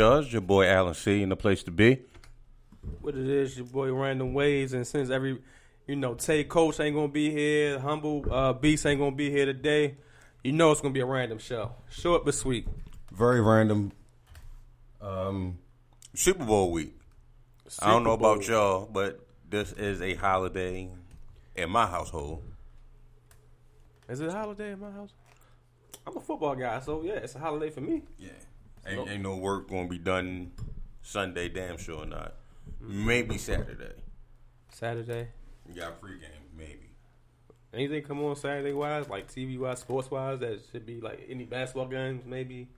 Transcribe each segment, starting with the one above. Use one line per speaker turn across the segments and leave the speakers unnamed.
What it is, y'all? It's your boy Alan C. and the place to be.
what it is, your boy Random Ways, and since every, you know, Tay Coach ain't gonna be here, Humble uh, Beast ain't gonna be here today, you know it's gonna be a random show, short but sweet.
Very random. Um, Super Bowl week. I don't know
Bowl.
about y'all, but this is a holiday in my household.
Is it a holiday in my house? I'm a football guy, so yeah, it's a holiday for me.
Yeah. Ain't, ain't no work going to be done Sunday, damn sure not. Maybe Saturday.
Saturday.
You got pregame, maybe.
Anything come on Saturday wise, like TV wise, sports wise, that should be like any basketball games, maybe.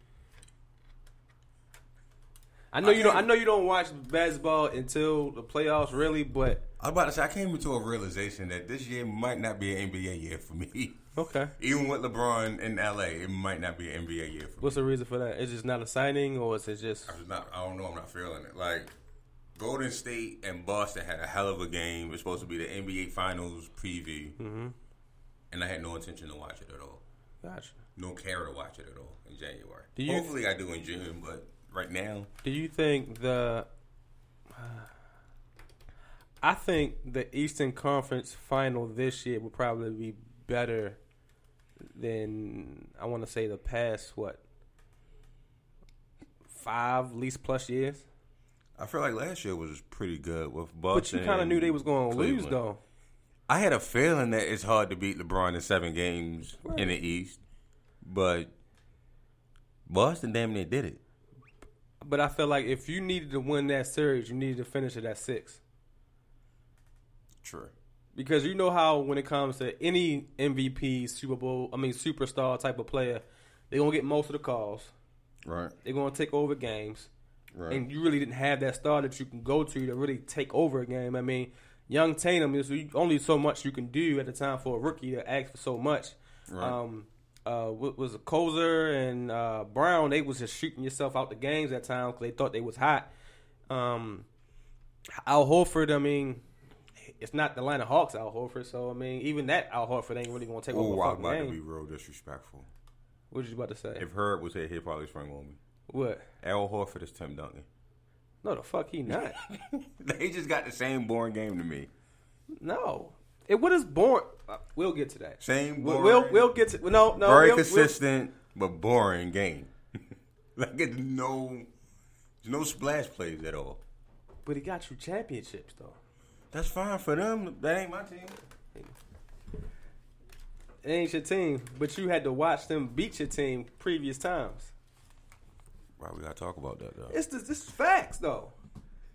I know
I
you don't. I know you don't watch basketball until the playoffs, really. But
I was about to say, I came into a realization that this year might not be an NBA year for me.
okay,
Even with LeBron in LA, it might not be an NBA year for me.
what's the reason for that? It's just not a signing, or is it just
I'm just not. I don't know. I'm not feeling it. Like Golden State and Boston had a hell of a game. It's supposed to be the NBA Finals preview,
Mm-hmm.
and I had no intention to watch it at all.
Gotcha.
No care to watch it at all in January.
Do you-
Hopefully, I do in June, but right now,
Do you think the? I think the Eastern Conference final this year would probably be better than I want to say the past what five least plus years.
I feel like last year was pretty good with Boston.
But you kind of knew they was going to lose though.
I had a feeling that it's hard to beat LeBron in seven games in the East, but Boston damn near did it.
But I feel like if you needed to win that series, you needed to finish it at six.
True.
Because you know how when it comes to any MVP, Super Bowl, I mean superstar type of player, they're gonna get most of the calls.
Right.
They're gonna take over games.
Right.
And you really didn't have that star that you can go to to really take over a game. I mean, young Tatum is only so much you can do at the time for a rookie to ask for so much.
Right.
Um, uh, was it, Rozier and uh, Brown? They was just shooting yourself out the games at times because they thought they was hot. Um, Al Horford, I mean, it's not the Atlanta Hawks Al Horford, so I mean, even that Al Horford ain't really gonna take
Oh,
over
I'm
a
about
fucking
to be real disrespectful.
What you about to say?
If Herb was here, he'd probably spring on me.
what?
Al Horford is Tim Duncan.
No, the fuck he not.
they just got the same boring game to me.
No. It what is born? Uh, we'll get to that.
Same
We'll
boring.
we'll, we'll get to no no.
Very
we'll-
consistent, but boring game. like it's no, there's no splash plays at all.
but he got you championships though.
That's fine for them. That ain't my team.
It ain't your team, but you had to watch them beat your team previous times.
Why we gotta talk about that though?
It's this facts though.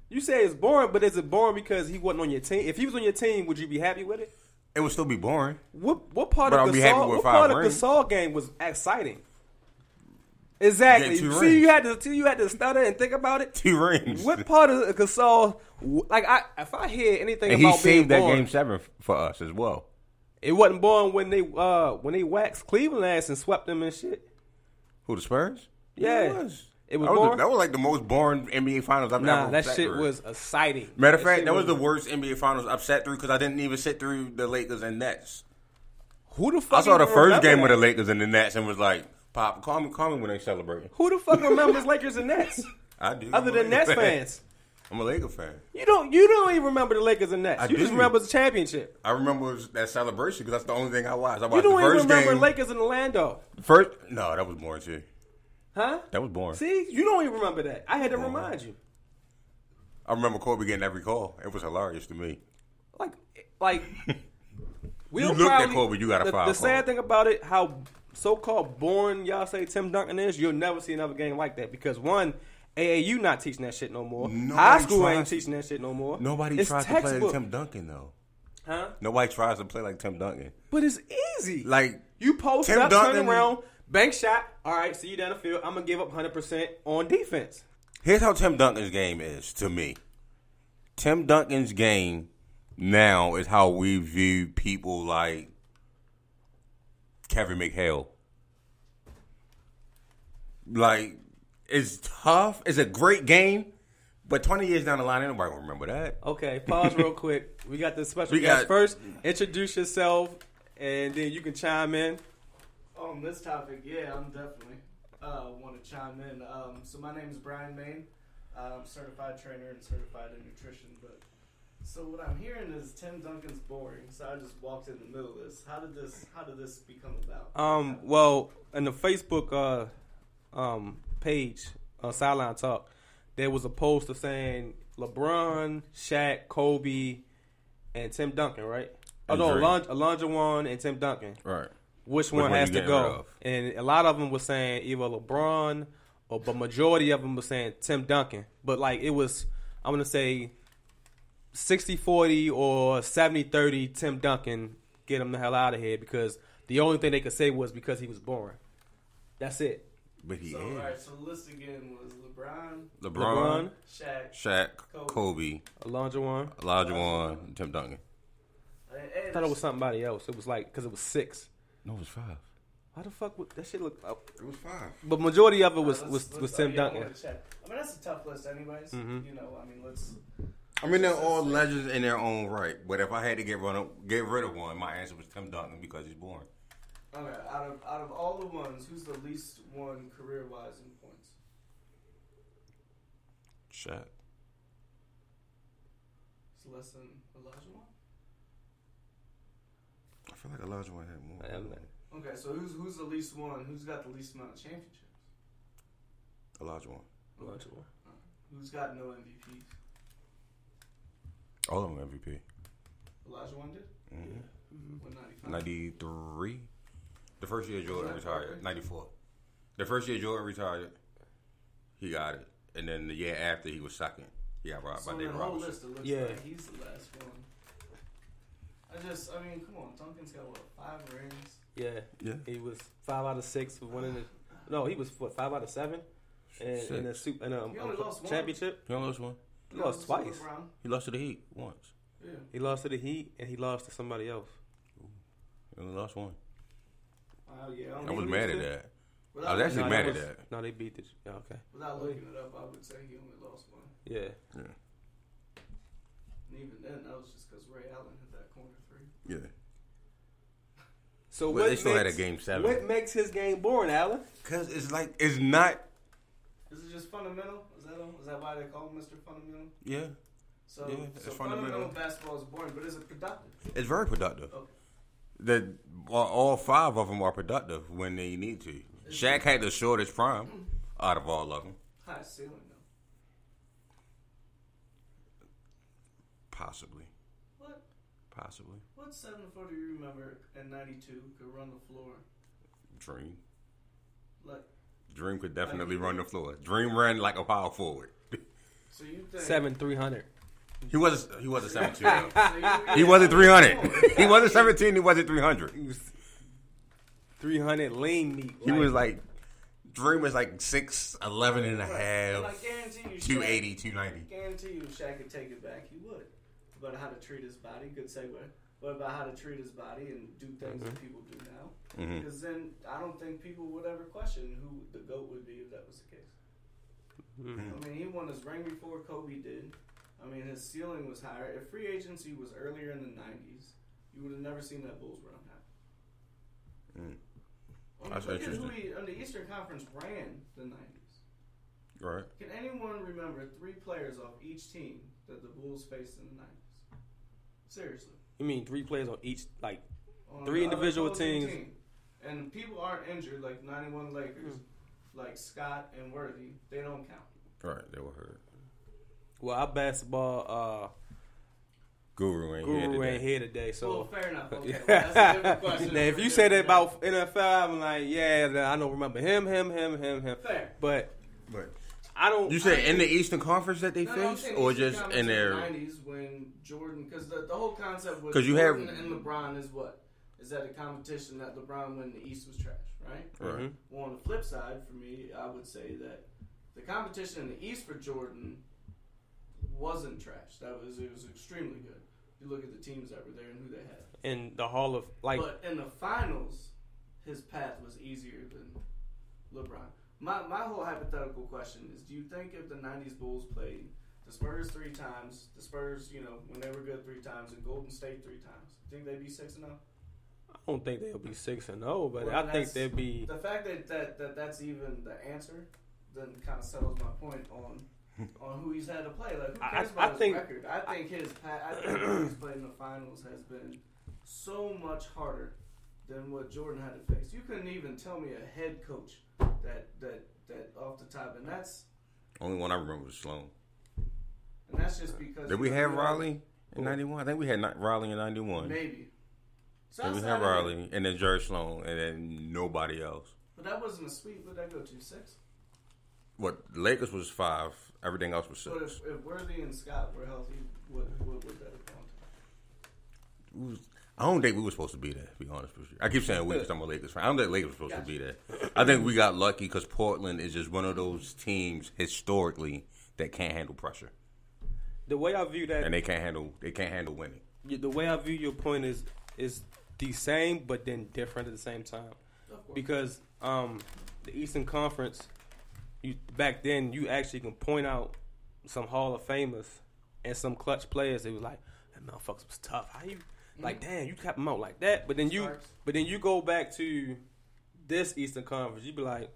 You say it's boring, but is it boring because he wasn't on your team? If he was on your team, would you be happy with it?
It would still be boring.
What what part
But
of
I'll be happy
Gasol? What part of. Gasol game was exciting? Exactly.
Two
See,
rings.
you had to see, you had to stutter and think about it.
Two rings.
What part of Gasol? Like I, if I hear anything
And he
about being
saved that
boring,
game seven for us as well.
it wasn't born when they uh when they waxed Cleveland ass and swept them and shit.
Who the Spurs?
Yeah.
it was.
It was
that? Was that was like the most boring NBA Finals I've
Nah,
ever.
that shit
through.
was exciting.
Matter of fact, that was the worst NBA Finals I've sat through because I didn't even sit through the Lakers and Nets.
Who the fuck?
I saw the first game
that?
of the Lakers and the Nets and was like, "Pop, call me, call me when they celebrating."
Who the fuck remembers Lakers and Nets?
I do.
Other than Nets
fan.
fans,
I'm a Laker fan.
you don't you don't even remember the Lakers and Nets.
I
you just
do.
remember the championship.
I remember that celebration because that's the only thing I watched. I
You don't even remember
game.
Lakers and Orlando,
First, no, that was boring too.
huh?
That was boring.
See, you don't even remember that. I had to remind you.
I remember Kobe getting every call. It was hilarious to me.
Like, like we'll
looked at
probably-
Kobe, you got a
the,
foul
The sad thing about it, how so-called born y'all say Tim Duncan is, you'll never see another game like that because one. AAU not teaching that shit no more.
Nobody
High school ain't teaching that shit no more.
Nobody
It's
tries to play like. Tim Duncan though.
Huh?
Nobody tries to play like Tim Duncan.
But it's easy.
Like
You post
Tim
up,
Duncan-
turn around, bank shot. All right, see you down the field. I'm gonna give up 100 percent on defense.
Here's how Tim Duncan's game is to me. Tim Duncan's game now is how we view people like Kevin McHale. Like, it's tough. It's a great game, but 20 years down the line, ain't nobody gonna remember that.
Okay, pause real quick. We got the special
We
guest
got-
first. Introduce yourself, and then you can chime in.
On this topic, yeah, I'm definitely uh, want to chime in. Um, so my name is Brian Main. I'm certified trainer and certified in nutrition. But so what I'm hearing is Tim Duncan's boring. So I just walked in the middle of this. How did this? How did this become about?
Um, well, in the Facebook uh, um, page, uh, Sideline Talk, there was a post of saying LeBron, Shaq, Kobe, and Tim Duncan, right? Oh
And
no,
Dre.
Alon- Olajuwon and Tim Duncan.
Right.
Which one
one
has to go? And a lot of them were saying either LeBron, or but majority of them were saying Tim Duncan. But like it was, I'm gonna say 60-40 or 70-30 Tim Duncan. Get him the hell out of here because the only thing they could say was because he was boring. That's it.
But he
So
is.
all right. So the list again was LeBron,
LeBron,
LeBron,
Shaq.
Shaq,
Kobe.
Kobe,
Olajuwon.
Elijah Wan, and Tim Duncan.
I thought it was somebody else. It was like because it was six.
No, it was five.
How the fuck would that shit look? Oh.
It was five.
But majority of it was
let's-
was,
let's-
was
oh,
Tim
yeah,
Duncan.
I mean, that's a tough list, anyways.
Mhm.
You know, I mean, let's.
I mean, they're all legends in their own right. But if I had to get rid of, get rid of one, my answer was Tim Duncan because he's boring.
Okay, out of out of all the ones, who's the least one career wise in points?
Shaq.
It's less than Olajuwon.
I feel like Olajuwon had more.
I am not-
Okay, so who's who's the least one? Who's got the least amount of championships?
Olajuwon.
Alondra one.
Who's got no MVPs?
All of them MVP.
Olajuwon did.
Mm-hmm.
mm-hmm. What
93. The first year Jordan retired. 94. The first year Jordan retired, he got it. And then the year after, he was second. He got robbed
So
by
in the
David
whole
Robinson.
list, it looks
Yeah.
like he's the last one. I just, I mean, come on, Duncan's got what five rings.
Yeah.
Yeah.
He was five out of six for winning the. No, he was what five out of seven, and in a
Six.
super in a,
He only
a
lost one.
championship.
He only lost one.
He lost twice.
He lost to the Heat once.
Yeah.
He lost to the Heat, and he lost to somebody else.
He only lost one.
Wow, yeah.
I
I
was mad at that.
without,
I was actually
No,
mad
that
at that.
No, they beat the. Yeah, okay.
without looking it up, I would say he only lost one.
Yeah. Yeah.
And even then, that was just because Ray Allen hit that corner three.
Yeah.
So
But
what
they still had
makes,
a game seven.
What makes his game boring, Allen?
Because it's like, it's not, This
Is it just fundamental? Is that? Is that why they call him Mr. Fundamental?
yeah.
So,
Yeah, it's
so
fundamental.
fundamental basketball is boring, but is it productive?
It's very productive.
Okay.
The all- five of them are productive when they need to. Shaq had the shortest prime out of all of them,
High ceiling though.
possibly,
What?
possibly.
What seven footer you remember in '92 could run the floor?
Dream,
Like,
Dream could definitely run the floor. Dream ran like a power forward.
so you think
Seven three hundred.
He was he was a seventeen. though.
So
he wasn't three hundred. He wasn't seventeen. He wasn't three hundred.
He was three hundred lean meat.
He was like Dream was like six eleven and a
Right.
half,
And I guarantee you,
two
Shaq-
eighty, two ninety.
Guarantee you, Shaq could take it back, he would. About how to treat his body, good segue. But about how to treat his body and do things that people do now.
Mhm.
Because then I don't think people would ever question who the goat would be if that was the case.
Mm-hmm.
I mean, he won his ring before Kobe did. I mean, his ceiling was higher. If free agency was earlier in the '90s, you would have never seen that Bulls run happen.
Mm.
I mean,
That's
look at who
interesting.
he, on the Eastern Conference ran the '90s.
Right.
Can anyone remember three players off each team that the Bulls faced in the '90s? Seriously,
You mean three players on each like
On
Three individual teams.
team. and people aren't injured like '91 Lakers,
Hmm.
like Scott and Worthy. They don't count.
Right. They were hurt.
Well, our basketball
Guru
uh,
ain't
guru
here today.
ain't here today, so.
Well, fair enough. Okay, well, that's a different question.
now, if you
a
say that about NFL, I'm like, yeah, I don't remember him, him, him, him, him.
Fair.
But
But
I don't.
you said in the Eastern Conference that they
No, no,
faced,
saying
or
Eastern
just
Conference
in their?
the '90s when Jordan, because the, the whole concept was
because you have-
Jordan and LeBron is what is that a competition that LeBron when the East was trash, right?
Right. Mm-hmm.
Well, on the flip side, for me, I would say that the competition in the East for Jordan wasn't trash. That was it was extremely good. You look at the teams that were there and who they had.
in the Hall of like
but in the finals, his path was easier than LeBron. My my whole hypothetical question is: Do you think if the '90s Bulls played the Spurs three times, the Spurs, you know, when they were good three times, and Golden State three times, think they'd be six and zero?
I don't think they'll be six and zero, but
Well,
I think they'd be.
The fact that, that, that that's even the answer, then kind of settles my point on on who he's had to play. Like, who
I-
cares
I
about his
think-
record? I think his I think who he's played in the finals has been so much harder than what Jordan had to face. You couldn't even tell me a head coach that that that off the top, and that's
Only one I remember was Sloan.
and that's just because.
Did we have Riley in '91? I think we had ni- Riley in '91.
Maybe. So
Then we had Riley, and then Jerry Sloan, and then nobody else.
But that wasn't a sweep. What did that go to? Six?
What Lakers was five. Everything else was six.
But if, if Worthy and Scott were healthy, what, what would that have gone to?
We was- I don't think we were supposed to be there. To be honest with you, I keep saying we because I'm a Lakers fan. I don't think Lakers were supposed to be there. I think we got lucky because Portland is just one of those teams historically that can't handle pressure,
The way I view that,
and they can't handle they can't handle winning.
The way I view your point is is the same but then different at the same time. Because um, the Eastern Conference, you back then you actually can point out some Hall of Famers and some clutch players. It was like that motherfuckers was tough. How you Mm-hmm. like? Damn, you kept them out like that. But then you, but then you go back to this Eastern Conference. You be like,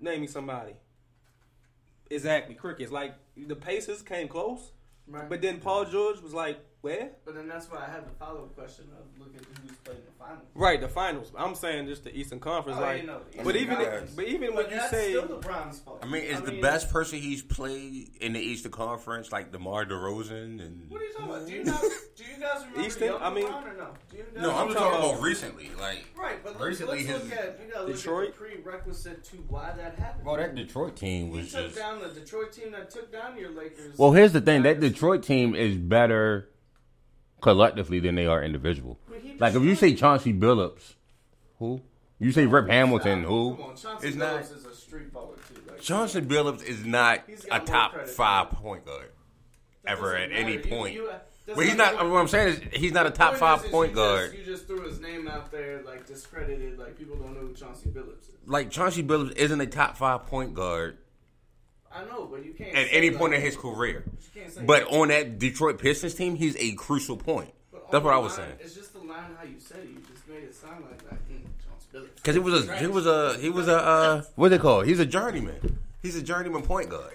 name me somebody. Exactly, crickets. Like the Pacers came close,
Right.
but then Paul George was like, where?
But then that's why I had the follow up question of look at who's playing in the finals.
Right, the finals. I'm saying just the Eastern Conference.
Oh,
like,
you know, the
but even
Conference.
but even when you say
still LeBron's fault.
I mean, is the
mean,
best person he's played in the Eastern Conference like DeMar DeRozan and?
What are you talking about? Do you not? Do you guys remember
Eastern?
young
I mean-
LeBron or no? Do you guys
No, I'm
talking
talking
about-
about recently. Like
right. But let's,
recently
let's
his-
look at you gotta look
Detroit?
at the prerequisite to why that happened.
well, that Detroit team
he
was
took
just.
down the Detroit team that took down your Lakers.
Well, here's the thing: that Detroit team is better collectively than they are individual. Like if you say Chauncey Billups, who? You say Rip Hamilton, who?
Come on, Chauncey
It's not.
Billups is a street baller too. Like,
Chauncey Billups is not a top
credit.
five point guard ever at any
matter. You-
point.
you- that's
But he's not.
point.
What I'm saying is he's not a top
Point
five
is, is
point
you
guard.
Just, you just threw his name out there like discredited, like people don't know who Chauncey Billups is.
Like Chauncey Billups isn't a top five point guard
I know, but you can't
at
say,
any
like,
point in his career.
you can't say
But
that.
on that Detroit Pistons team, he's a crucial point. That's what I was
line-
saying.
It's just the line how you said it. You just made it sound like that. Chauncey Billups.
Because he was a he was a he was a uh, what they call? He's a journeyman. He's a journeyman point guard.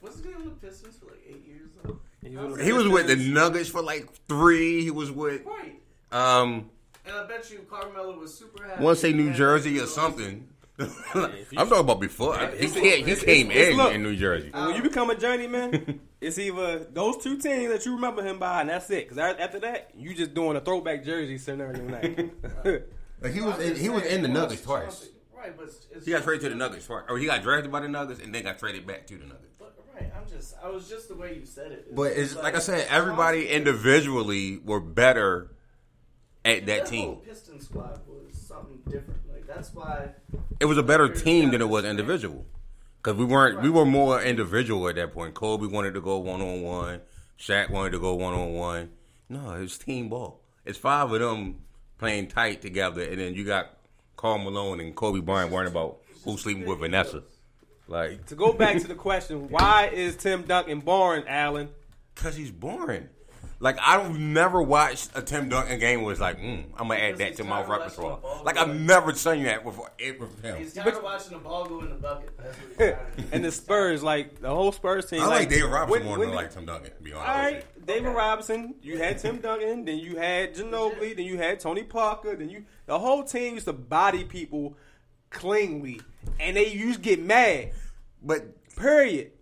Wasn't he on the Pistons for like eight years though?
He was-
He was with the Nuggets for like three. He was with
Right.
um
And I bet you Carmelo was super happy.
want to say New Jersey or something. I'm talking about before. He, came- he came in
look.
in New Jersey.
when you become a journeyman, it's either those two teams that you remember him by, and that's it. Because after that, you just doing a throwback jersey scenario night.
Like he was
I'm
in, he was in the
he
Nuggets twice.
Right, but it's,
He got traded to the Nuggets twice. Or he got drafted by the Nuggets and then got traded back to the Nuggets.
But, right, I'm just. I was just the way you said it.
But it's like I said, everybody
Chauncey-
individually were better at that
whole
team.
Piston squad was something different. Like that's why.
It was a better team than it was individual. Because we weren't, we were more individual at that point. Kobe wanted to go one on one. Shaq wanted to go one on one. No, it was team ball. It's five of them playing tight together, and then you got Karl Malone and Kobe Bryant worrying about who's sleeping with Vanessa. Like,
to go back to the question, why is Tim Duncan boring, Allen?
cause he's boring. Like I've never watched a Tim Duncan game where it's like, mm, I'm gonna add that to my
tired of watching
repertoire. Like I've never seen that before. It was him.
He's tired of watching the ball go in the bucket. That's what he's tired of.
And the Spurs, like the whole Spurs team.
I like David Robinson
when-
more
when
than I like Tim Duncan. To be honest.
All right,
with
right, David Robinson. You had Tim Duncan, then you had Ginobili, then you had Tony Parker, then you the whole team used to body people cleanly, and they used to get mad.
But
Period.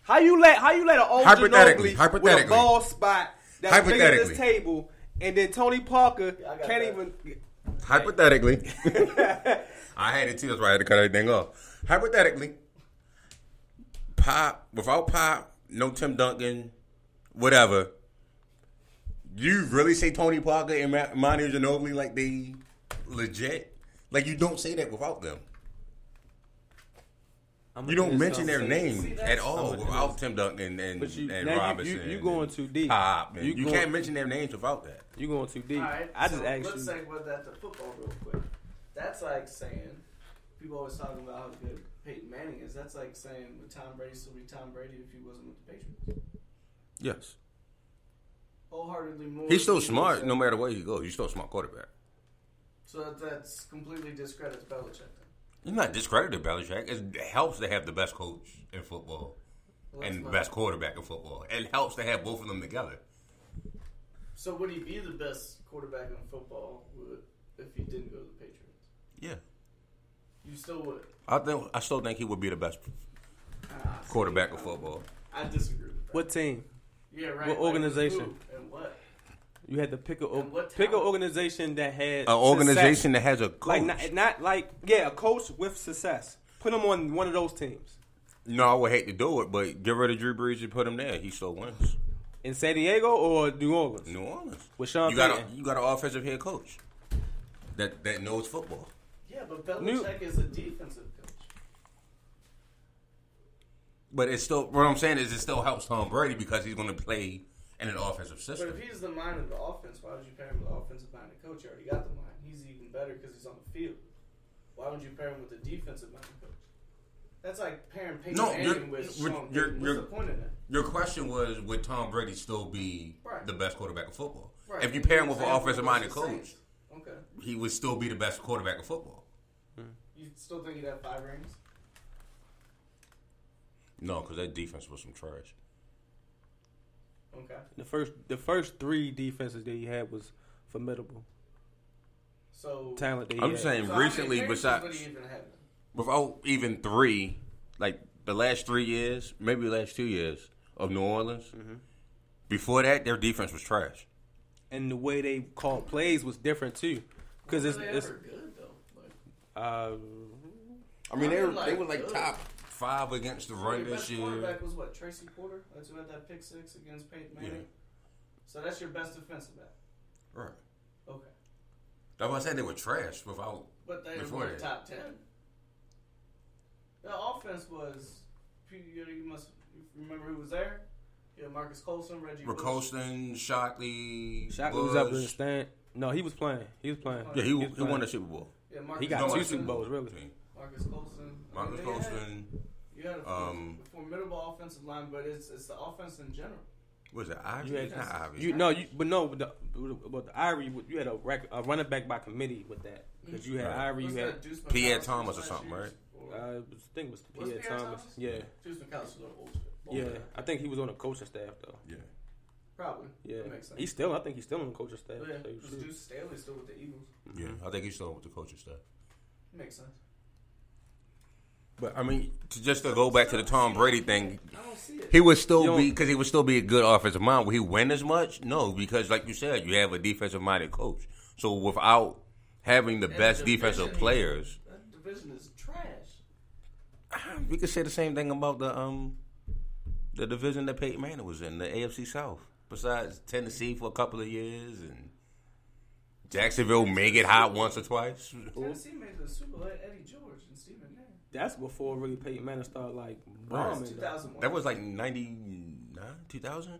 How you let how you let an old
Hypothetically,
Ginobili
hypothetically.
with a ball spot that's bigger than this
Hypothetically.
table, and then Tony Parker
I
can't
that.
even.
Hypothetically, I had it too. That's why I had to cut everything off. Hypothetically, Pop without Pop, no Tim Duncan, whatever. You really say Tony Parker and Ma- Manu Ginobili like they legit? Like you don't say that without them.
I'm
You don't mention their
something.
name
See,
at all
I'm gonna do
without Tim Duncan and,
But you,
and
now you-
Robinson.
you, you going too deep.
Pop. And
You
you
going-
can't mention their names without that.
You're going too deep.
All right,
I just
so
asked
let's
you.
segue that to football real quick. That's like saying people always talking about how good Peyton Manning is. That's like saying would Tom Brady still be Tom Brady if he wasn't with the Patriots?
Yes.
Wholeheartedly more.
He's still smart no matter where he goes. He's still a smart quarterback.
So that, that's completely discredits Belichick. Then.
He's not discredited Belichick. It helps to have the best coach in football
Well,
and
my-
best quarterback in football. It helps to have both of them together.
So would he be the best quarterback in football if he didn't go to the Patriots?
Yeah.
You still would.
I think I still think he would be the best
Ah,
quarterback
I
of football.
I disagree with that.
What team?
Yeah, right.
what organization?
who And what?
You had to pick a
what
pick an organization that had
An organization
success.
that has a coach.
like not, not like yeah, a coach with success. Put him on one of those teams
no, I would hate to do it, but get rid of Drew Brees and put him there. He still wins.
in San Diego or New Orleans.
New Orleans.
With Sean
you got a,
Payton.
you got an offensive head coach that that knows football.
Yeah, but Belichick
New-
is a defensive coach.
But it's still what I'm saying is it still helps Tom Brady because he's going to play in an offensive system.
But if he's the mind of the offense, why would you pair him with the offensive minded coach? You already got the mind. He's even better because he's on the field. Why would you pair him with the defensive minded coach? That's like pairing Peyton
No,
Manning with
you're-
Sean
you're-
What's
you're-
the point of that?
Your question was would Tom Brady still be
Right.
the best quarterback of football?
Right.
If you pair him with an offensive
was
minded coach,
Saints. Okay.
he would still be the best quarterback of football. Hmm.
You still think he'd have five rings?
No, because that defense was some trash.
Okay.
The first the first three defenses that he had was formidable
So
talent. That he
I'm
had.
saying
so
recently,
appearances
besides
even
without even three, like the last three years, maybe the last two years of New Orleans.
Mm-hmm.
Before that, their defense was trash.
and the way they called plays was different too, because it's,
they
it's
ever good though? Like,
uh,
I mean,
I
they were
like,
they were like
good.
top five against the
so
run
your best
year.
quarterback was what? Tracy Porter. That's who had that pick six against Peyton Manning.
Yeah.
So that's your best defensive back.
Right.
Okay.
That's why I said they were trash without.
But they were
that.
top ten. The offense was. You, you must remember who was there. Yeah, Marques Colston, Reggie. Bush.
Ricoston, Shockey,
Shockey was up in the stand. No, he was playing. He was playing.
Yeah, he,
was
he
playing.
won the Super Bowl.
Yeah, Marcus
He got
No,
two Super Bowls, really.
Marques Colston. I
Marcus
mean, they had-
Colson.
You had a,
Um,
formidable offensive line, but it's it's the offense in general.
Was it Ivy?
You had-
Not Ivy.
You no, you but no, but the, but the Ivory, you had a, rec, a running back by committee with that because you had
Right.
Ivory, you had
that Deuce
Pierre Thomas or something,
year?
right?
Or-
uh, I think it was
Was
Pierre
Pierre
Thomas.
Thomas?
Yeah,
Deuce McAllister, a little old.
yeah.
older.
I think he was on the coaching staff though.
Yeah.
Probably.
Yeah,
That makes sense.
he's still. I think he's still on the coaching staff.
Oh, yeah,
so
because
shoot.
Deuce Staley's still with the Eagles.
Yeah, I think he's still with the coaching staff.
Makes sense.
But I mean, to just to go back to the Tom Brady thing,
I don't see it.
he would still be because he would still be a good offensive mind. Will he win as much? No, because like you said, you have a defensive minded coach. So without having the
And
best
the
defensive
division,
players,
That division is trash.
we could say the same thing about the um the division that Peyton Manning was in, the AFC South. Besides Tennessee for a couple of years and Jacksonville may get hot once or twice.
Tennessee made the Super Bowl. Eddie George and Steve McNair.
That's before really Peyton Manning started like bombing. though.
2001.
That was like 99, 2000?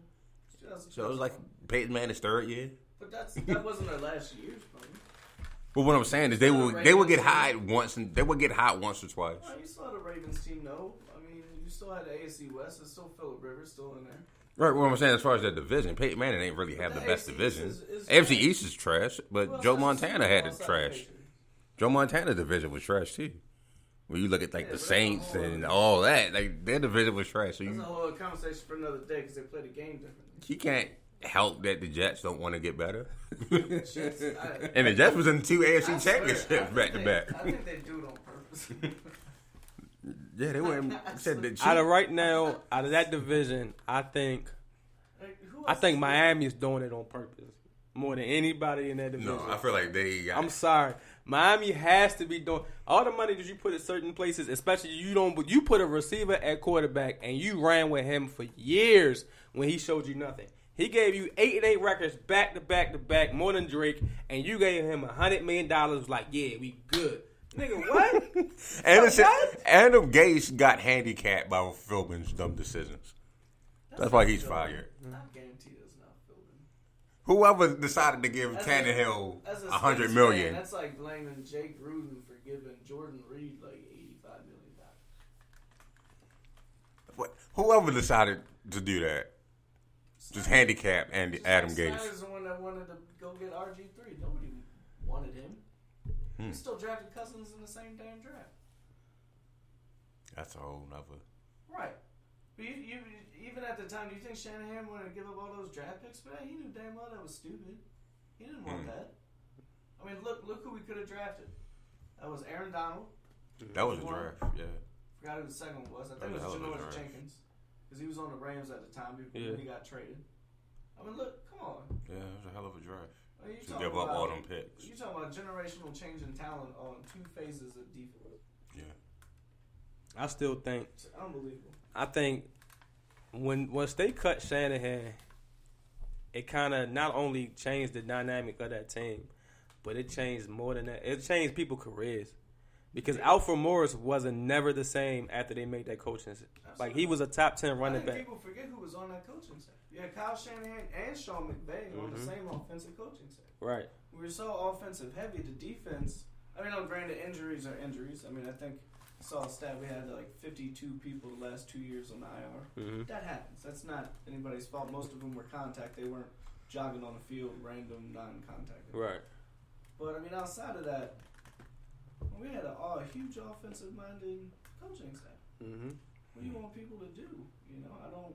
2000.
So it was like Peyton Manning's third year.
But that's that wasn't their last years, probably.
But what I'm saying is they would they would get hot once and they would get hot once or twice.
Well, you still had a Ravens team, though. I mean, you still had the AFC West. It's still Philip Rivers still in there.
Right, what I'm saying as far as that division, Peyton Manning ain't really have the
the
best
AFC
division.
is- is
AFC
trash.
East is trash, but
Who else
Joe Montana had it trash. Joe Montana's division was trash too. When you look at like
Yeah,
the
but that's a
Saints
whole
and all that, like their division was trash. So
That's a
you
whole other conversation for another day because they play the game differently.
he can't help that the Jets don't want to get better.
Jets, I-
and the Jets was in two
I
AFC
swear, I
championships
think
back to
they-
back.
I think they do it on purpose.
Yeah, they went. Said the
Out of right now, out of that division, I think
Like,
I think Miami is doing it on purpose more than anybody in that division.
No, I feel like they. Got,
I'm sorry. Miami has to be doing all the money that you put at certain places, especially you don't. But you put a receiver at quarterback and you ran with him for years when he showed you nothing. He gave you eight and eight records back to back to back, more than Drake, and you gave him a hundred million dollars. Like, yeah, we good, nigga. What?
Anderson,
What?
Adam Gase got handicapped by Philbin's dumb decisions. That's why he's fired.
I guarantee it's not Philbin.
Whoever decided to give
a-
Tannehill
a
hundred million,
fan, that's like blaming Jay Gruden for giving Jordan Reed like eighty-five million dollars.
What- whoever decided to do that, just handicap and
Just
Adam
like. Snyder's the one that wanted to go get RG three. Nobody wanted him.
Hmm.
He still drafted Cousins in the same damn draft.
That's a whole nother.
Right. But you, you, even at the time, do you think Shanahan wanted to give up all those draft picks for that? He knew damn well that was stupid. He didn't want
Hmm.
that. I mean, look look who we could have drafted. That was Aaron Donald.
That was a
One.
draft, yeah.
Forgot who the second one was. I
That
think
was
it
a
was
hell of a
Janoris
draft.
Jenkins. Because he was on the Rams at the time before
Yeah.
he got traded. I mean, look, come on.
Yeah, it was a hell of a draft.
What are you
To
talking
give up
about?
all them picks.
You talking about generational change in talent on two phases of defense?
Yeah.
I still think.
It's unbelievable.
I think when once they cut Shanahan, it kind of not only changed the dynamic of that team, but it changed more than that. It changed people's careers because Alfred Morris wasn't never the same after they made that coaching. Like he was a top ten
I
running
think
back.
people forget who was on that coaching staff. You had Kyle Shanahan and Sean McVay on the
Mm-hmm.
same offensive coaching staff.
Right.
We were so offensive heavy. The defense. I mean, no, granted, injuries are injuries. I mean, I think I saw a stat we had like 52 people the last two years on the IR.
Mhm.
That happens. That's not anybody's fault. Most of them were contact. They weren't jogging on the field, random non-contact.
Right.
But I mean, outside of that, we had a, a huge offensive-minded coaching staff.
Mm-hmm.
What do you want people to do? You know, I don't.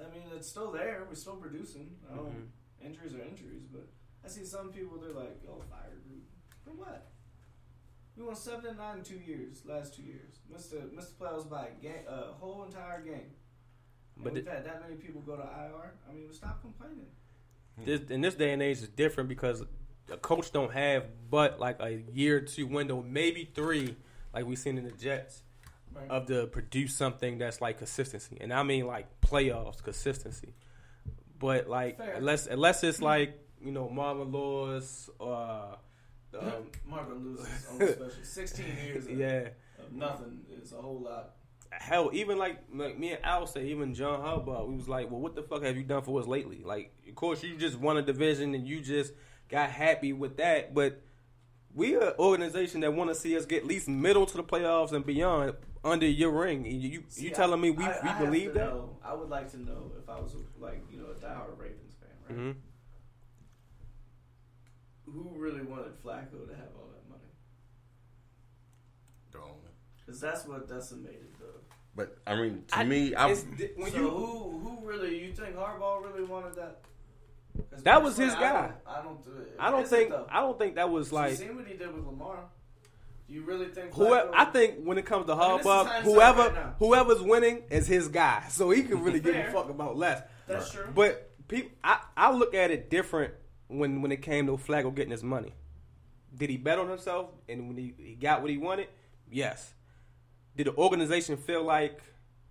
I mean, it's still there. We're still producing. I don't.
Mhm.
Injuries are injuries, but I see some people. They're like, "Oh, fire group for what?" We won seven and nine in two years. Last two years, missed the missed the playoffs by a game, a whole entire game.
But
But we've had that many people go to IR. I mean, stop complaining. Hmm.
This in this day and age is different because a coach don't have but like a year or two window, maybe three, like we seen in the Jets,
Right.
of to produce something that's like consistency, and I mean like playoffs consistency. But like
Fair.
unless unless it's hmm. like you know Marvin Lewis or um,
Marvin Lewis is on special. Sixteen years. Of,
yeah.
of nothing is a whole lot.
Hell, even like, like me and Al say, even John Harbaugh, we was like, well, what the fuck have you done for us lately? Like, of course, you just won a division and you just got happy with that, but we are an organization that want to see us get at least middle to the playoffs and beyond under your ring. You you,
See,
you telling me we,
I- I
we
have
believe that?
know- I would like to know if I was like you know a diehard Ravens fan, right?
hmm
Who really wanted Flacco to have all that money?
Don't.
Because that's what decimated the.
But I mean, to
I-
me, I
it's when
so
you
who who really you think Harbaugh really wanted that?
That was
personally,
his
I
guy.
don't- I don't. do it.
I don't think
though?
I don't think that was like
you seen what he did with Lamar. Do you really think?
whoever. I think when it comes to
I mean,
Harbaugh, whoever
right
whoever's winning is his guy, so he can really give a fuck about less.
that's true.
But people, I, I look at it different when when it came to Flacco getting his money. Did he bet on himself and when he, he got what he wanted? Yes. Did the organization feel like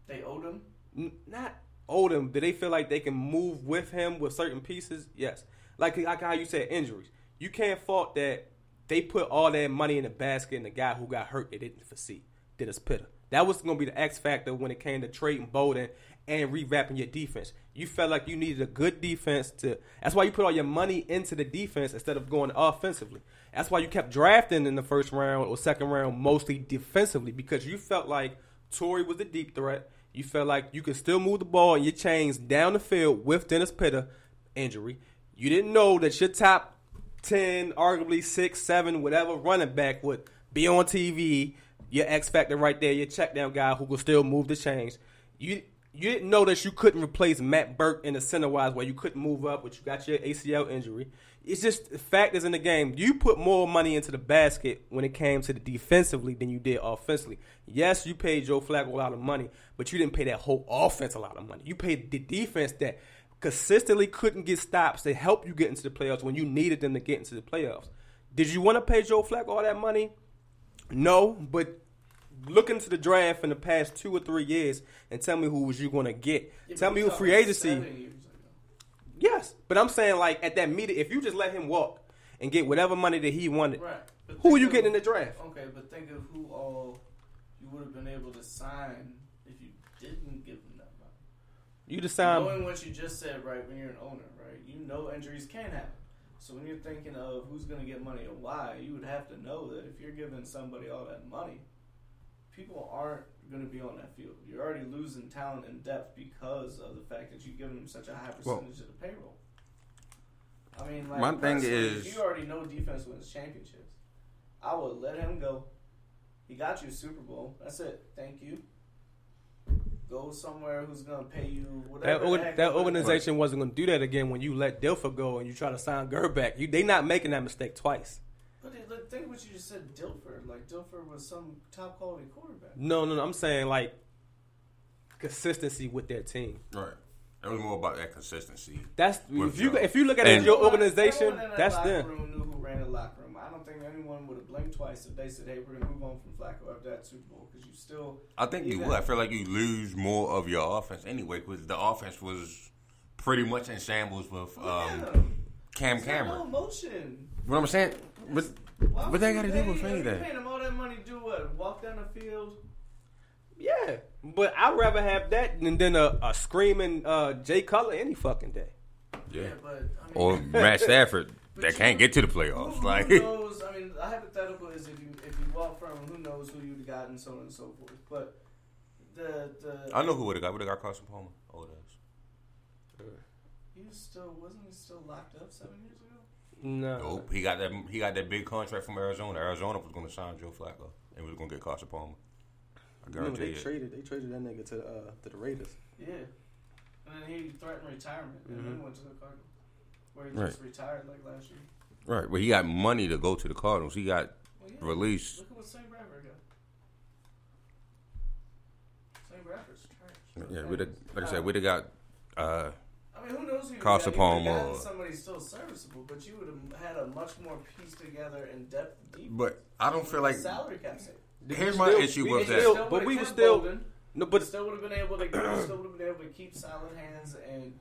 they owed him.
n- not owed him? Did they feel like they can move with him with certain pieces? Yes. Like like how you said injuries. You can't fault that they put all that money in the basket and the guy who got hurt they didn't foresee. Dennis Pitta. That was going to be the X factor when it came to trading Bolden and revamping your defense. You felt like you needed a good defense to. That's why you put all your money into the defense instead of going offensively. That's why you kept drafting in the first round or second round mostly defensively because you felt like Torrey was a deep threat. You felt like you could still move the ball and your chains down the field with Dennis Pitta injury. You didn't know that your top 10, arguably 6, 7, whatever running back would be on TV. Your X factor right there, your check down guy who could still move the chains. You you didn't know that you couldn't replace Matt Birk in the center wise where you couldn't move up, but you got your ACL injury. It's just factors in the game. You put more money into the basket when it came to the defensively than you did offensively. Yes, you paid Joe Flacco a lot of money, but you didn't pay that whole offense a lot of money. You paid the defense that consistently couldn't get stops to help you get into the playoffs when you needed them to get into the playoffs. Did you want to pay Joe Flacco all that money? No, but look into the draft in the past two or three years and tell me who was you going to get.
Yeah,
tell me who free agency.
seven years ago.
Yes, but I'm saying like at that meeting, if you just let him walk and get whatever money that he wanted,
Right.
Who are you
of-
getting in the draft?
Okay, but think of who all you would have been able to sign if you didn't give him that money.
You decide.
Knowing what you just said, right, when you're an owner, right, you know injuries can happen. So when you're thinking of who's going to get money and why, you would have to know that if you're giving somebody all that money, people aren't going to be on that field. You're already losing talent and depth because of the fact that you're giving them such a high
Well-
percentage of the payroll. I mean, like,
My thing is-
you already know defense wins championships, I would let him go. He got you a Super Bowl. That's it. Thank you. Go somewhere who's gonna pay you
That,
whatever.
org-
the
that
they're
organization wasn't going to do that again when you let Dilfer go and you try to sign Grbac. You, they not making that mistake twice.
But it, like, think what you just said, Dilfer. Like Dilfer was some top quality quarterback.
No, no, no. I'm saying like consistency with their team.
Right. It was more about that consistency.
That's if you if you look at it your organization,
in that
that's
locker
them.
Room knew who ran the locker room. I don't think anyone would have blinked twice if they said, "Hey, we're gonna move on from Flacco after that Super Bowl," because you still.
I think you
even-
would. I feel like you lose more of your offense anyway because the offense was pretty much in shambles with um,
him.
Cam
He's got No
Cameron. What I'm saying, but
Why
but they got to
pay-
do with
if you're
anything.
Paying them all that money, to do what? Walk down the field.
Yeah, but I'd rather have that than, than a, a screaming uh, Jay Cutler any fucking day.
Yeah.
but I mean,
Or Matt Stafford that can't get to the
Who,
playoffs.
who
Like
knows? I mean, the hypothetical is if you if you walk from who knows who you'd have got and so on and so forth. But the the
I know who would have got. Would have got Carson Palmer. Oh, that's.
he was still wasn't he still locked up seven years ago?
No,
Nope. He got that. He got that big contract from Arizona. Arizona was going to sign Joe Flacco and was going to get Carson Palmer. I
Remember,
guarantee
they
it.
traded they traded that nigga to the uh, to the Raiders.
Yeah, and then he threatened retirement and then went to the Cardinals, where he
Mm-hmm. Right.
just retired like last year.
Right. But he got money to go to the Cardinals. He got
Well, yeah.
released.
Look at what St. Bradford got. St. Bradford's trash.
Yeah. We'd have, like I said, we'd have got. Uh,
I mean, who knows who you
Carson
got? You would've
Palmer
gotten
or-
somebody still serviceable, but you would have had a much more pieced together in depth. Deep
but I don't feel like.
salary cap.
Here's
We
my
still-
issue
we
with
still-
that.
but we were still-
Bolden.
No,
But
but
still would have been able to still would have been able to keep solid hands and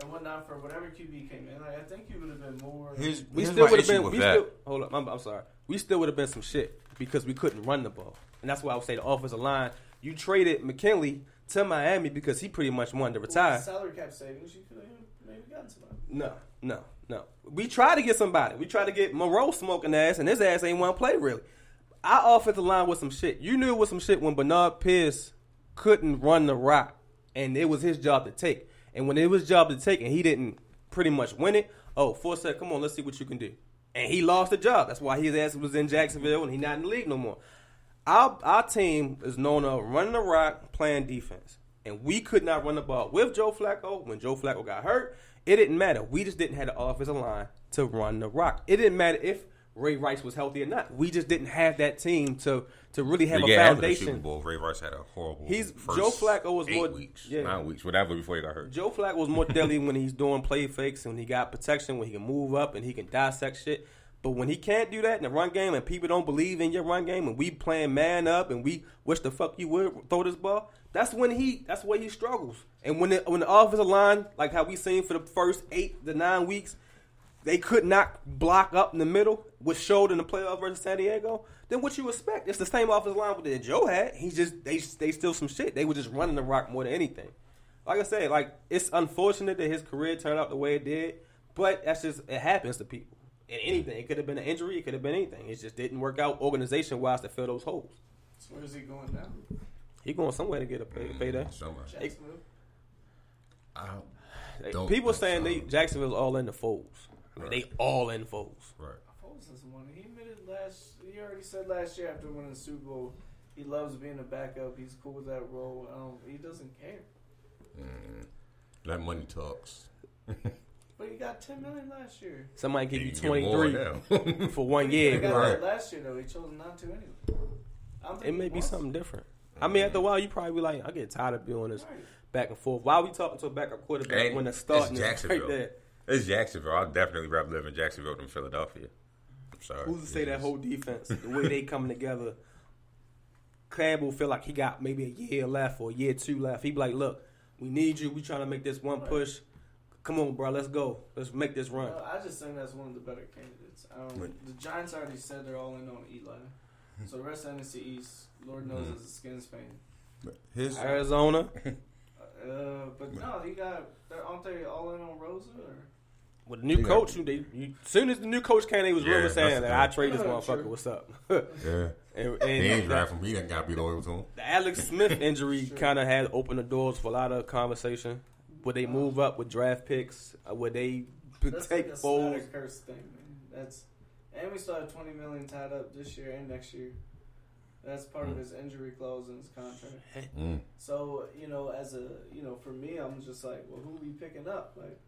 and whatnot for whatever QB came in. Like, I think you would have been more.
Here's,
we
here's
still would have been. We
that.
still hold up. I'm, I'm sorry. We still would have been some shit because we couldn't run the ball, and that's why I would say the offensive line. You traded McKinnie to Miami because he pretty much wanted to retire.
salary cap savings. You could have maybe gotten somebody.
No, no, no. We tried to get somebody. We tried to get Monroe smoking ass, and his ass ain't want to play really. Our offensive line was some shit. You knew it was some shit when Bernard Pierce couldn't run the rock, and it was his job to take. And when it was job to take, and he didn't pretty much win it, oh, Forsett, come on, let's see what you can do. And he lost the job. That's why his ass was in Jacksonville, and he not in the league no more. Our our team is known of running the rock, playing defense, and we could not run the ball with Joe Flacco. When Joe Flacco got hurt, it didn't matter. We just didn't have the offensive line to run the rock. It didn't matter if Ray Rice was healthy or not. We just didn't have that team to to really have
Yeah,
a
after the Super
foundation.
Bowl, Ray Rice had a horrible.
He's-
first
Joe Flacco was
eight
more-
weeks,
yeah.
nine weeks, whatever before he got hurt.
Joe Flacco was more deadly when he's doing play fakes and when he got protection, when he can move up and he can dissect shit. But when he can't do that in the run game and people don't believe in your run game and we playing man up and we wish the fuck you would throw this ball, that's when he that's where he struggles. And when the when the offensive line, like how we seen for the first eight to nine weeks, they could not block up in the middle, which showed in the playoff versus San Diego. Then what you expect? It's the same offensive line with that Joe had. He's just they they still some shit. They were just running the rock more than anything. Like I said, like it's unfortunate that his career turned out the way it did, but that's just it happens to people. And anything, it could have been an injury, it could have been anything. It just didn't work out organization wise to fill those holes.
So where is he going now?
He going somewhere to get a pay, payday.
Somewhere.
Jacksonville.
I don't,
They-
Don't
People saying
so.
they Jacksonville's all in the Foles. I mean,
Right.
They all in Foles.
right.
Foles doesn't want. He admitted last. He already said last year after winning the Super Bowl, he loves being a backup. He's cool with that role. Um, he doesn't care.
That money talks.
But you got ten million last year.
Somebody give you
get
twenty
more
three
now.
for one year.
got
Right.
that last year though. He chose not to anyway.
It may be
wants
something different. I mean, after a while, you probably be like, I get tired of doing this
Right.
back and forth. Why are we talking to a backup quarterback
And
when the
it's
starting is
Jacksonville.
right there?
It's Jacksonville. I'll definitely rather live in Jacksonville than Philadelphia. I'm sorry.
Who's to say that whole defense, the way they coming together? Campbell feel like he got maybe a year left or a year two left. He be like, "Look, we need you. We trying to make this one push. Come on, bro. Let's go. Let's make this run."
No, I just think that's one of the better candidates. Um,
Right.
the Giants already said they're all in on Eli. So the rest of the NFC East, Lord knows,
Mhm.
is a Skins fan.
His
Arizona
Uh, but no, you got. They're, aren't they all in on Rosen? Or?
with the new
They got-
coach, they you, soon as the new coach came, they was
Yeah,
rumors saying that I trade this motherfucker.
true.
What's up?
yeah.
and,
He ain't
and
draft him. He ain't got to be loyal to him.
the Alex Smith injury
Sure.
kind of had opened the doors for a lot of conversation. Would they move up with draft picks? Uh, Would they
That's
take
like a
Foles?
Snyder curse thing, man. That's and we still have twenty million tied up this year and next year. That's part of
Mm.
his injury clause in his contract.
Mm.
So you know, as a you know, for me, I'm just like, well, who we picking up? Like,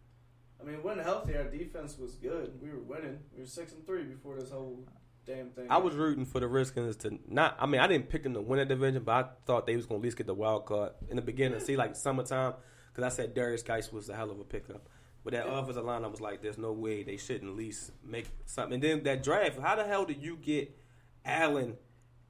I mean, when healthy, our defense was good. We were winning. We were six and three before this whole damn thing.
I was rooting for the Redskins to not. I mean, I didn't pick them to win the division, but I thought they was going to at least get the wild card in the beginning. See, like summertime, because I said Derrius Guice was a hell of a pickup. But that
Yeah.
offensive line, I was like, "There's no way they shouldn't at least make something." And then that draft, how the hell did you get Allen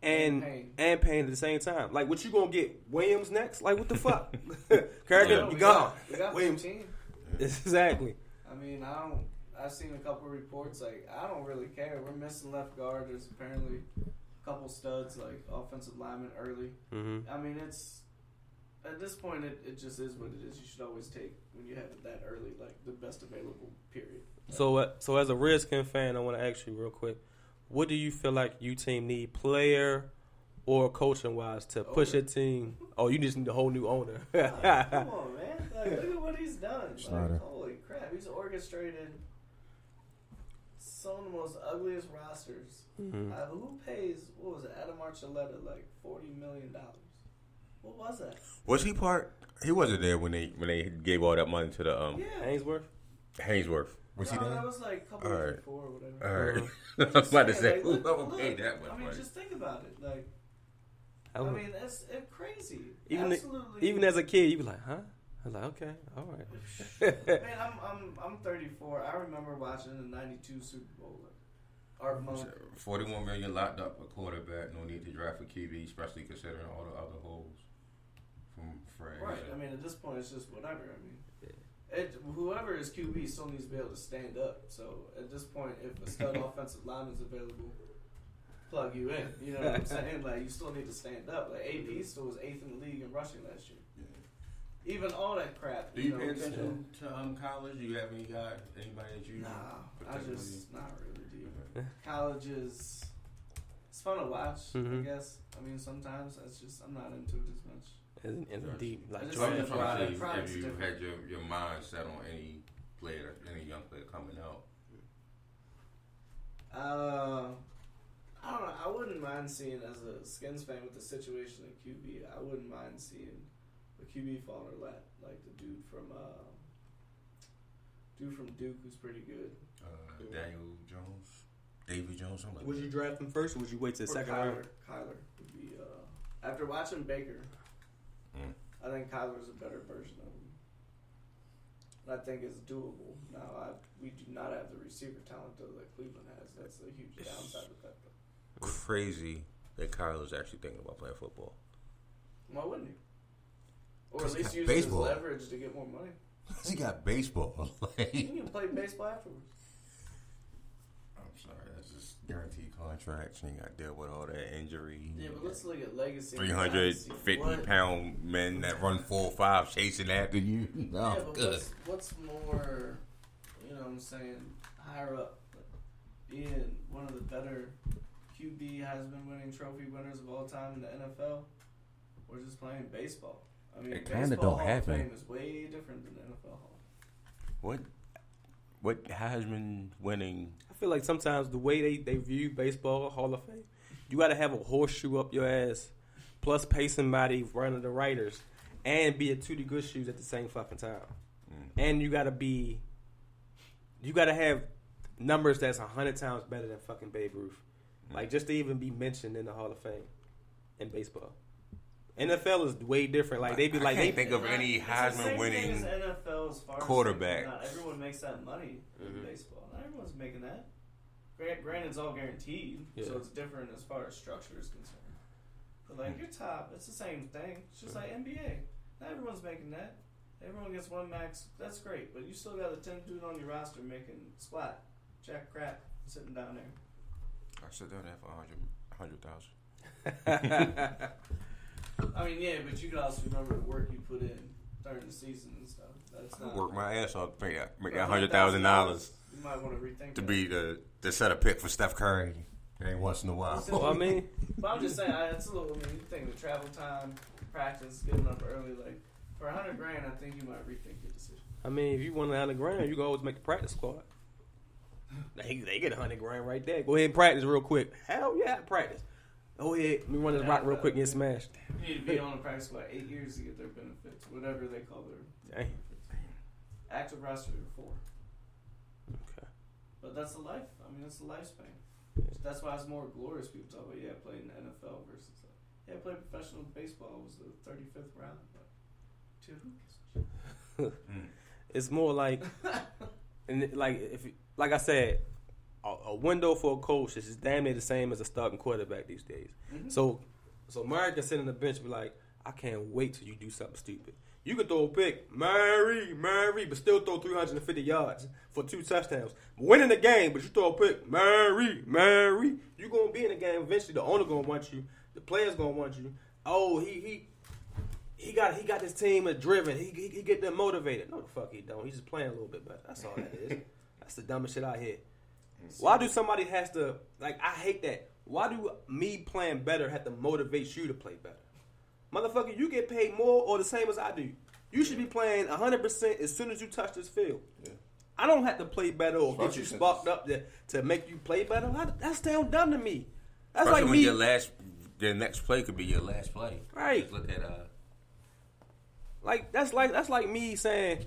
and
And Payne.
and Payne at the same time? Like, what you gonna get Williams next? Like, what the fuck?
Yeah,
Kerrigan,
we
you
got-
gone.
We got
Williams,
15.
exactly.
I mean, I don't. I've seen a couple reports. Like, I don't really care. We're missing left guard. There's apparently a couple studs, like offensive linemen early.
hmm
I mean, it's at this point, it, it just is what it is. You should always take when you have it that early, like the best available. Period.
So, uh, so as a Redskin fan, I want to ask you real quick: What do you feel like you team need, player or coaching wise, to push
Owner.
your team? Oh, you just need a whole new owner.
Like, come on, man! Like, look at what he's done. Like, holy crap! He's orchestrated some of the most ugliest rosters.
Mhm.
Uh, who pays? What was it? Adam Archuleta, like forty million dollars. What was that?
Was he part? He wasn't there when they when they gave all that money to the um
Yeah.
Ainsworth.
Haynesworth. Was he
no,
there?
that was like a couple
All
years
right.
before or whatever.
All right.
Uh-huh.
I was about to say
like, look- look,
paid that much
I mean,
money.
just think about it. Like,
I
I mean, that's it's crazy.
even
Absolutely.
even as a kid, you'd be like, huh? I was like, okay, all right.
Man, I'm I'm I'm 34. I remember watching the '92 Super Bowl. Like, Art Monk.
Forty-one million locked up a quarterback. No need to draft a QB, especially considering all the other holes from Fred.
Right. I mean, at this point, it's just whatever. I mean, it, whoever is QB still needs to be able to stand up. So at this point, if a stud offensive lineman is available, plug you in. You know what I'm saying? Like you still need to stand up. Like AP still was eighth in the league in rushing last year. Even all that crap.
Do you
know,
pay
still-
attention to um college? Do you have any guy, anybody that you?
Nah, I just not really do. College is it's fun to watch.
Mhm.
I guess. I mean, sometimes that's just I'm not into it as much.
And, and deep,
I
like
just
So I'm just trying to see if
pride's
you had your, your mind set on any player, any young player coming out.
Uh, I don't know. I wouldn't mind seeing as a Skins fan with the situation at QB. I wouldn't mind seeing a QB fall in her lap, like the dude from uh, dude from Duke who's pretty good.
Uh, Daniel Jones, Davy Jones, something like
Would
that.
you draft him first, or would you wait to the second
Kyler.
round?
Kyler would be uh, after watching Baker. I think Kyler's a better version of him. And I think it's doable. Now, I, we do not have the receiver talent though that Cleveland has. That's a huge downside with that. But
Crazy that Kyler's actually thinking about playing football.
why wouldn't he? Or at least
got
use
baseball.
his leverage to get more money.
he got baseball. like,
He can play baseball afterwards.
I'm sorry, that's just guaranteed contracts. and You got to deal with all that injury.
Yeah, but let's look at legacy.
Three hundred fifty pound men that run four or five chasing after you. No,
Yeah,
oh,
but
good.
what's, what's more, you know what I'm saying, higher up? Being one of the better QB has been winning trophy winners of all time in the NFL, or just playing baseball? I mean,
It kinda don't happen.
of Fame is way different than the NFL Hall.
What what Heisman winning?
I feel like sometimes the way they, they view baseball Hall of Fame, you got to have a horseshoe up your ass, plus pay somebody running the writers, and be at Tootie Good Shoes at the same fucking time.
Mm.
And you gotta be, you gotta have numbers that's a hundred times better than fucking Babe Ruth,
Mm.
like just to even be mentioned in the Hall of Fame in baseball. NFL is way different. Like they be
I
like
can't
they
think of any Heisman winning
NFL as far as
quarterback.
Not everyone makes that money in
Mhm.
baseball. Not everyone's making that. Granted, it's all guaranteed,
Yeah.
so it's different as far as structure is concerned. But like your top, it's the same thing. It's just like NBA. Not everyone's making that. Everyone gets one max. That's great, but you still got a ten dude on your roster making splat, jack crap, sitting down there.
I sit down there for a hundred, hundred thousand.
I mean, yeah, but you could also remember the work you put in during the season and stuff. That's
I
not
work my ass off to make that, make that hundred thousand dollars
You might want to rethink
to
that.
be the the set a pick for Steph Curry every once in a while.
well, I mean,
But I'm just saying, I, it's a little. I mean, you think the travel time, practice, getting up early, like for a hundred grand, I think you might rethink your decision.
I mean, if you want a hundred grand, you can always make the practice squad. They, they get a hundred grand right there. Go ahead and practice real quick. Hell yeah, practice. Go yeah, let me run this rock real quick and get smashed.
You need to be on the practice squad eight years to get their benefits, whatever they call their
Dang.
active roster four.
Okay.
But that's the life. I mean, that's the lifespan. That's why it's more glorious. People talk about yeah, playing in the NFL versus uh, yeah, playing professional baseball. Was the 35th round, but to who gives a shit?
It's more like, and like if like I said, a, a window for a coach is damn near the same as a starting quarterback these days.
Mhm.
So, so Murray can sit on the bench and be like, I can't wait till you do something stupid. You can throw a pick, Murray, Murray, but still throw 350 yards for two touchdowns. Winning the game, but you throw a pick, Murray, Murray. You're gonna be in the game eventually. The owner gonna want you. The players gonna want you. Oh, he he he got he got this team driven. He, he he get them motivated. No, the fuck he don't. He's just playing a little bit better. That's all that is. That's the dumbest shit I hear. Why do somebody has to like? I hate that. Why do me playing better have to motivate you to play better? Motherfucker, you get paid more or the same as I do. You should be playing 100% as soon as you touch this field.
Yeah.
I don't have to play better or get you sparked up to, to make you play better. That's damn dumb to me. That's
Especially
like
when
me.
your last, your next play could be your last play.
Right.
Just look at uh,
Like that's like that's like me saying,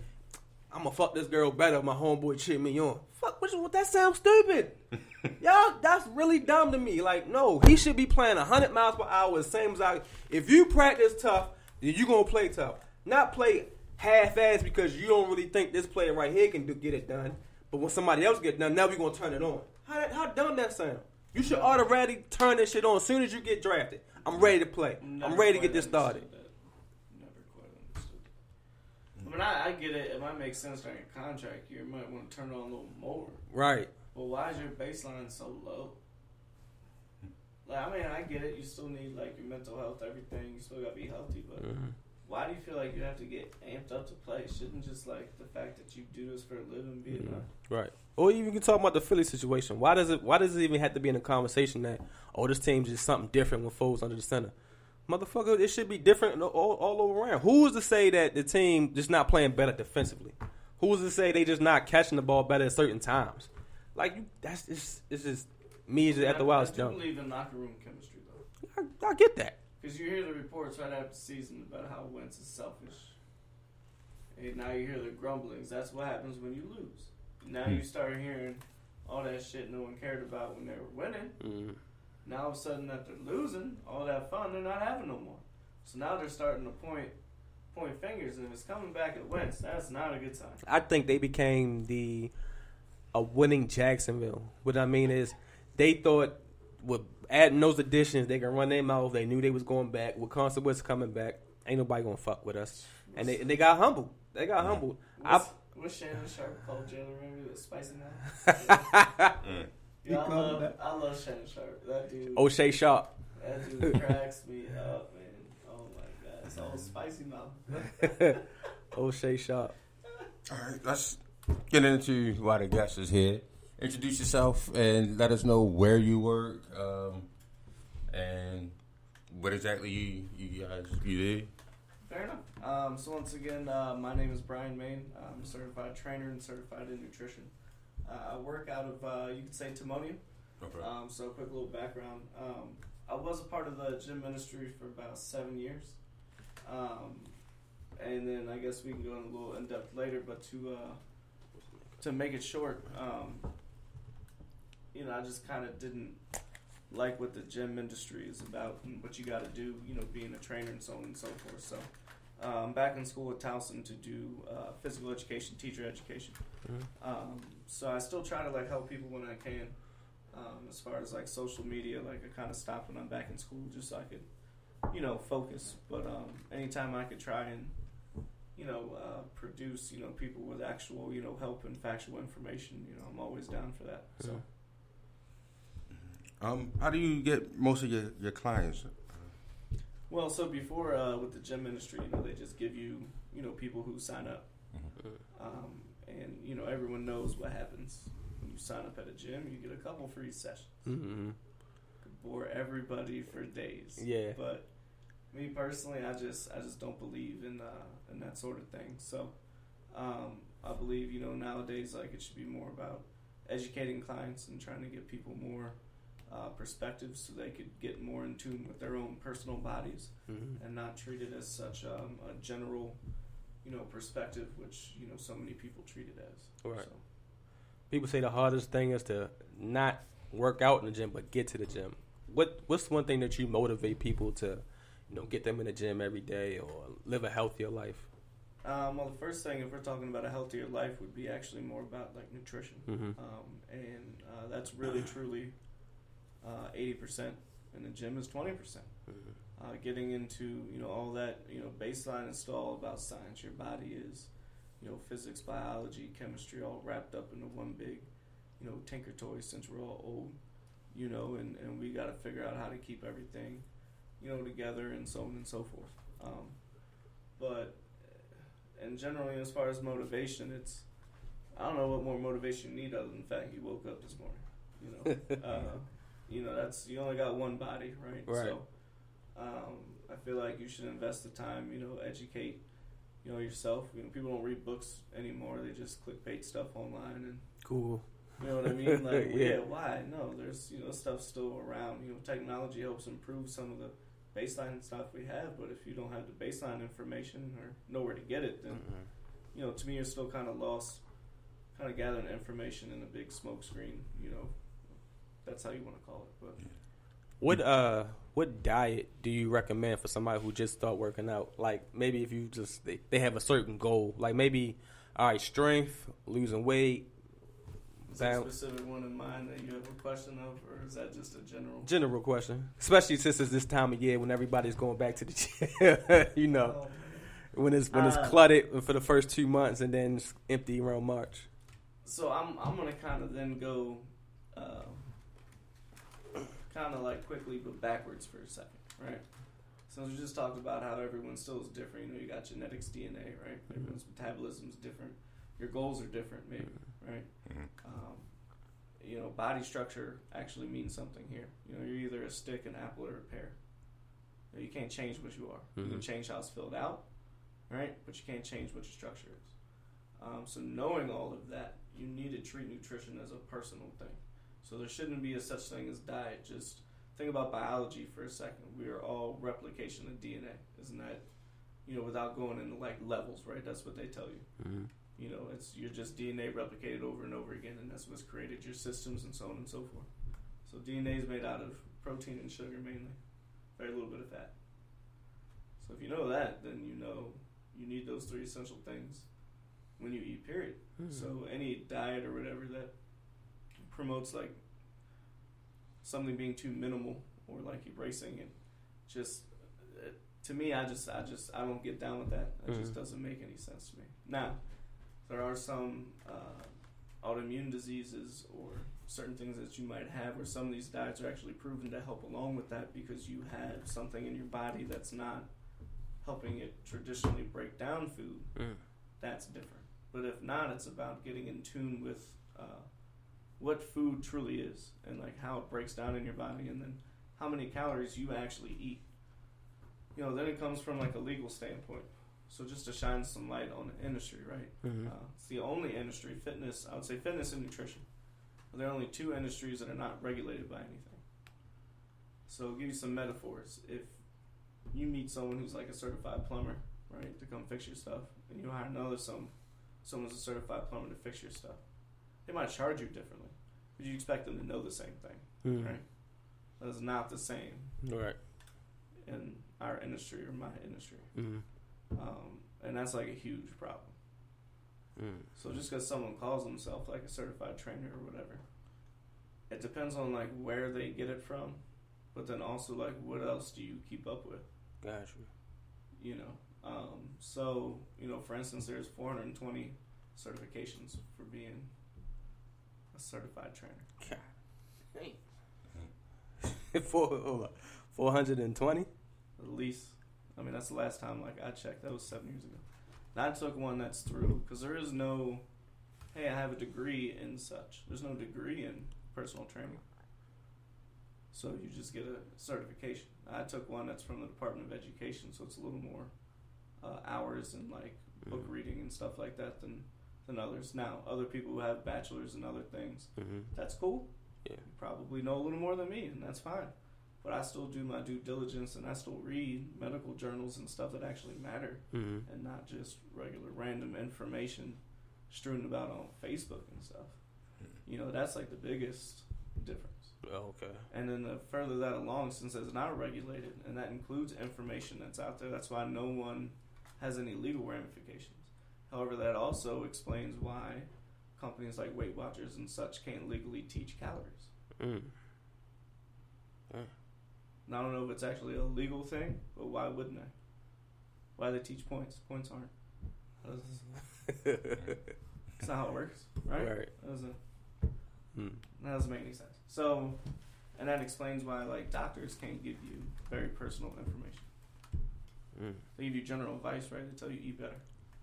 "I'm gonna fuck this girl better." My homeboy cheat me on. Fuck, what, you- that sounds stupid. Y'all, that's really dumb to me. Like, no, he should be playing 100 miles per hour, the same as I. If you practice tough, then you gonna play tough. Not play half-ass because you don't really think this player right here can do, get it done. But when somebody else get done, now we gonna turn it on. How, that- how dumb that sound? You should automatically turn this shit on as soon as you get drafted. I'm ready to play. I'm ready to get this started.
understood that. Never quite understood. Mean, I, I get it. It might make sense during a contract year. You might want to turn it on a little more.
Right.
But why is your baseline so low? Like, I mean, I get it. You still need like your mental health, everything. You still gotta be healthy. But
Mm-hmm.
why do you feel like you have to get amped up to play? Shouldn't just like the fact that you do this for a living be enough?
Right. Or even you can talk about the Philly situation. Why does it why does it even have to be in a conversation that oh this team's just something different when Foles under the center? Motherfucker, it should be different all, all over around. Who is to say that the team just not playing better defensively? Who is to say they just not catching the ball better at certain times? Like you, that's it's, it's just me just at the
I,
wild
I do
dumb.
believe in locker room chemistry though,
I, I get that.
because you hear the reports right after the season about how Wentz is selfish. And now you hear the grumblings. That's what happens when you lose. Now you start hearing all that shit no one cared about when they were winning.
Mm.
Now all of a sudden that they're losing, all that fun they're not having no more. So now they're starting to point point fingers, and if it's coming back at Wentz, that's not a good sign.
I think they became the a winning Jacksonville. What I mean is, they thought with adding those additions, they can run their mouth. They knew they was going back. With Carson Wentz coming back, ain't nobody gonna fuck with us. And they and they got humbled. They got humbled. I,
What's, what's Shannon Sharpe called Jalen Ramsey? The spicy man. Yeah, I
called
love,
that?
I love Shannon Sharpe. That dude,
O'Shea Sharp.
that dude cracks me up, man. Oh my god, it's all spicy mouth.
O'Shea Sharp.
All right, let's get into why the guest is here. Introduce yourself and let us know where you work um, and what exactly you you guys you did.
Fair enough. Um, so once again, uh, my name is Brian Main. I'm a certified trainer and certified in nutrition. I work out of uh, you could say Timonium.
Okay.
Um, so, a quick little background. Um, I was a part of the gym ministry for about seven years. Um, and then I guess we can go in a little in depth later. But to uh, to make it short, um, you know, I just kind of didn't like what the gym industry is about and what you got to do. You know, being a trainer and so on and so forth. So. I'm back in school at Towson to do uh, physical education, teacher education. Um, so I still try to like help people when I can. Um, as far as like social media, like I kind of stopped when I'm back in school just so I could, you know, focus. But um, anytime I could try and, you know, uh, produce, you know, people with actual, you know, help and factual information, you know, I'm always down for that. So.
Um, how do you get most of your, your clients?
Well, so before uh, with the gym ministry, you know, they just give you, you know, people who sign up, um, and you know, everyone knows what happens when you sign up at a gym. You get a couple free sessions.
Mm-hmm.
Could bore everybody for days.
Yeah.
But me personally, I just I just don't believe in uh, in that sort of thing. So um, I believe you know nowadays like it should be more about educating clients and trying to get people more uh, perspectives so they could get more in tune with their own personal bodies
Mm-hmm.
and not treat it as such um, a general you know perspective which you know so many people treat it as.
Right.
So.
People say the hardest thing is to not work out in the gym, but get to the gym. What What's one thing that you motivate people to, you know, get them in the gym every day or live a healthier life?
Um, well, the first thing, if we're talking about a healthier life, would be actually more about like nutrition,
Mm-hmm.
um, and uh, that's really truly uh, eighty percent, and the gym is twenty percent.
Mm-hmm.
Uh, getting into you know all that you know baseline is all about science. Your body is you know physics, biology, chemistry, all wrapped up into one big you know tinker toy. Since we're all old, you know, and and we got to figure out how to keep everything you know together and so on and so forth. Um, but and generally, as far as motivation, it's I don't know what more motivation you need other than the fact you woke up this morning. You know, uh, you know that's you only got one body, right?
Right.
So, um, I feel like you should invest the time. You know, educate. You know yourself. You know, people don't read books anymore. They just clickbait stuff online, and
Cool.
you know what I mean. Like,
Yeah.
yeah. why? No, there's you know stuff still around. You know, technology helps improve some of the baseline stuff we have, but if you don't have the baseline information or know where to get it, then
Mm-hmm.
you know, to me, you're still kind of lost, kind of gathering information in a big smoke screen. You know, that's how you want to call it. But
What uh what diet do you recommend for somebody who just start working out? Like maybe if you just they, they have a certain goal, like maybe all right, strength, losing weight,
is that a specific one in mind that you have a question of, or is that just a general?
General question, especially since it's this time of year when everybody's going back to the gym. you know,
Oh,
when it's when it's
Uh,
cluttered for the first two months and then it's empty around March.
So I'm I'm gonna kind of then go, uh, kind of like quickly but backwards for a second, right? So we just talked about how everyone still is different. You know, you got genetics, DNA, right? Everyone's metabolism is different. Your goals are different, maybe, right? Um, you know, body structure actually means something here. You know, you're either a stick, an apple, or a pear. You, know, you can't change what you are. You can change how it's filled out, right? But you can't change what your structure is. Um, so knowing all of that, you need to treat nutrition as a personal thing. So there shouldn't be a such thing as diet. Just think about biology for a second. We are all replication of DNA, isn't that? You know, without going into like levels, right? That's what they tell you.
Mm-hmm.
You know, it's you're just DNA replicated over and over again, and that's what's created your systems and so on and so forth. So DNA is made out of protein and sugar mainly, very little bit of fat. So if you know that, then you know you need those three essential things when you eat. Period. So any diet or whatever that promotes like something being too minimal or like erasing it, just uh, to me, I just, I just, I don't get down with that. It just
Mhm.
doesn't make any sense to me. Now, there are some uh, autoimmune diseases or certain things that you might have where some of these diets are actually proven to help along with that because you have something in your body that's not helping it traditionally break down food
Mm.
that's different. But if not, it's about getting in tune with uh, what food truly is and like how it breaks down in your body, and then how many calories you actually eat. You know, then it comes from like a legal standpoint. So just to shine some light on the industry, right?
Mm-hmm.
Uh, it's the only industry, fitness. I would say fitness and nutrition. There are only two industries that are not regulated by anything. So I'll give you some metaphors. If you meet someone who's like a certified plumber right, to come fix your stuff, and you hire another some someone's a certified plumber to fix your stuff, they might charge you differently, but you expect them to know the same thing,
Mm.
right? That is not the same
Right.
in our industry or my industry,
Mm.
um, and that's like a huge problem.
Mm.
So just because someone calls themselves like a certified trainer or whatever, it depends on like where they get it from, but then also like what else do you keep up with?
Got you.
Know, um, so you know, for instance, there's 420 certifications for being certified trainer.
God. Dang. Four, hold on. 420?
At least, I mean, that's the last time like I checked. That was seven years ago. And I took one that's through because there is no, hey, I have a degree in such. There's no degree in personal training. So you just get a certification. I took one that's from the Department of Education, so it's a little more uh, hours and like book reading and stuff like that than than others. Now, other people who have bachelors and other things,
Mm-hmm.
that's cool.
Yeah.
You probably know a little more than me, and that's fine. But I still do my due diligence, and I still read medical journals and stuff that actually matter,
Mm-hmm.
and not just regular random information strewn about on Facebook and stuff. You know, that's like the biggest difference.
Oh, okay.
And then the further that along, since it's not regulated, and that includes information that's out there, that's why no one has any legal ramifications. However, that also explains why companies like Weight Watchers and such can't legally teach calories.
Mm.
And I don't know if it's actually a legal thing, but why wouldn't they? Why they teach points? Points aren't. That doesn't- That's not how it works, right?
Right.
That doesn't,
Mm.
that doesn't make any sense. So, and that explains why like doctors can't give you very personal information.
Mm.
They give you general advice, right? They tell you eat better.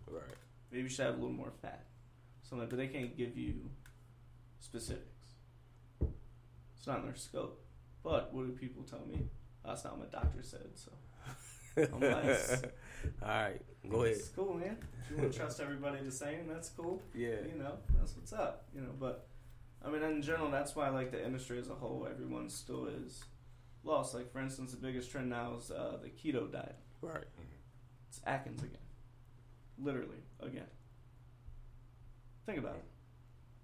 Right.
Maybe you should have a little more fat. Something, but they can't give you specifics. It's not in their scope. But what do people tell me? That's not what my doctor said. So I'm nice.
All right. Go ahead.
It's cool, man. If you want to trust everybody the same, that's cool.
Yeah.
You know, that's what's up. You know, but I mean, in general, that's why like the industry as a whole, everyone still is lost. Like for instance, the biggest trend now is uh, the keto diet.
Right.
It's Atkins again, literally again. Think about it: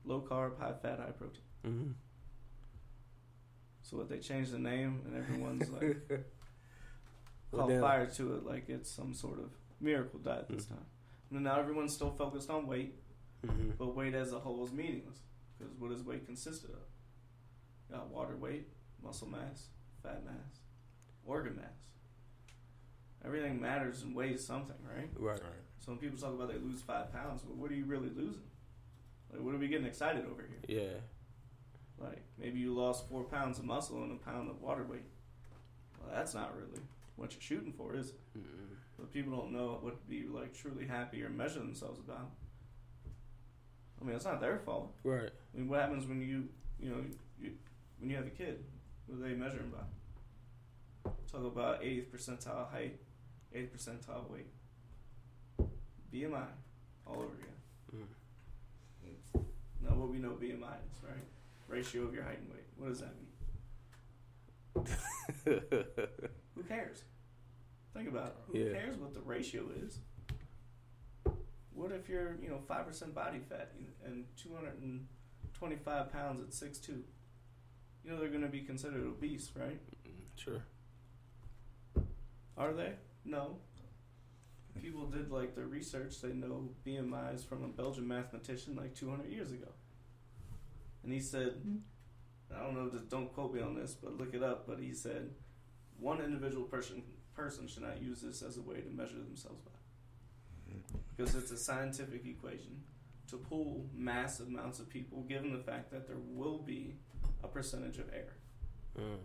low carb, high fat, high protein.
Mm-hmm.
So what they changed the name, and everyone's like
Well,
called
then-
fire to it, like it's some sort of miracle diet this
Mhm.
time. And now everyone's still focused on weight,
Mm-hmm.
but weight as a whole is meaningless because what is weight consisted of? You got water weight, muscle mass, fat mass, organ mass. Everything matters and weighs something, right?
Right.
So when people talk about they lose five pounds, well, what are you really losing? Like, what are we getting excited over here?
Yeah.
Like, maybe you lost four pounds of muscle and a pound of water weight. Well, that's not really what you're shooting for, is it?
Mm-mm.
But people don't know what to be like truly happy or measure themselves about. I mean, it's not their fault.
Right.
I mean, what happens when you, you know, you, when you have a kid? What do they measure him by? Talk about 80th percentile height, 80th percentile weight, BMI, all over again.
Mm.
Now, what we know BMI is, right? Ratio of your height and weight. What does that mean? Who cares? Think about it. Who
Yeah.
cares what the ratio is? What if you're, you know, five percent body fat and two hundred and twenty-five pounds at six two? You know they're going to be considered obese, right?
Sure.
Are they? No. People did like their research. They know BMI is from a Belgian mathematician like 200 years ago, and he said, I don't know, just don't quote me on this, but look it up. But he said, one individual person person should not use this as a way to measure themselves by, because it's a scientific equation to pull massive amounts of people, given the fact that there will be a percentage of error.
Mm.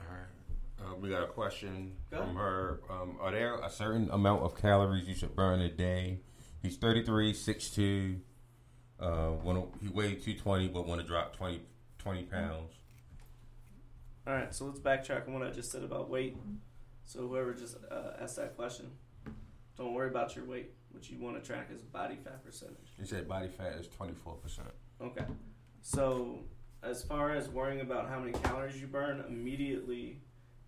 All right. Uh, we got a question
Go
from her. Um, are there a certain amount of calories you should burn a day? He's 33, 6'2". Uh, wanna, he weighed 220, but want to drop 20, 20 pounds.
All right, so let's backtrack on what I just said about weight. So whoever just uh, asked that question, don't worry about your weight. What you want to track is body fat percentage.
He said body fat is 24%.
Okay. So as far as worrying about how many calories you burn, immediately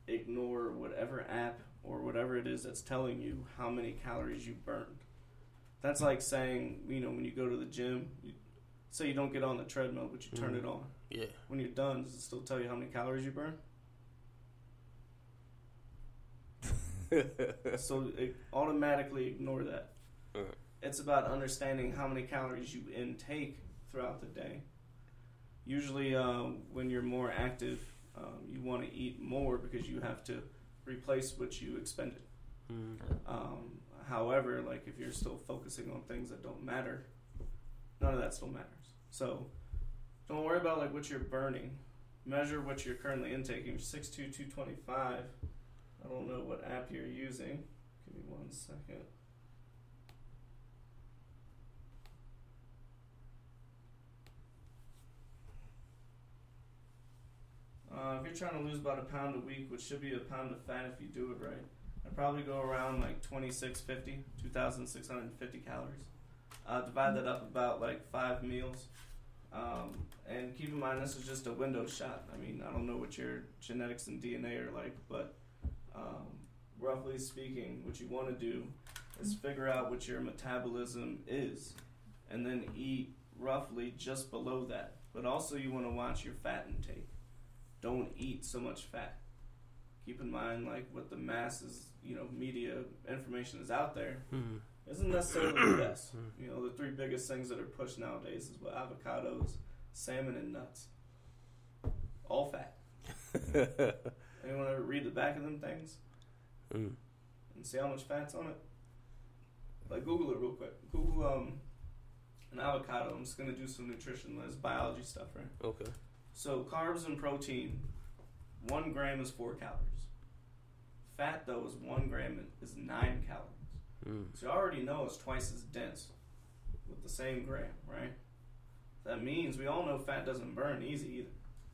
ignore whatever app or whatever it is that's telling you how many calories you burned. That's like saying, you know, when you go to the gym, you, say you don't get on the treadmill, but you turn
Mhm.
it on.
Yeah.
When you're done, does it still tell you how many calories you burn? so it, automatically ignore that.
Alright.
It's about understanding how many calories you intake throughout the day. Usually, um, when you're more active, um, you want to eat more because you have to replace what you expended.
Mm.
Um, however, like if you're still focusing on things that don't matter, none of that still matters. So don't worry about like what you're burning. Measure what you're currently intaking. Six two two twenty five. I don't know what app you're using. Give me one second. Uh, if you're trying to lose about a pound a week, which should be a pound of fat if you do it right, I'd probably go around like 2650, 2650 calories. Uh, divide that up about like five meals. Um, and keep in mind, this is just a window shot. I mean, I don't know what your genetics and DNA are like, but um, roughly speaking, what you want to do is figure out what your metabolism is and then eat roughly just below that. But also, you want to watch your fat intake. Don't eat so much fat. Keep in mind, like what the masses, you know, media information is out there
Mm.
isn't necessarily the best. You know, the three biggest things that are pushed nowadays is what avocados, salmon, and nuts. All fat. Anyone ever read the back of them things
Mm.
and see how much fat's on it? Like Google it real quick. Google um an avocado. I'm just gonna do some nutrition. Biology stuff, right?
Okay.
So carbs and protein, one gram is four calories. Fat though is one gram is nine calories.
Mm.
So you already know it's twice as dense with the same gram, right? That means we all know fat doesn't burn easy either.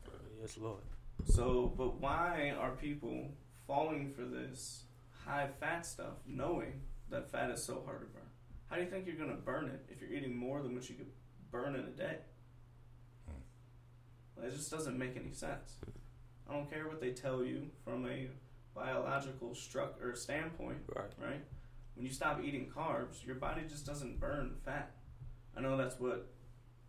Uh, yes, Lord.
So, but why are people falling for this high fat stuff knowing that fat is so hard to burn? How do you think you're going to burn it if you're eating more than what you could burn in a day? It just doesn't make any sense. I don't care what they tell you from a biological struct or standpoint
Right.
right? When you stop eating carbs, your body just doesn't burn fat. I know that's what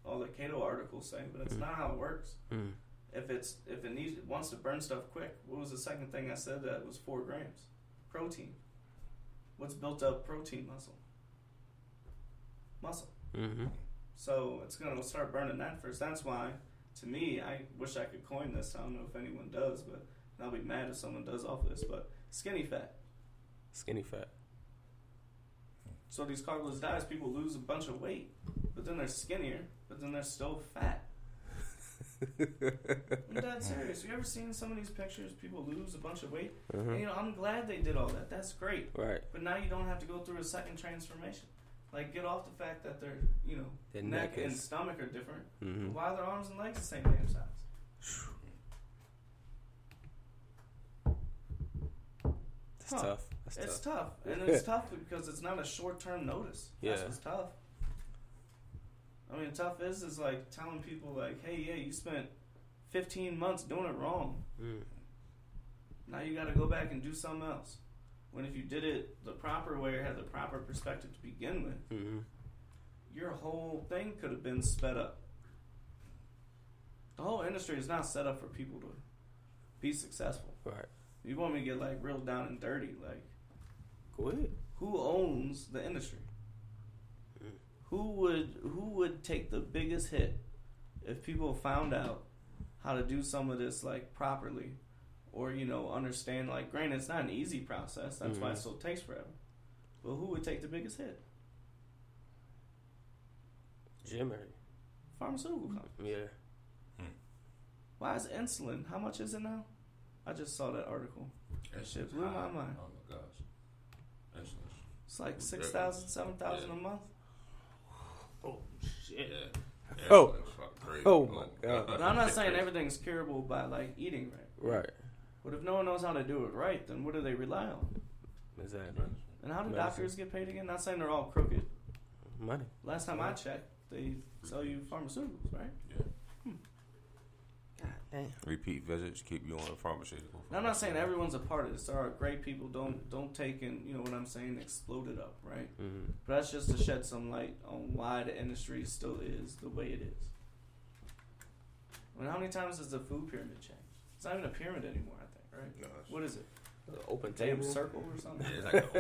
all the keto articles say, but it's
Mhm.
not how it works.
Mm.
If it's if it needs it wants to burn stuff quick, what was the second thing I said that was four grams? Protein. What's built up protein muscle? Muscle.
Mm-hmm.
So it's gonna start burning that first. That's why, to me, I wish I could coin this. I don't know if anyone does, but I'll be mad if someone does off this. But skinny fat.
Skinny fat.
So these carbless diets, people lose a bunch of weight, but then they're skinnier, but then they're still fat. I'm dead serious. You ever seen some of these pictures? People lose a bunch of weight.
Uh-huh.
And, you know, I'm glad they did all that. That's great.
Right.
But now you don't have to go through a second transformation. Like, get off the fact that their, you know,
Their
neck
neck
and stomach are different.
Mm-hmm.
Why are their arms and legs the same damn size?
That's
Huh.
tough. That's
It's
tough.
tough, and it's tough because it's not a short term notice. That's
Yeah.
what's tough. I mean, tough is is like telling people like, hey, yeah, you spent 15 months doing it wrong.
Mm.
Now you got to go back and do something else. When if you did it the proper way or had the proper perspective to begin with,
Mm-hmm.
your whole thing could have been sped up. The whole industry is not set up for people to be successful.
Right.
You want me to get like real down and dirty, like
Go ahead.
who owns the industry?
Mm.
Who would who would take the biggest hit if people found out how to do some of this like properly, or you know understand like granted it's not an easy process that's why it
Mhm.
still takes forever, but who would take the biggest hit?
Jimmy.
Pharmaceutical company.
Yeah.
Why is insulin? How much is it now? I just saw that article. That shit blew my mind.
Oh my gosh. That's,
It's like six thousand, seven thousand a month.
Oh shit.
yeah.
Oh.
That's fucking crazy.
Oh my God.
But I'm not saying everything's curable by like eating right.
Right.
But if no one knows how to do it right, then what do they rely on?
Exactly.
And how do
Medicine.
doctors get paid again? Not saying they're all crooked.
Money.
Last time I checked, they sell you pharmaceuticals, right?
Yeah.
God
Repeat visits keep you on the pharmaceutical.
Now, I'm not saying everyone's a part of this. There are great people. Don't don't take and you know what I'm saying. Explode it up, right?
Mm-hmm.
But that's just to shed some light on why the industry still is the way it is. I mean, how many times has the food pyramid changed? It's not even a pyramid anymore. I think, right?
No, it's-
What is it?
The Open
Damn
table.
circle or something?
Yeah, it's like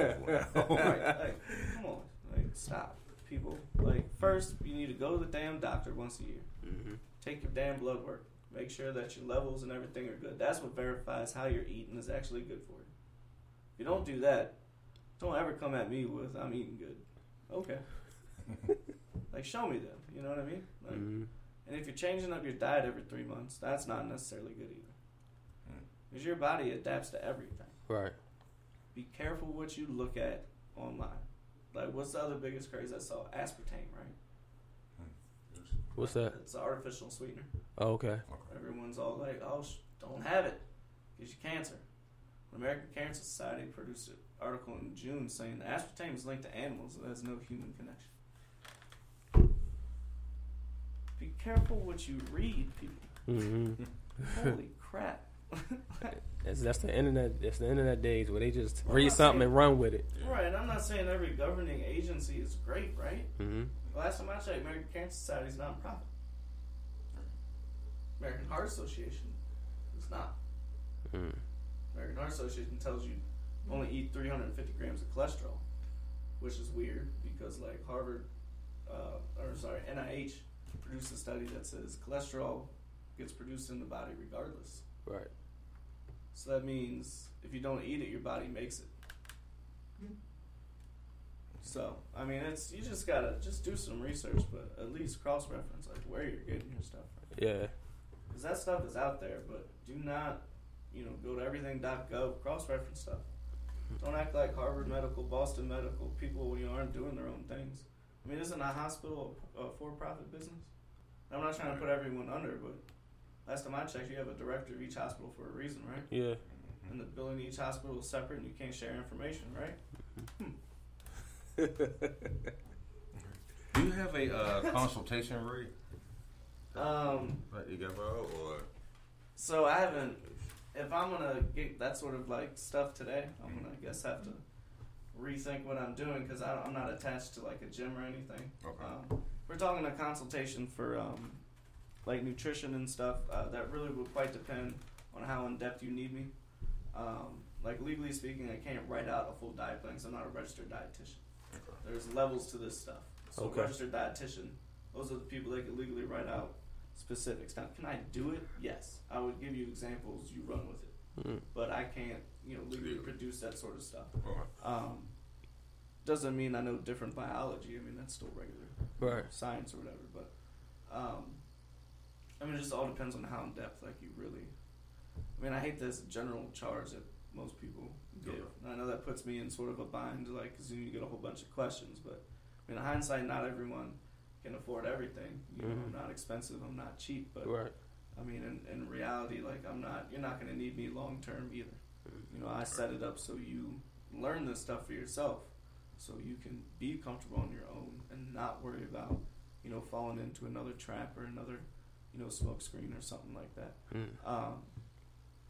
the old one.
right, like, come on, like, stop, people. Like, first, you need to go to the damn doctor once a year.
Mm-hmm.
Take your damn blood work. Make sure that your levels and everything are good. That's what verifies how you're eating is actually good for you. If you don't do that, don't ever come at me with "I'm eating good." Okay, like show me then. You know what I mean? Like,
Mm-hmm.
and if you're changing up your diet every three months, that's not necessarily good either. Because your body adapts to everything.
Right.
Be careful what you look at online. Like, what's the other biggest craze I saw? Aspartame, right?
What's that?
It's an artificial sweetener.
Oh, okay.
Everyone's all like, "Oh, sh- don't have it, gives you cancer." The American Cancer Society produced an article in June saying that aspartame is linked to animals and has no human connection. Be careful what you read, people.
Mm-hmm.
Holy crap!
That's, that's the internet. That's the internet days where they just
Well,
read something
saying-
and run with it.
right, and I'm not saying every governing agency is great, right?
Mm-hmm.
Last time I checked, American Cancer Society is nonprofit. American Heart Association is not.
Mm.
American Heart Association tells you only eat 350 grams of cholesterol, which is weird because like Harvard, uh, or sorry, NIH produced a study that says cholesterol gets produced in the body regardless.
Right.
So that means if you don't eat it, your body makes it. So I mean, it's you just gotta just do some research, but at least cross reference like where you're getting your stuff from.
Yeah.
Because that stuff is out there, but do not, you know, go to everything.gov, cross reference stuff. Don't act like Harvard Medical, Boston Medical, people you know, aren't doing their own things. I mean, isn't a hospital a for profit business? I'm not trying to put everyone under, but last time I checked, you have a director of each hospital for a reason, right?
Yeah.
And the billing of each hospital is separate and you can't share information, right?
Do you have a uh, consultation rate
Um,
that you give out, or
So I haven't. If I'm gonna get that sort of like stuff today, I'm gonna I guess have to rethink what I'm doing because I'm not attached to like a gym or anything.
Okay.
Um, we're talking a consultation for um, like nutrition and stuff. Uh, that really would quite depend on how in depth you need me. Um, like legally speaking, I can't write out a full diet plan because I'm not a registered dietitian. There's levels to this stuff. So
Okay.
registered dietitian, those are the people that can legally write out specifics. Now, can I do it? Yes. I would give you examples. You run with it,
Mm.
but I can't, you know, legally produce that sort of stuff. Um, doesn't mean I know different biology. I mean, that's still regular
Right.
science or whatever. But um, I mean, it just all depends on how in depth, like you really. I mean, I hate this general charge that most people give.
Yeah.
And I know that puts me in sort of a bind, like, because you get a whole bunch of questions. But I mean, in hindsight, not everyone can afford everything. You know, I'm
Mhm.
not expensive. I'm not cheap. But
Right.
I mean, in, in reality, like, I'm not. You're not going to need me long term either. You know, I set it up so you learn this stuff for yourself, so you can be comfortable on your own and not worry about, you know, falling into another trap or another, you know, smoke screen or something like that.
Mm.
Um,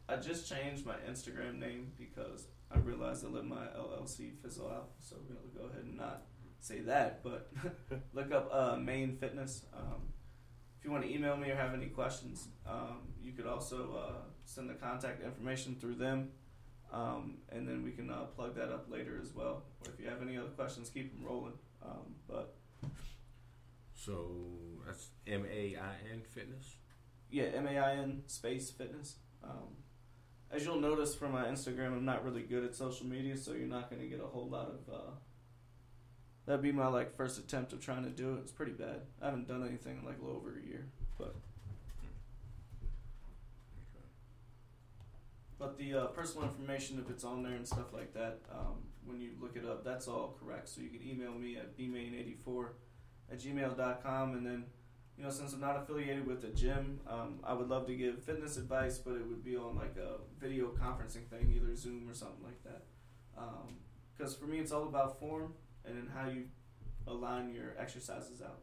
I just changed my Instagram name because I realized I let my LLC fizzle out, so we're gonna go ahead and not say that, but look up uh, Main Fitness. Um, if you want to email me or have any questions, um, you could also uh, send the contact information through them, um, and then we can uh, plug that up later as well. Or if you have any other questions, keep them rolling. Um, but
so that's M A I N Fitness.
yeah, M A I N space fitness. Um, as you'll notice from my Instagram, I'm not really good at social media, so you're not going to get a whole lot of. Uh, that'd be my like first attempt of trying to do it. It's pretty bad. I haven't done anything in like a little over a year, but but the uh, personal information, if it's on there and stuff like that, um, when you look it up, that's all correct. So you can email me at bmain84 at gmail.com, and then you know, since I'm not affiliated with a gym, um, I would love to give fitness advice, but it would be on like a video conferencing thing, either Zoom or something like that. Because for me, it's all about form and then how you align your exercises out.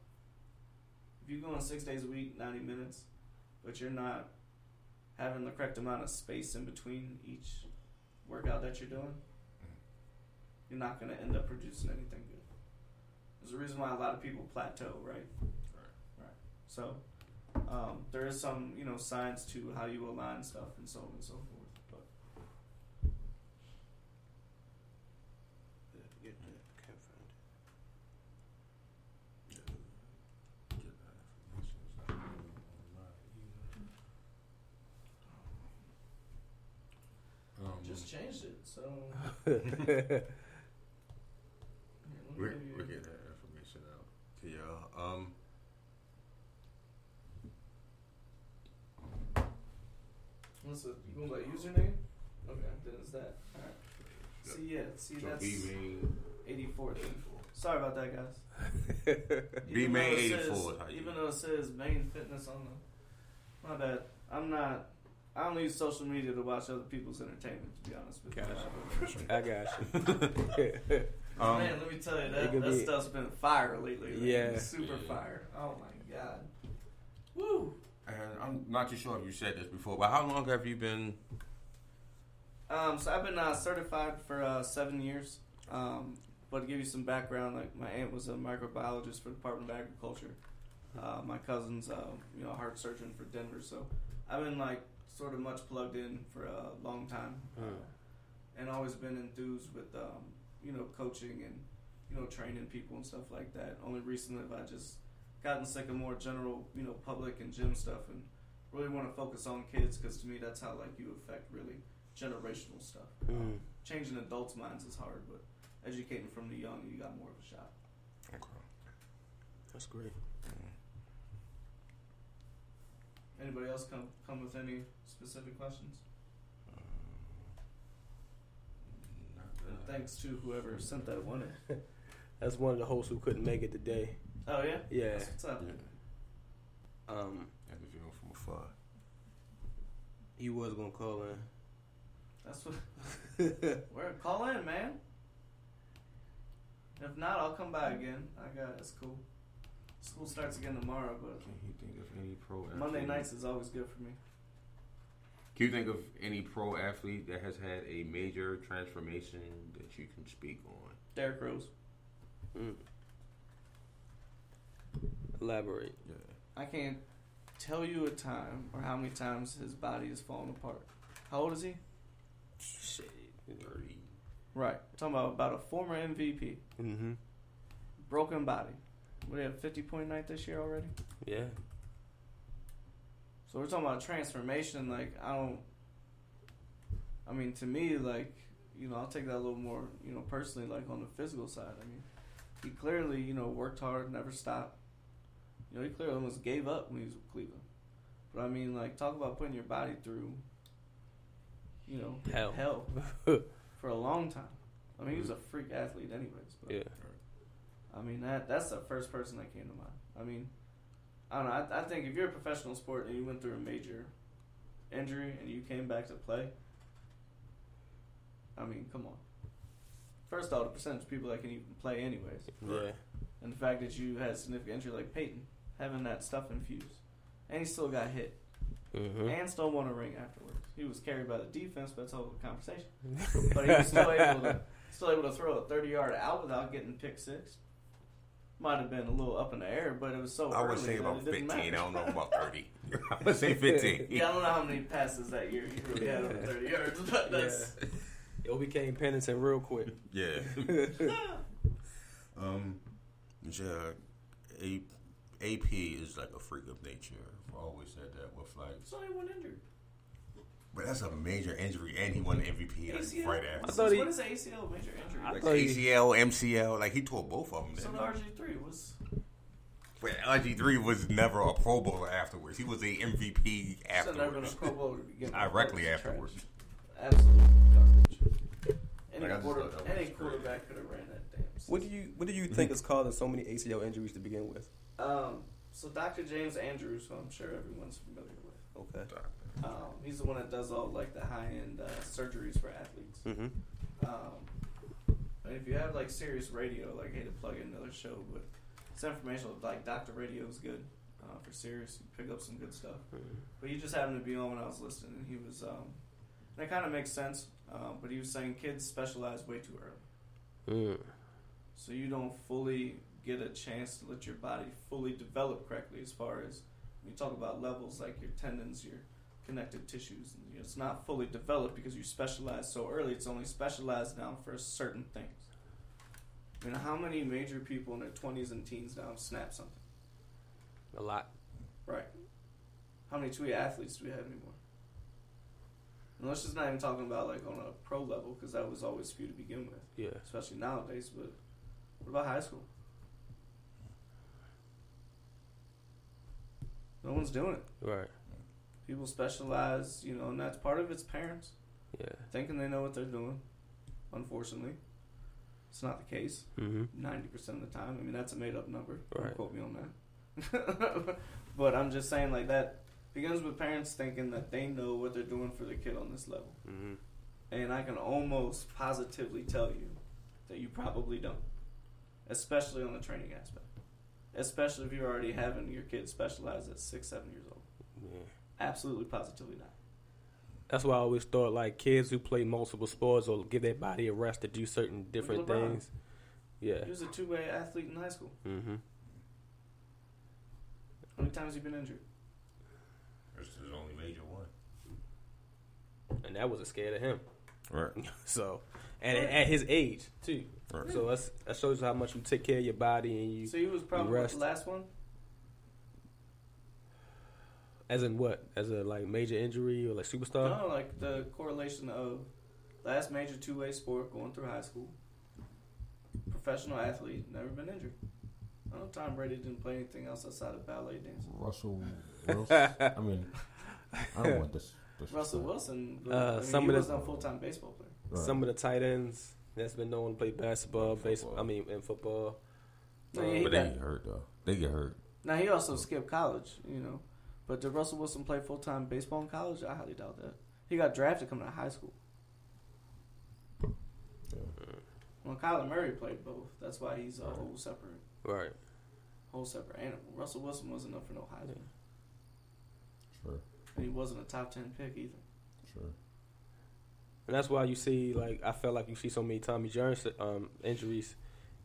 If you go on six days a week, 90 minutes, but you're not having the correct amount of space in between each workout that you're doing, you're not going to end up producing anything good. There's a reason why a lot of people plateau, right? Right. Right. So um, there is some, you know, science to how you align stuff and so on and so forth. But
Um,
just changed it, so.
we
Here, let me
we
give you-
get that information out to y'all. Um,
What's the you going by username? Okay, then it's that. Alright. See yeah, see
so
that's
B main
eighty four. Sorry about that guys.
B
Even
main
though it
eighty
says-
four.
Even though it says main fitness on the my bad. I'm not I don't use social media to watch other people's entertainment to be honest with you.
I got you.
Um,
Man, let me tell you that that
be-
stuff's been fire lately. like,
Yeah.
super fire. Oh my god. Woo.
and I'm not too sure if you said this before, but how long have you been?
Um, so I've been uh, certified for uh, seven years. Um, but to give you some background, like my aunt was a microbiologist for the Department of Agriculture. Uh, my cousin's, uh, you know, a heart surgeon for Denver. So I've been like sort of much plugged in for a long time, uh, and always been enthused with, um, you know, coaching and you know training people and stuff like that. Only recently have I just gotten sick of more general, you know, public and gym stuff, and really want to focus on kids because to me that's how like you affect really generational stuff.
Mm.
Changing adults' minds is hard, but educating from the young, you got more of a shot.
Okay, That's great.
Anybody else come come with any specific questions? And thanks to whoever sent that one in.
That's one of the hosts who couldn't make it today.
Oh yeah,
Yeah.
That's what's up.
Um,
Had to view him from afar.
he was gonna call in.
That's what. We're call in, man. If not, I'll come by again. I got it's cool. School starts again tomorrow, but
Can you think of any pro?
Monday
athlete-
nights is always good for me.
Can you think of any pro athlete that has had a major transformation that you can speak on?
Derrick Rose.
Mm. Elaborate.
Yeah.
I can't tell you a time or how many times his body has fallen apart. How old is he?
Shit.
Thirty.
Right. talking about about a former MVP.
Mm-hmm.
Broken body. What do you have, 50 point night this year already?
Yeah.
So we're talking about transformation. Like, I don't. I mean, to me, like, you know, I'll take that a little more, you know, personally, like on the physical side. I mean, he clearly, you know, worked hard, never stopped. You know, he clearly almost gave up when he was with Cleveland. But I mean, like, talk about putting your body through, you know,
Hell.
hell for a long time. I mean, he was a mm-hmm. freak athlete, anyways. But
Yeah.
I mean that that's the first person that came to mind. I mean, I don't know. I, I think if you're a professional sport and you went through a major injury and you came back to play, I mean, come on. First of all, the percentage of people that can even play anyways,
Yeah.
and the fact that you had significant injury like Peyton, having that stuff infused, and he still got hit
Mm-hmm.
and still won a ring afterwards. He was carried by the defense, but that's all a whole conversation. but he was still able to still able to throw a thirty yard out without getting pick six. Might have been a little up in the air, but it was so
I would
early
say about
it didn't
fifteen. I don't know about thirty. I would say fifteen.
Yeah, I don't know how many passes that year he really had over thirty yards, but that's
It became penitent real quick.
Yeah. um, yeah. A, AP is like a freak of nature. I've always said that with like,
it's only one injured.
But that's a major injury, and he won the MVP like,
ACL.
right
I
after.
thought he-
what is ACL major injury?
I
Like
thought he-
ACL, MCL, like he tore both of them.
so
didn't
the? RG three was
But RG three was never a Pro Bowler afterwards. He was a MVP
should never been a
afterwards.
Pro Bowler to begin with.
Directly afterwards.
trash. Absolutely garbage. Any,
Like,
quarter,
thought that was
any quarterback could have ran that damn.
What do you What do you think is causing so many ACL injuries to begin with?
Um, so Dr. James Andrews, who I'm sure everyone's familiar with,
Okay.
Um, he's the one that does all like the high end uh, surgeries for athletes.
Mm-hmm.
Um, and if you have like Sirius radio, like I hate to plug in another show, but it's informational. Like Doctor Radio is good. uh, for Sirius. You pick up some good stuff. But he just happened to be on when I was listening, and he was. Um, and it kind of makes sense. Um, but he was saying kids specialize way too early,
Mm.
so you don't fully get a chance to let your body fully develop correctly. As far as when you talk about levels like your tendons, your connective tissues, you know, it's not fully developed because you specialize so early. It's only specialized now for certain things. I mean, how many major people in their twenties and teens now snap something?
A lot.
Right. How many two-way athletes do we have anymore? And let's just not even talking about like on a pro level because that was always few to begin with,
Yeah.
especially nowadays. But what about high school? No one's doing it.
Right.
People specialize, you know, and that's part of it's parents
Yeah.
thinking they know what they're doing. Unfortunately, it's not the case.
Mm-hmm.
Ninety percent of the time. I mean, that's a made-up number. Don't quote me on that. but I'm just saying, like that begins with parents thinking that they know what they're doing for their kid on this level,
Mm-hmm.
and I can almost positively tell you that you probably don't, especially on the training aspect. Especially if you're already having your kid specialize at six, seven years old.
Yeah.
Absolutely, positively not.
That's why I always thought like kids who play multiple sports or give their body a rest to do certain different things. Yeah.
He was a two-way athlete in high school.
Mm-hmm.
How many times has he been injured?
This is his only major one.
And that wasn't scared of him.
Right.
So, and at, at his age too.
Right.
So that's, that shows you how much you take care of your body and you,
So he was probably
rest.
the last one.
As in what, as a like major injury or like superstar.
No, like the correlation of last major two way sport going through high school, professional athlete, never been injured. I know Tom Brady didn't play anything else outside of ballet dancing.
Russell Wilson. I mean, I don't want this. this
Russell Wilson,
Uh,
I mean,
some
he
of the-
wasn't full time baseball player.
Right.
Some of the tight ends that's been known to play basketball, baseball. I mean, in football.
No, yeah, he
but they
got-
get hurt though. They get hurt.
now he also skipped college, you know. But did Russell Wilson play full time baseball in college? I highly doubt that. He got drafted coming out of high school. Well, Kyler Murray played both. That's why he's a whole separate,
Right.
whole separate animal. Russell Wilson wasn't up for no Heisman,
Sure.
and he wasn't a top ten pick either.
Sure.
And that's why you see, like, I felt like you see so many Tommy John um, injuries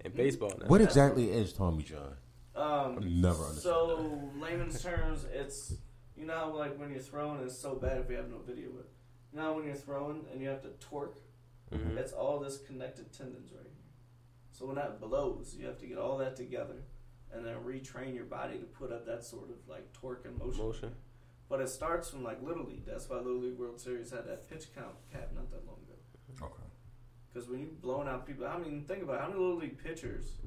in
Mm.
baseball now.
What exactly is Tommy John?
Um,
never understood
So layman's terms, it's you know how, like when you're throwing, it's so bad if we have no video. But you know when you're throwing and you have to torque,
Mhm.
it's all this connected tendons right here. So when that blows, you have to get all that together and then retrain your body to put up that sort of like torque and motion.
Motion.
But it starts from like little league. That's why Little League World Series had that pitch count cap not that long ago.
Okay.
Because when you're blowing out people, I mean, think about it, how many little league pitchers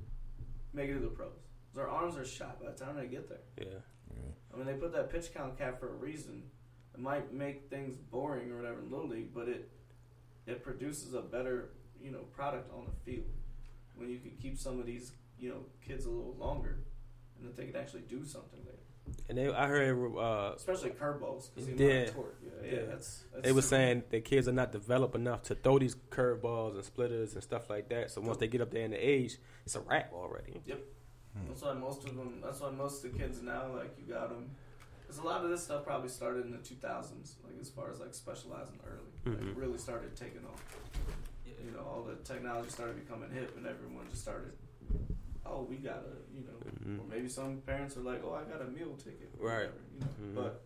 make it to the pros. Their arms are shot by the time they get there.
Yeah.
Yeah.
I mean, they put that pitch count cap for a reason. It might make things boring or whatever in little league, but it it produces a better you know product on the field when you can keep some of these you know kids a little longer and that they can actually do something there.
And they, I heard uh,
Especially curveballs because
Yeah.
torque. Yeah, yeah,
Yeah.
that's, that's
they were saying that kids are not developed enough to throw these curveballs and splitters and stuff like that. So once they get up there in the age, it's a wrap already.
That's why most of them. That's why most of the kids now, like you got them. Because a lot of this stuff probably started in the 2000s, like as far as like specializing early,
Mhm.
like really started taking off. You know, all the technology started becoming hip, and everyone just started. Oh, we gotta, you know,
Mhm.
or maybe some parents are like, "Oh, I got a meal ticket," or
Right.
whatever, you know.
Mhm.
But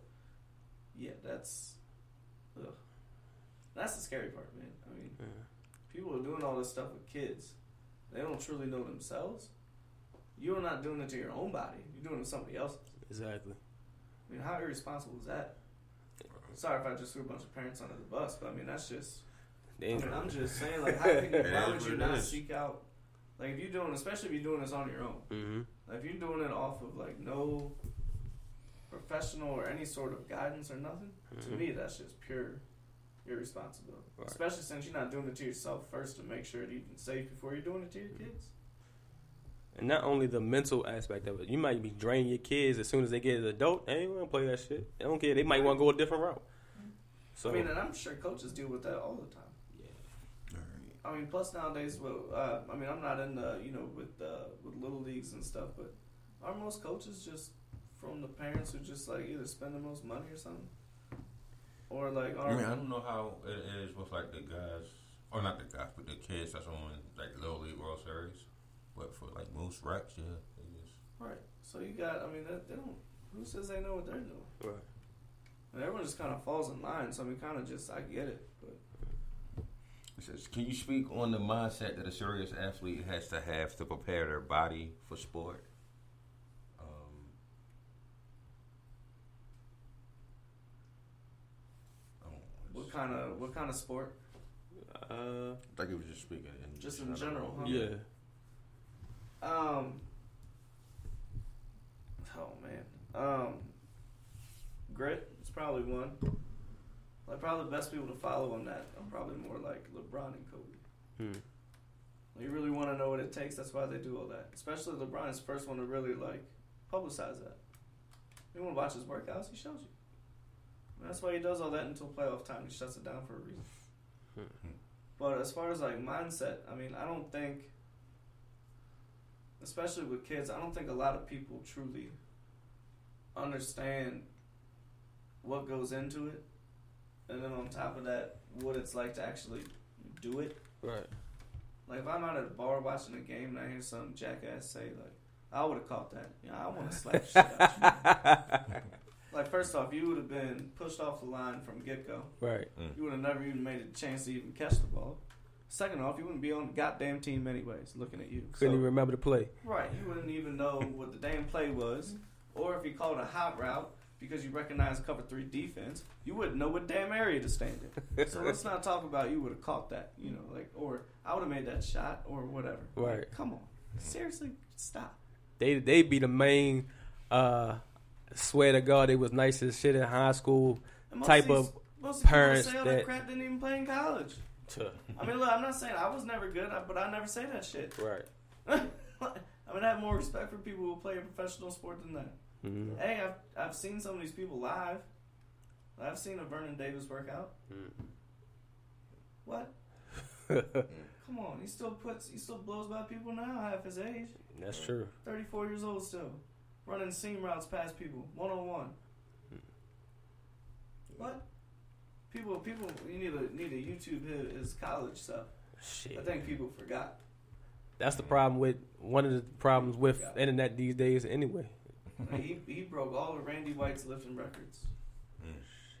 yeah, that's, ugh. that's the scary part, man. I mean,
Yeah.
people are doing all this stuff with kids. They don't truly know themselves. You're not doing it to your own body. You're doing it to somebody else's.
Exactly.
I mean, how irresponsible is that? Sorry if I just threw a bunch of parents under the bus, but I mean that's just. I mean, I'm just saying, like, how can you, why would you not seek out? Like, if you're doing, especially if you're doing this on your own,
Mhm.
like, if you're doing it off of like no professional or any sort of guidance or nothing, to
Mhm.
me that's just pure irresponsibility.
Right.
Especially since you're not doing it to yourself first to make sure that you're safe before you're doing it to your kids.
And not only the mental aspect of it, you might be draining your kids as soon as they get an adult. They ain't gonna play that shit. They don't care. They might want to go a different route. So
I mean, and I'm sure coaches deal with that all the time. Yeah. I mean, plus nowadays, well, uh, I mean, I'm not in the you know with uh, with little leagues and stuff, but are most coaches just from the parents who just like either spend the most money or something, or like
I mean, I don't know how it is with like the guys, or not the guys, but the kids that's on like Little League World Series. But for like most reps, yeah, they just
right. So you got. I mean, they, they don't. Who says they know what they're doing?
Right.
And everyone just kind of falls in line. So I mean, kind of just I get it, but
It says, can you speak on the mindset that a serious athlete has to have to prepare their body for sport? Um, I don't know.
what kind of what kind of sport?
Uh,
I think he was just speaking in
Just in general, huh?
yeah.
Um. Oh man. Um. Grit is probably one. Like probably the best people to follow on that are probably more like LeBron and Kobe.
Hmm.
You really want to know what it takes. That's why they do all that. Especially LeBron is the first one to really like publicize that. You want to watch his workouts? He shows you. And that's why he does all that until playoff time. He shuts it down for a reason. but as far as like mindset, I mean, I don't think, especially with kids, I don't think a lot of people truly understand what goes into it, and then on top of that, what it's like to actually do it.
Right.
Like if I'm out at a bar watching a game and I hear some jackass say like, "I would have caught that," yeah, I want to slap shit out you. Like first off, you would have been pushed off the line from get go.
Right. Mm.
You would have never even made a chance to even catch the ball. Second off, you wouldn't be on the goddamn team anyways, looking at you.
Couldn't
So-
even remember the play.
Right, you wouldn't even know what the damn play was, or if you called a hot route because you recognize cover three defense, you wouldn't know what damn area to stand in. so let's not talk about you would have caught that, you know, like, or I would have made that shot, or whatever.
Right.
Like, come on, seriously, stop.
They they be the main. Uh, swear to God, it was nice as shit in high school. Type
these-
of
most people
parents
say all
that-
that crap didn't even play in college. I mean, look, I'm not saying I was never good, but I never say that shit.
Right.
I mean, I have more respect for people who play a professional sport than that.
Mhm.
Hey, I've I've seen some of these people live. I've seen a Vernon Davis workout. What? Come on, he still puts he still blows by people now, half his age.
That's true.
Thirty four years old still. Running seam routes past people, one on one. What? People people you need to need to YouTube his, his college stuff. I think people forgot.
That's the problem with one of the problems with internet these days. Anyway.
He he broke all of Randy White's lifting records.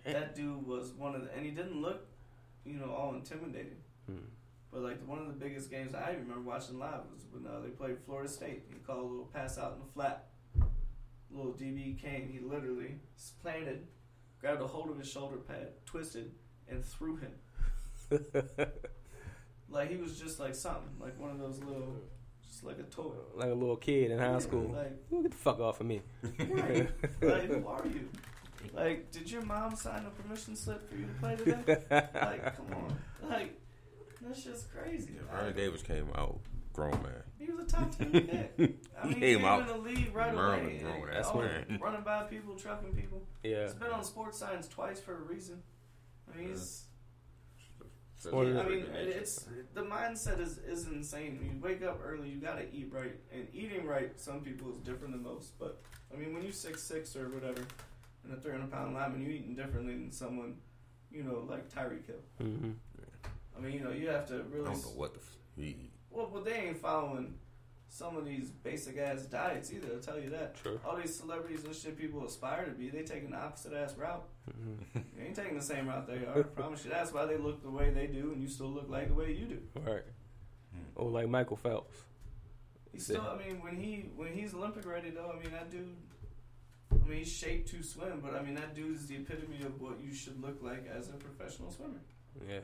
That dude was one of the, and he didn't look, you know, all intimidating.
Hmm.
But like one of the biggest games I remember watching live was when uh, they played Florida State. He called a little pass out in the flat. Little DB came. He literally planted, grabbed a hold of his shoulder pad, twisted, and threw him. like he was just like something, like one of those little, just like a toy.
like a little kid in high school.
Like,
Ooh, get the fuck off of me.
right. like who are you? Like, did your mom sign a permission slip for you to play today? like, come on. Like, that's just crazy.
Vernon Davis came out grown man.
He was a top ten pick. I mean,
He
he
came
came
out
in the league right
Merlin
away.
grown
and
ass
all-
man.
running by people, trucking people.
Yeah.
He's been on sports science twice for a reason. I mean, he's.
Or-
I mean, it's the mindset is is insane. When you wake up early, you gotta eat right, and eating right, some people is different than most. But I mean, when you six six or whatever, and a three hundred pound lineman, you eating differently than someone, you know, like Tyreek Hill.
hmm
I mean, you know, you have to
I
really.
don't know what the f- he.
Well, but they ain't following some of these basic ass diets either. I'll tell you that.
True.
All these celebrities and shit people aspire to be, they taking the opposite ass route.
hmm
You ain't taking the same route they are. I promise you. That's why they look the way they do, and you still look like the way you do.
Right. Or like Michael Phelps.
He still, I mean, when he when he's Olympic ready though, I mean that dude. I mean, he's shaped to swim, but I mean that dude is the epitome of what you should look like as a professional swimmer.
Yeah.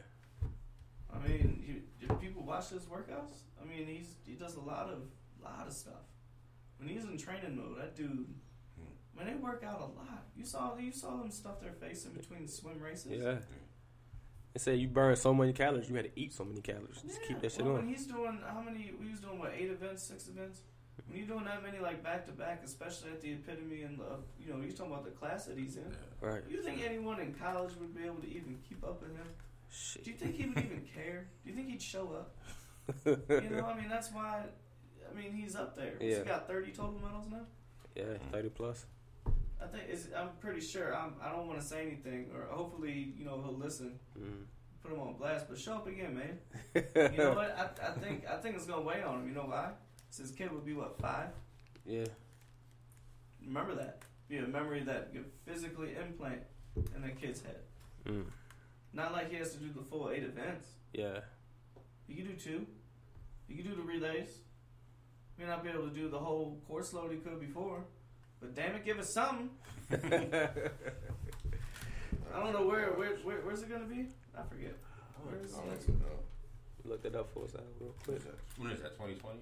I mean, you, if people watch his workouts, I mean, he's he does a lot of lot of stuff. When he's in training mode, that dude, When they work out a lot. You saw you saw them stuff their face in between swim races.
Yeah. They say you burn so many calories, you had to eat so many calories. Just keep that shit
well,
on.
When he's doing how many? We was doing what eight events, six events. When you're doing that many like back to back, especially at the epitome and the you know he's talking about the class that he's in.
Right.
You think anyone in college would be able to even keep up with him?
Shit.
Do you think he would even care? Do you think he'd show up? You know, I mean that's why. I mean he's up there. What's
Yeah.
He got thirty total medals now.
Yeah, 30 plus.
I think it's, I'm pretty sure. I'm, I don't want to say anything, or hopefully, you know, he'll listen.
Mm.
Put him on blast, but show up again, man. You know what? I, I think I think it's gonna weigh on him. You know why? Since kid would be what five.
Yeah.
Remember that. Be a memory that you physically implant in the kid's head.
Mm.
Not like he has to do the full eight events.
Yeah.
You can do two. You can do the relays. You may not be able to do the whole course load he could before, but damn it, give us something. I don't know where, where, where where's it gonna be? I forget. Where is
I
it?
don't even know.
Look it up for us out real quick.
When is that? 2020?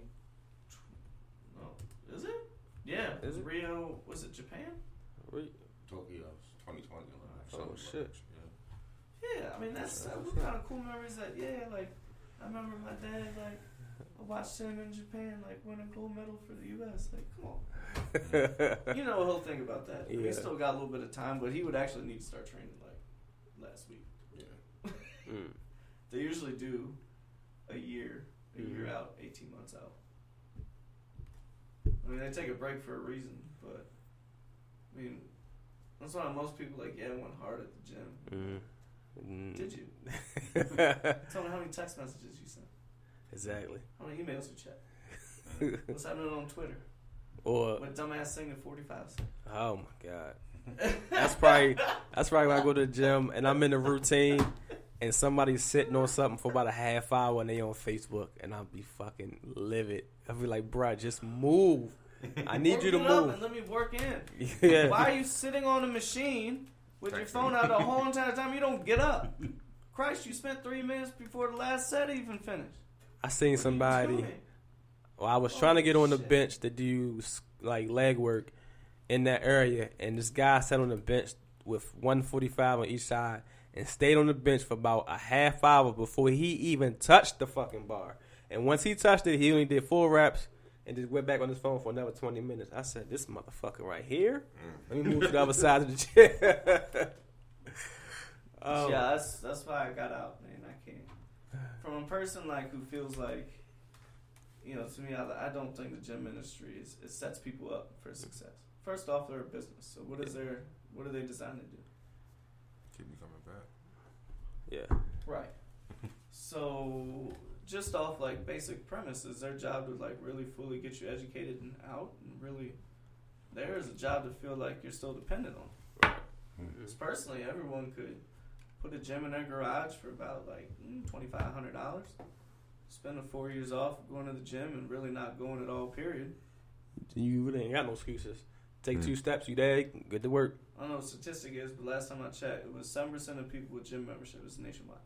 No, is it? Yeah,
Is it?
Rio? Was it Japan?
Re-
Tokyo 2020.
Oh,
something
shit.
like that, yeah.
I mean that's that was kind of cool memories. That yeah, like I remember my dad like I watched him in Japan like win a gold medal for the U.S. Like come on, you know he'll think about that.
Yeah.
He still got a little bit of time, but he would actually need to start training like last week.
Yeah.
Mm.
They usually do a year, a year
Mhm.
out, eighteen months out. I mean, they take a break for a reason, but I mean, that's why most people like yeah went hard at the gym.
Mm. Mm.
Did you? Tell me how many text messages you sent.
exactly.
How many emails you checked? What's happening on Twitter?
Or
What dumbass thing at 45 cents?
oh my god, that's probably that's probably when I go to the gym and I'm in the routine and somebody's sitting on something for about a half hour and they on Facebook and I'll be fucking livid. I'll be like, bruh, just move. I need
Work
you to move.
and let me work in.
yeah.
Why are you sitting on a machine with your phone out the whole entire time? You don't get up. Christ, you spent three minutes before the last set even finished.
I seen somebody. Well, I was oh, trying to get on the
shit.
bench to do like leg work in that area, and this guy sat on the bench with 145 on each side and stayed on the bench for about a half hour before he even touched the fucking bar. And once he touched it, he only did four reps and just went back on his phone for another 20 minutes. I said, "This motherfucker right here. Let me move to the other side of the chair." um,
yeah, that's that's why I got out, man. I can't. From a person like who feels like, you know, to me, I, I don't think the gym industry is it sets people up for success. First off, they're a business, so what is their what are they designed to do?
Keep me coming back.
yeah.
Right. So just off like basic premises, their job to like really fully get you educated and out, and really, there is a job to feel like you're still dependent on. Because personally, everyone could put a gym in their garage for about like twenty five hundred dollars. Spend the four years off going to the gym and really not going at all. Period.
You really ain't got no excuses. Take
Mm.
two steps, you there, good to work.
I don't know what the statistic is, but last time I checked, it was seven percent of people with gym membership. It's nationwide.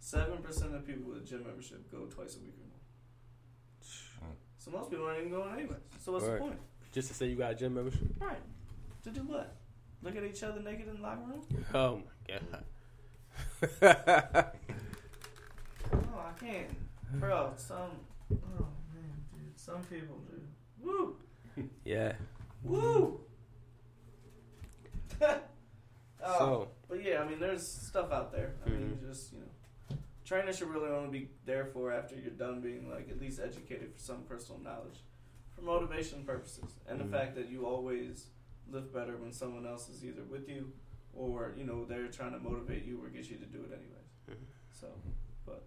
Seven percent of people with gym membership go twice a week or more.
Mm.
So most people aren't even going anyway. So what's
Right.
the point?
Just to say you got a gym membership.
Right. To do what? Look at each other naked in the locker room?
Oh my god.
Oh, I can't. Bro, some. Oh man, dude. Some people do. Woo!
yeah.
Woo! oh,
So
but yeah, I mean, there's stuff out there. I mean,
Mhm.
you just you know, trainers should really only be there for after you're done being like at least educated for some personal knowledge, for motivation purposes, and
Mhm.
the fact that you always live better when someone else is either with you or you know they're trying to motivate you or get you to do it anyways.
Mhm.
So, but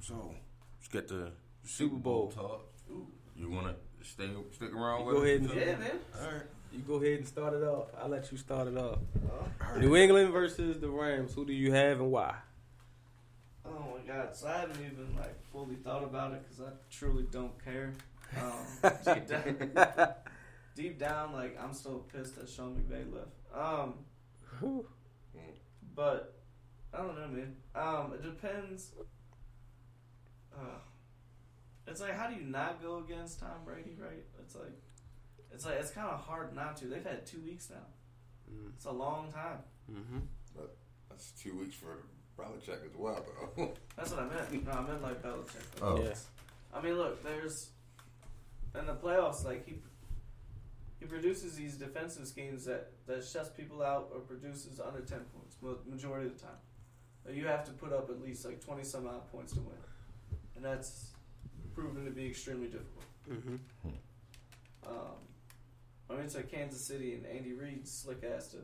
So let's get the
Super Bowl.
talk.
ooh,
You wanna stay stick around
You
with
go ahead and-
yeah, man.
All right.
You go ahead and start it off. I'll let you start it off. New England versus the Rams. Who do you have and why?
oh my god! So I haven't even like fully thought about it because I truly don't care. Um, deep down, deep down, like I'm still pissed that Sean McVay left. Um,
Whew.
but I don't know, man. Um, it depends. Uh, it's like how do you not go against Tom Brady, right? It's like it's like it's kind of hard not to. They've had two weeks now. It's a long time.
Mm-hmm.
That's two weeks for Belichick as well, though.
That's what I meant. No, I meant like Belichick.
Oh.
Yeah.
I mean, look, there's in the playoffs, like he he produces these defensive schemes that that shuts people out or produces under ten points mo- majority of the time. You have to put up at least like twenty some odd points to win, and that's proven to be extremely difficult. Um, I mean, it's like Kansas City and Andy Reid's slick ass to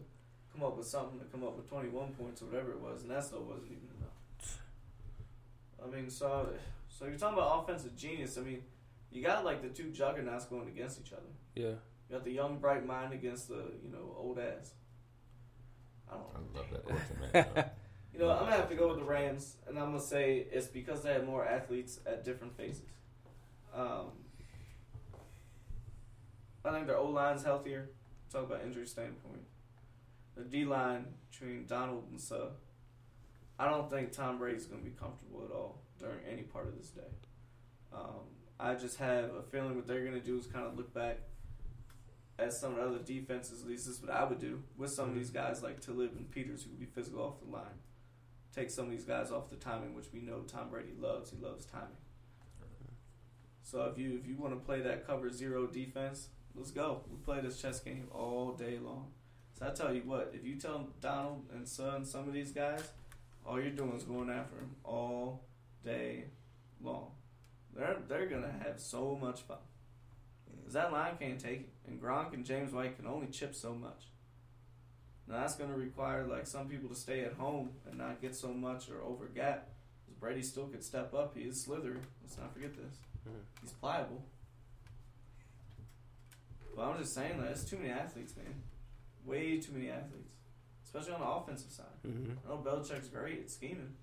come up with something to come up with 21 points or whatever it was, and that still wasn't even enough. I mean, so so you're talking about offensive genius. I mean, you got like the two juggernauts going against each other.
Yeah.
You got the young bright mind against the you know old ass. I don't
I love that question.
You know, I'm gonna have to go with the Rams, and I'm gonna say it's because they have more athletes at different phases. Um, I think their O line's healthier. Talk about injury standpoint. The D line between Donald and Suh. I don't think Tom Brady's gonna be comfortable at all during any part of this day. Um, I just have a feeling what they're gonna do is kind of look back at some of the other defenses. At least this is what I would do with some of these guys like Talib and Peters, who would be physical off the line take some of these guys off the timing, which we know Tom Brady loves. He loves timing. So if you if you want to play that cover zero defense, let's go. We play this chess game all day long. So I tell you what, if you tell Donald and Suh some of these guys, all you're doing is going after them all day long. They're they're gonna have so much fun. Cause that line can't take it, and Gronk and James White can only chip so much. Now that's going to require like some people to stay at home and not get so much or over gap. Brady still could step up. He is slithery. Let's not forget this.
Mhm.
He's pliable. But I'm just saying that it's too many athletes, man. Way too many athletes, especially on the offensive side.
Mm-hmm.
I know Belichick's great at scheming,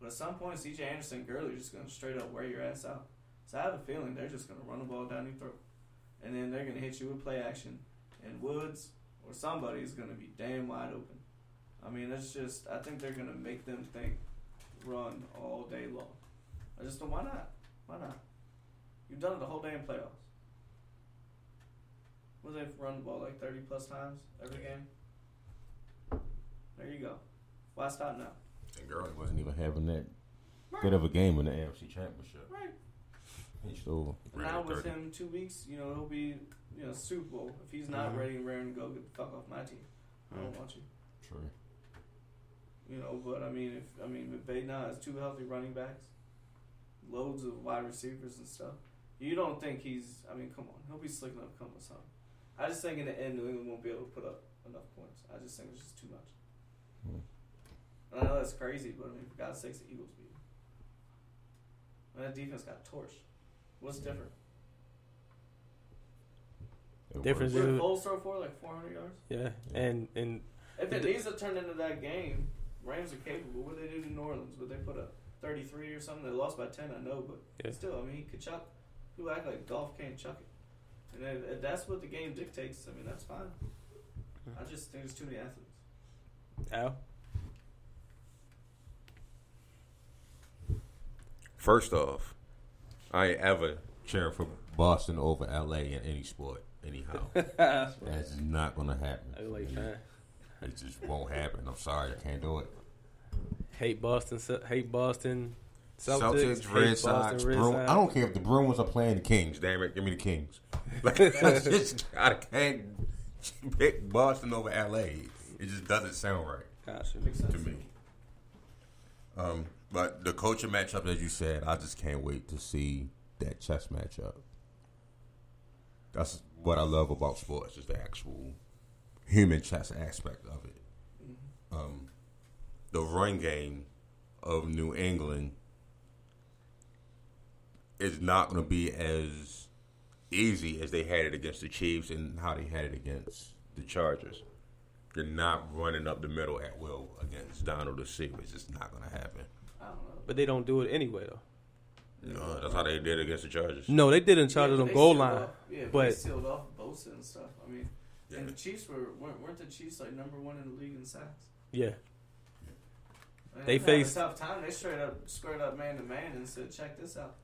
but at some point, C.J. Anderson and Gurley are just going to straight up wear your ass out. So I have a feeling they're just going to run the ball down your throat, and then they're going to hit you with play action, and Woods or somebody is going to be damn wide open. I mean, it's just I think they're going to make them think run all day long. I just don't. Why not? Why not? You've done it the whole damn playoffs. Well, they've run the ball like thirty plus times every game. There you go. Why stop now?
And Gurley wasn't even having that good of a game in the AFC Championship.
Right.
He
And
Ran
now with
30.
him two weeks, you know, he'll be you know Super Bowl. If he's not
Mhm.
ready and raring to go, get the fuck off my team. I don't
Mhm.
want you.
true.
You know, but I mean, if I mean, if Baden has two healthy running backs, loads of wide receivers and stuff, you don't think he's? I mean, come on, he'll be slick enough to come with something. I just think in the end, New England won't be able to put up enough points. I just think it's just too much.
Hmm.
And I know that's crazy, but I mean, for God's sakes, the Eagles beat. them. I mean, that defense got torched. What's different?
It
Difference
was.
What
is-
Foles throw for? Like 400 yards?
Yeah. And and
If it
The-
needs to turn into that game, Rams are capable. What did they do to New Orleans? Would they put up 33 or something? They lost by 10, I know, but
Yeah.
still, I mean, he could chuck. Who act like Goff can't chuck it? And if, if that's what the game dictates, I mean, that's fine. Hmm. I just think there's too many athletes.
Al.
First off, I ain't ever
cheering for Boston over LA in any sport, anyhow. That's not gonna happen.
LA fan.
It just won't happen. I'm sorry, I can't do it.
Hate Boston. Hate Boston. Celtics.
Celtics, Red Sox,
Red
Bruins.
Sox.
I don't care if the Bruins are playing the Kings. Damn it, give me the Kings. Like, I just I can't pick Boston over LA. It just doesn't sound right
Gotcha.
Makes sense.
to me. Um, but the coaching matchup, as you said, I just can't wait to see that chess matchup. That's what I love about sports is the actual human chess aspect of it. Um, the run game of New England is not going to be as easy as they had it against the Chiefs and how they had it against the Chargers. You're not running up the middle at will against Donald the Sea. It's just not going to happen.
I don't know.
But they don't do it anyway though.
No, that's how they did against the Chargers.
No, they did in charge
Yeah,
of them
they
goal line.
Off, yeah, but,
but-
they sealed off Bosa and stuff. I mean,
Yeah.
and the Chiefs were weren't, weren't the Chiefs like number one in the league in sacks?
Yeah.
I mean,
They
they're
faced-
a tough time. They straight up squared up man to man and said, "Check this out,"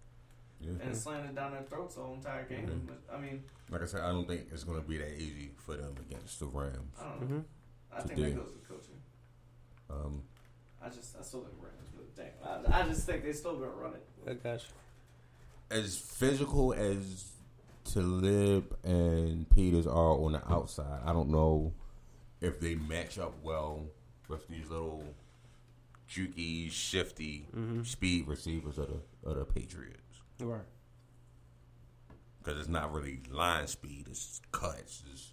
Yeah.
and slammed down their throats the whole entire game.
Mhm.
But, I mean,
Like I said, I don't think it's going to be that easy for them against the Rams.
I don't know.
hmm
I think
Today.
that goes to coaching.
Um,
I just I still think Rams, but damn, I, I just think they still gonna run it.
I got you.
as physical as Talib and Peters are on the outside, I don't know if they match up well with these little jukey, shifty,
Mhm.
speed receivers of the of the Patriots.
Right.
because it's not really line speed. It's cuts. It's,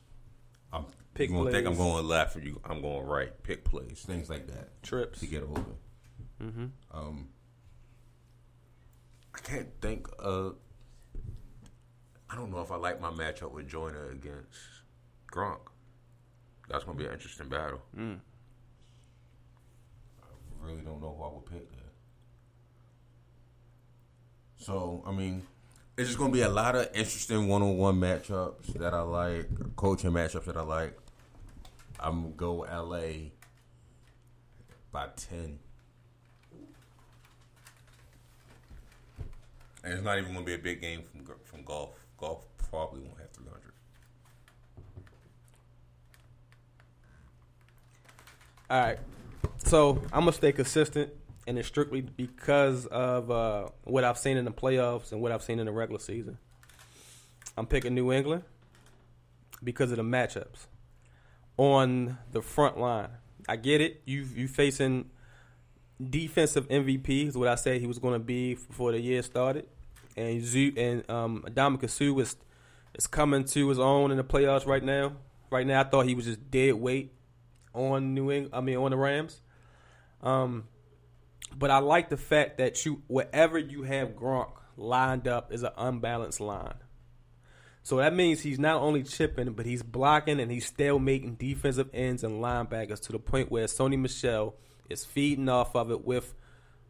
I'm
Pick
you gonna think I'm going left, or you I'm going right. Pick plays.
things like that
Trips.
to get open.
Mm-hmm.
Um,
I can't think of. I don't know if I like my matchup with Joyner against Gronk. That's gonna be an interesting battle.
I really don't know who I would pick there. So I mean, it's just gonna be a lot of interesting one-on-one matchups that I like, coaching matchups that I like. I'm gonna go LA by ten.
And it's not even gonna be a big game from from Goff. Goff probably won't have 300.
All right. So I'm gonna stay consistent, and it's strictly because of uh, what I've seen in the playoffs and what I've seen in the regular season. I'm picking New England because of the matchups on the front line. I get it. You you facing defensive MVP is what I said he was going to be before the year started, and Zoo and um, Adama Suh is is coming to his own in the playoffs right now. Right now, I thought he was just dead weight on New England. I mean, on the Rams. Um, but I like the fact that you wherever you have Gronk lined up is an unbalanced line. So that means he's not only chipping, but he's blocking and he's still making defensive ends and linebackers to the point where Sony Michel is feeding off of it with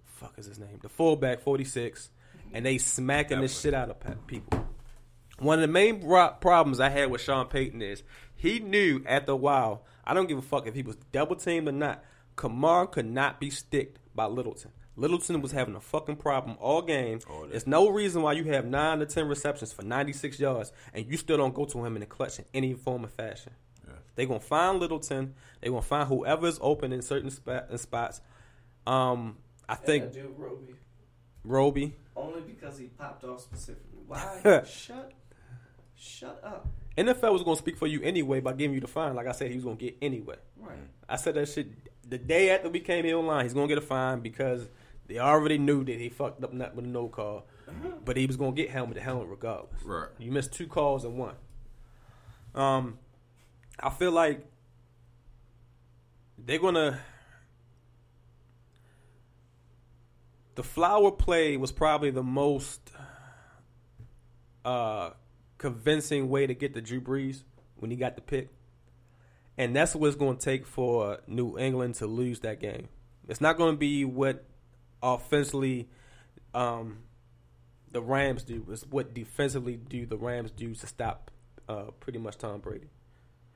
fuck is his name, the fullback forty six, and they smacking the shit out of people. One of the main problems I had with Sean Payton is he knew after a while, I don't give a fuck if he was double teamed or not, Kamara could not be sticked by Littleton. Littleton was having a fucking problem all game. There's no reason why you have nine to ten receptions for 96 yards and you still don't go to him in the clutch in any form or fashion. They're gonna find Littleton. They're gonna find whoever is open in certain spot, in spots. Um, I think
do Robey
Robey.
only because he popped off specifically. Why? shut, shut up.
NFL was gonna speak for you anyway by giving you the fine. Like I said, he was gonna get anyway.
Right.
I said that shit the day after we came here online. He's gonna get a fine because they already knew that he fucked up not with a no call, but he was gonna get helmet to helmet regardless.
Right.
You missed two calls in one. Um, I feel like they're gonna. The flower play was probably the most uh, convincing way to get to Drew Brees when he got the pick. And that's what it's going to take for New England to lose that game. It's not going to be what offensively um, the Rams do. It's what defensively do the Rams do to stop uh, pretty much Tom Brady.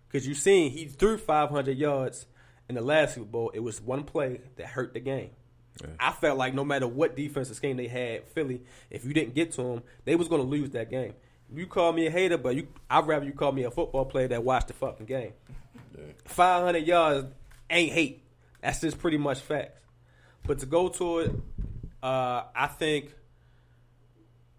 Because you've seen he threw 500 yards in the last Super Bowl. It was one play that hurt the game. I felt like no matter what defensive scheme they had, Philly, if you didn't get to them, they was going to lose that game. You call me a hater, but you, I'd rather you call me a football player that watched the fucking game. 500 yards ain't hate. That's just pretty much facts. But to go to it, uh, I think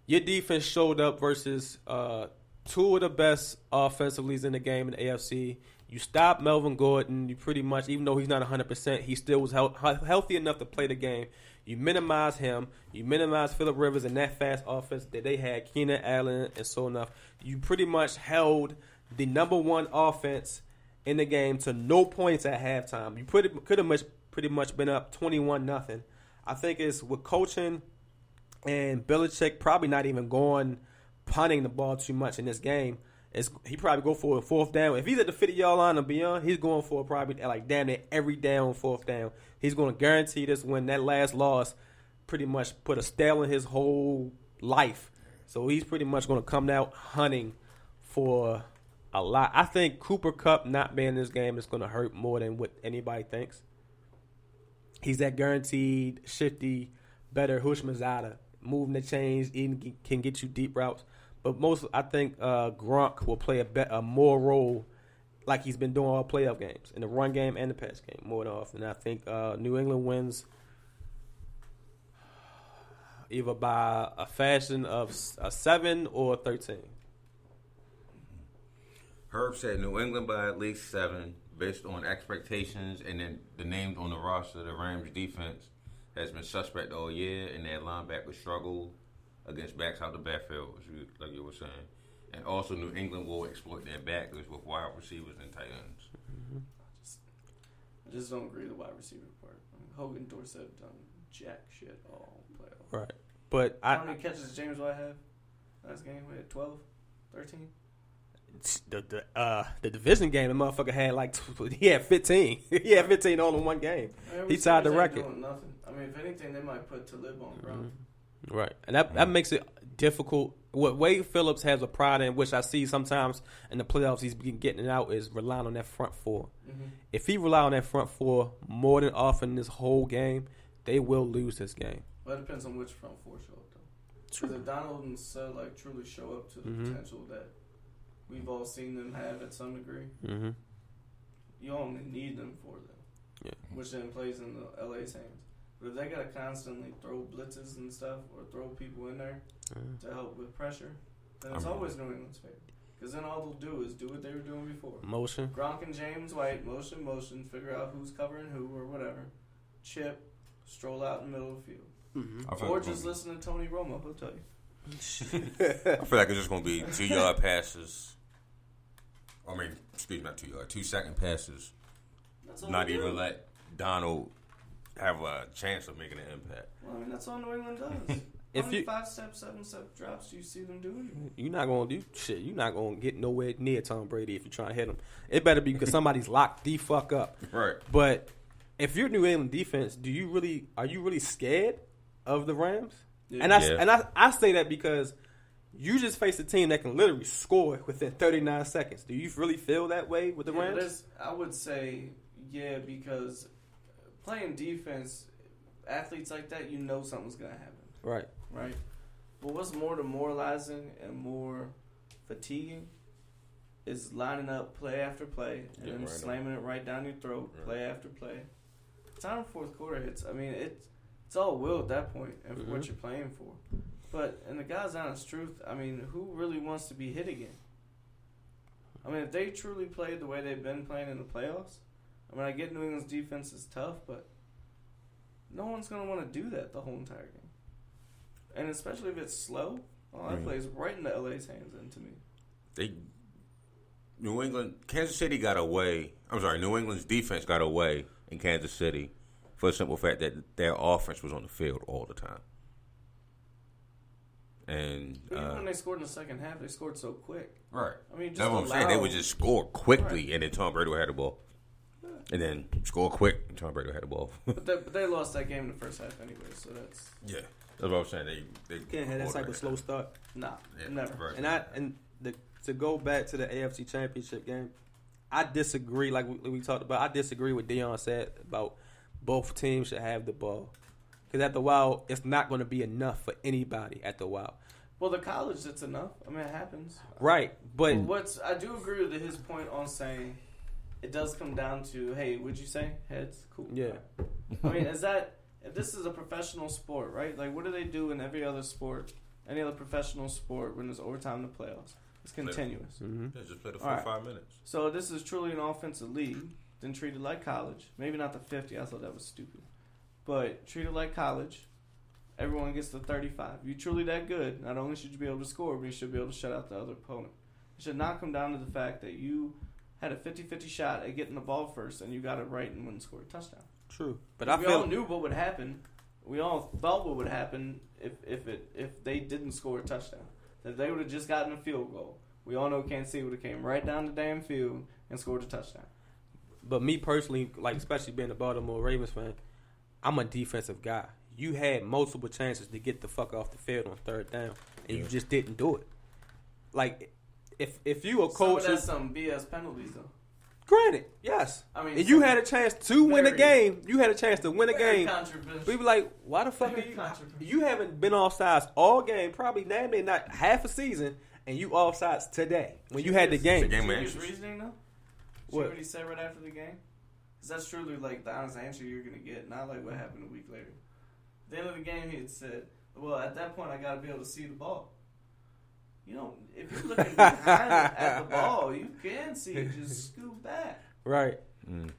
your defense showed up versus uh, two of the best offensive leads in the game in the AFC. You stopped Melvin Gordon. You pretty much, even though he's not 100%, he still was health- healthy enough to play the game. You minimize him. You minimize Philip Rivers and that fast offense that they had, Keenan Allen and so enough. You pretty much held the number one offense in the game to no points at halftime. You pretty could have much pretty much been up 21 nothing. I think it's with coaching and Belichick probably not even going punting the ball too much in this game. It's, he probably go for a fourth down. If he's at the 50 yard line and beyond, he's going for probably like damn it every down fourth down. He's going to guarantee this win. that last loss pretty much put a stale in his whole life. So he's pretty much going to come out hunting for a lot. I think Cooper Kupp not being in this game is going to hurt more than what anybody thinks. He's that guaranteed, shifty, better Houshmandzadeh, moving the chains, can get you deep routes. But most, I think uh, Gronk will play a, be- a more role like he's been doing all playoff games in the run game and the pass game more than often. I think uh, New England wins either by a fashion of a seven or thirteen.
Herb said New England by at least seven, based on expectations, and then the names on the roster. The Rams defense has been suspect all year, and their linebacker struggle against backs out the backfield, like you were saying. And also, New England will exploit their backers with wide receivers and tight ends.
I just don't agree with the wide receiver part. Hogan Dorsett have done jack shit all playoff.
Right. But
How
I
many catches did James White have last game? We had 12, 13?
The the uh the division game, the motherfucker had like he had fifteen. he had fifteen all in one game.
I
He tied the record.
doing Nothing. I mean, if anything, they might put Talib on the ground.
Right. And that that makes it difficult. What Wade Phillips has a pride in, which I see sometimes in the playoffs, he's been getting it out, is relying on that front 4
Mm-hmm.
If he rely on that front four more than often this whole game, they will lose this game.
Well, it depends on which front four show up, though. Because if Donald and Suh like truly show up to the
Mhm.
potential that we've all seen them have at some degree,
Mm-hmm.
you only need them for them.
Yeah.
Which then plays in the LA's hands. But if they gotta constantly throw blitzes and stuff or throw people in there to help with pressure, then it's
I mean-
always New England's favor. Because then all they'll do is do what they were doing before.
Motion.
Gronk and James White, motion, motion, figure out who's covering who or whatever. Chip, stroll out in the middle of the field.
Mm-hmm.
Or just listen to Tony Romo, he'll tell you.
I feel like it's just going to be two yard passes. I mean, excuse me, not two yard, two second passes.
That's
Not even
do.
let Donald have a chance of making an impact.
Well, I mean, that's all New England does.
If
How many
you-
five step, seven step drops do you see them doing?
You're not gonna do shit. You're not gonna get nowhere near Tom Brady if you try to hit him. It better be because somebody's locked the fuck up.
Right.
But if you're New England defense, do you really are you really scared of the Rams? Yeah. And I
Yeah.
and I, I say that because you just face a team that can literally score within 39 seconds. Do you really feel that way with the
Yeah, but
Rams?
I would say, yeah, because playing defense, athletes like that, you know something's gonna happen,
Right.
right? But what's more demoralizing and more fatiguing is lining up play after play and
Yeah,
then
right on.
slamming it right down your throat,
Right.
play after play. Time fourth quarter hits. I mean, it's it's all will at that point and for what you're playing for. But in the God's honest truth, I mean, who really wants to be hit again? I mean, if they truly played the way they've been playing in the playoffs, I mean, I get New England's defense is tough, but no one's going to want to do that the whole entire game. And especially if it's slow, well, that
Right.
plays right into LA's hands, into me.
They New England, Kansas City got away. I'm sorry, New England's defense got away in Kansas City for the simple fact that their offense was on the field all the time. And
But even
uh,
when they scored in the second half, they scored so quick.
right,
I mean, just
that's what I'm saying. They would just score quickly, and then Tom Brady had have the ball, and then score quick, and Tom Brady had have the ball.
But they, but they lost that game in the first half anyway, so that's
yeah, that's what I'm saying. They, they
Can't have that type of slow start.
nah,
Yeah,
never.
right.
And I and the, to go back to the AFC Championship game, I disagree. Like we, we talked about, I disagree with Dion said about both teams should have the ball because after a while, it's not going to be enough for anybody. at the while,
Well, the college, it's enough. I mean, it happens.
right? But
But what's I do agree with his point on saying it does come down to hey, would you say heads? Cool.
Yeah.
I mean, is that if this is a professional sport, right? Like, what do they do in every other sport, any other professional sport when there's overtime in the playoffs? It's continuous.
Mhm.
Yeah, just play the
All right.
45 minutes.
So this is truly an offensive league, then treated like college. Maybe not the 50. I thought that was stupid. But treated like college. Everyone gets the 35. If you're truly that good, not only should you be able to score, but you should be able to shut out the other opponent. It should not come down to the fact that you had a 50-50 shot at getting the ball first and you got it right and wouldn't score a touchdown.
true. But I
we
feel
all knew what would happen. We all thought what would happen if if it if they didn't score a touchdown. That they would have just gotten a field goal. We all know Kansas City would have came right down the damn field and scored a touchdown.
But me personally, like especially being a Baltimore Ravens fan, I'm a defensive guy. You had multiple chances to get the fuck off the field on third down, and you just didn't do it. Like, if if you a
Some
coach,
of that's some BS penalties though.
granted, yes.
I mean,
and you had a chance to win a game. You had a chance to win a game. We were like, why the fuck are you? You haven't been off sides all game, probably damn near not half a season, and you off sides today when you had the game.
The game
See
manager.
reasoning though. See
What?
what he said right after the game? Because that's truly like the honest answer you're gonna get, not like what happened a week later. At the end of the game, he had said, "Well, at that point, I got to be able to see the ball." You know, if you're looking behind at the ball, you can see it. Just scoot back.
Right.
Mm.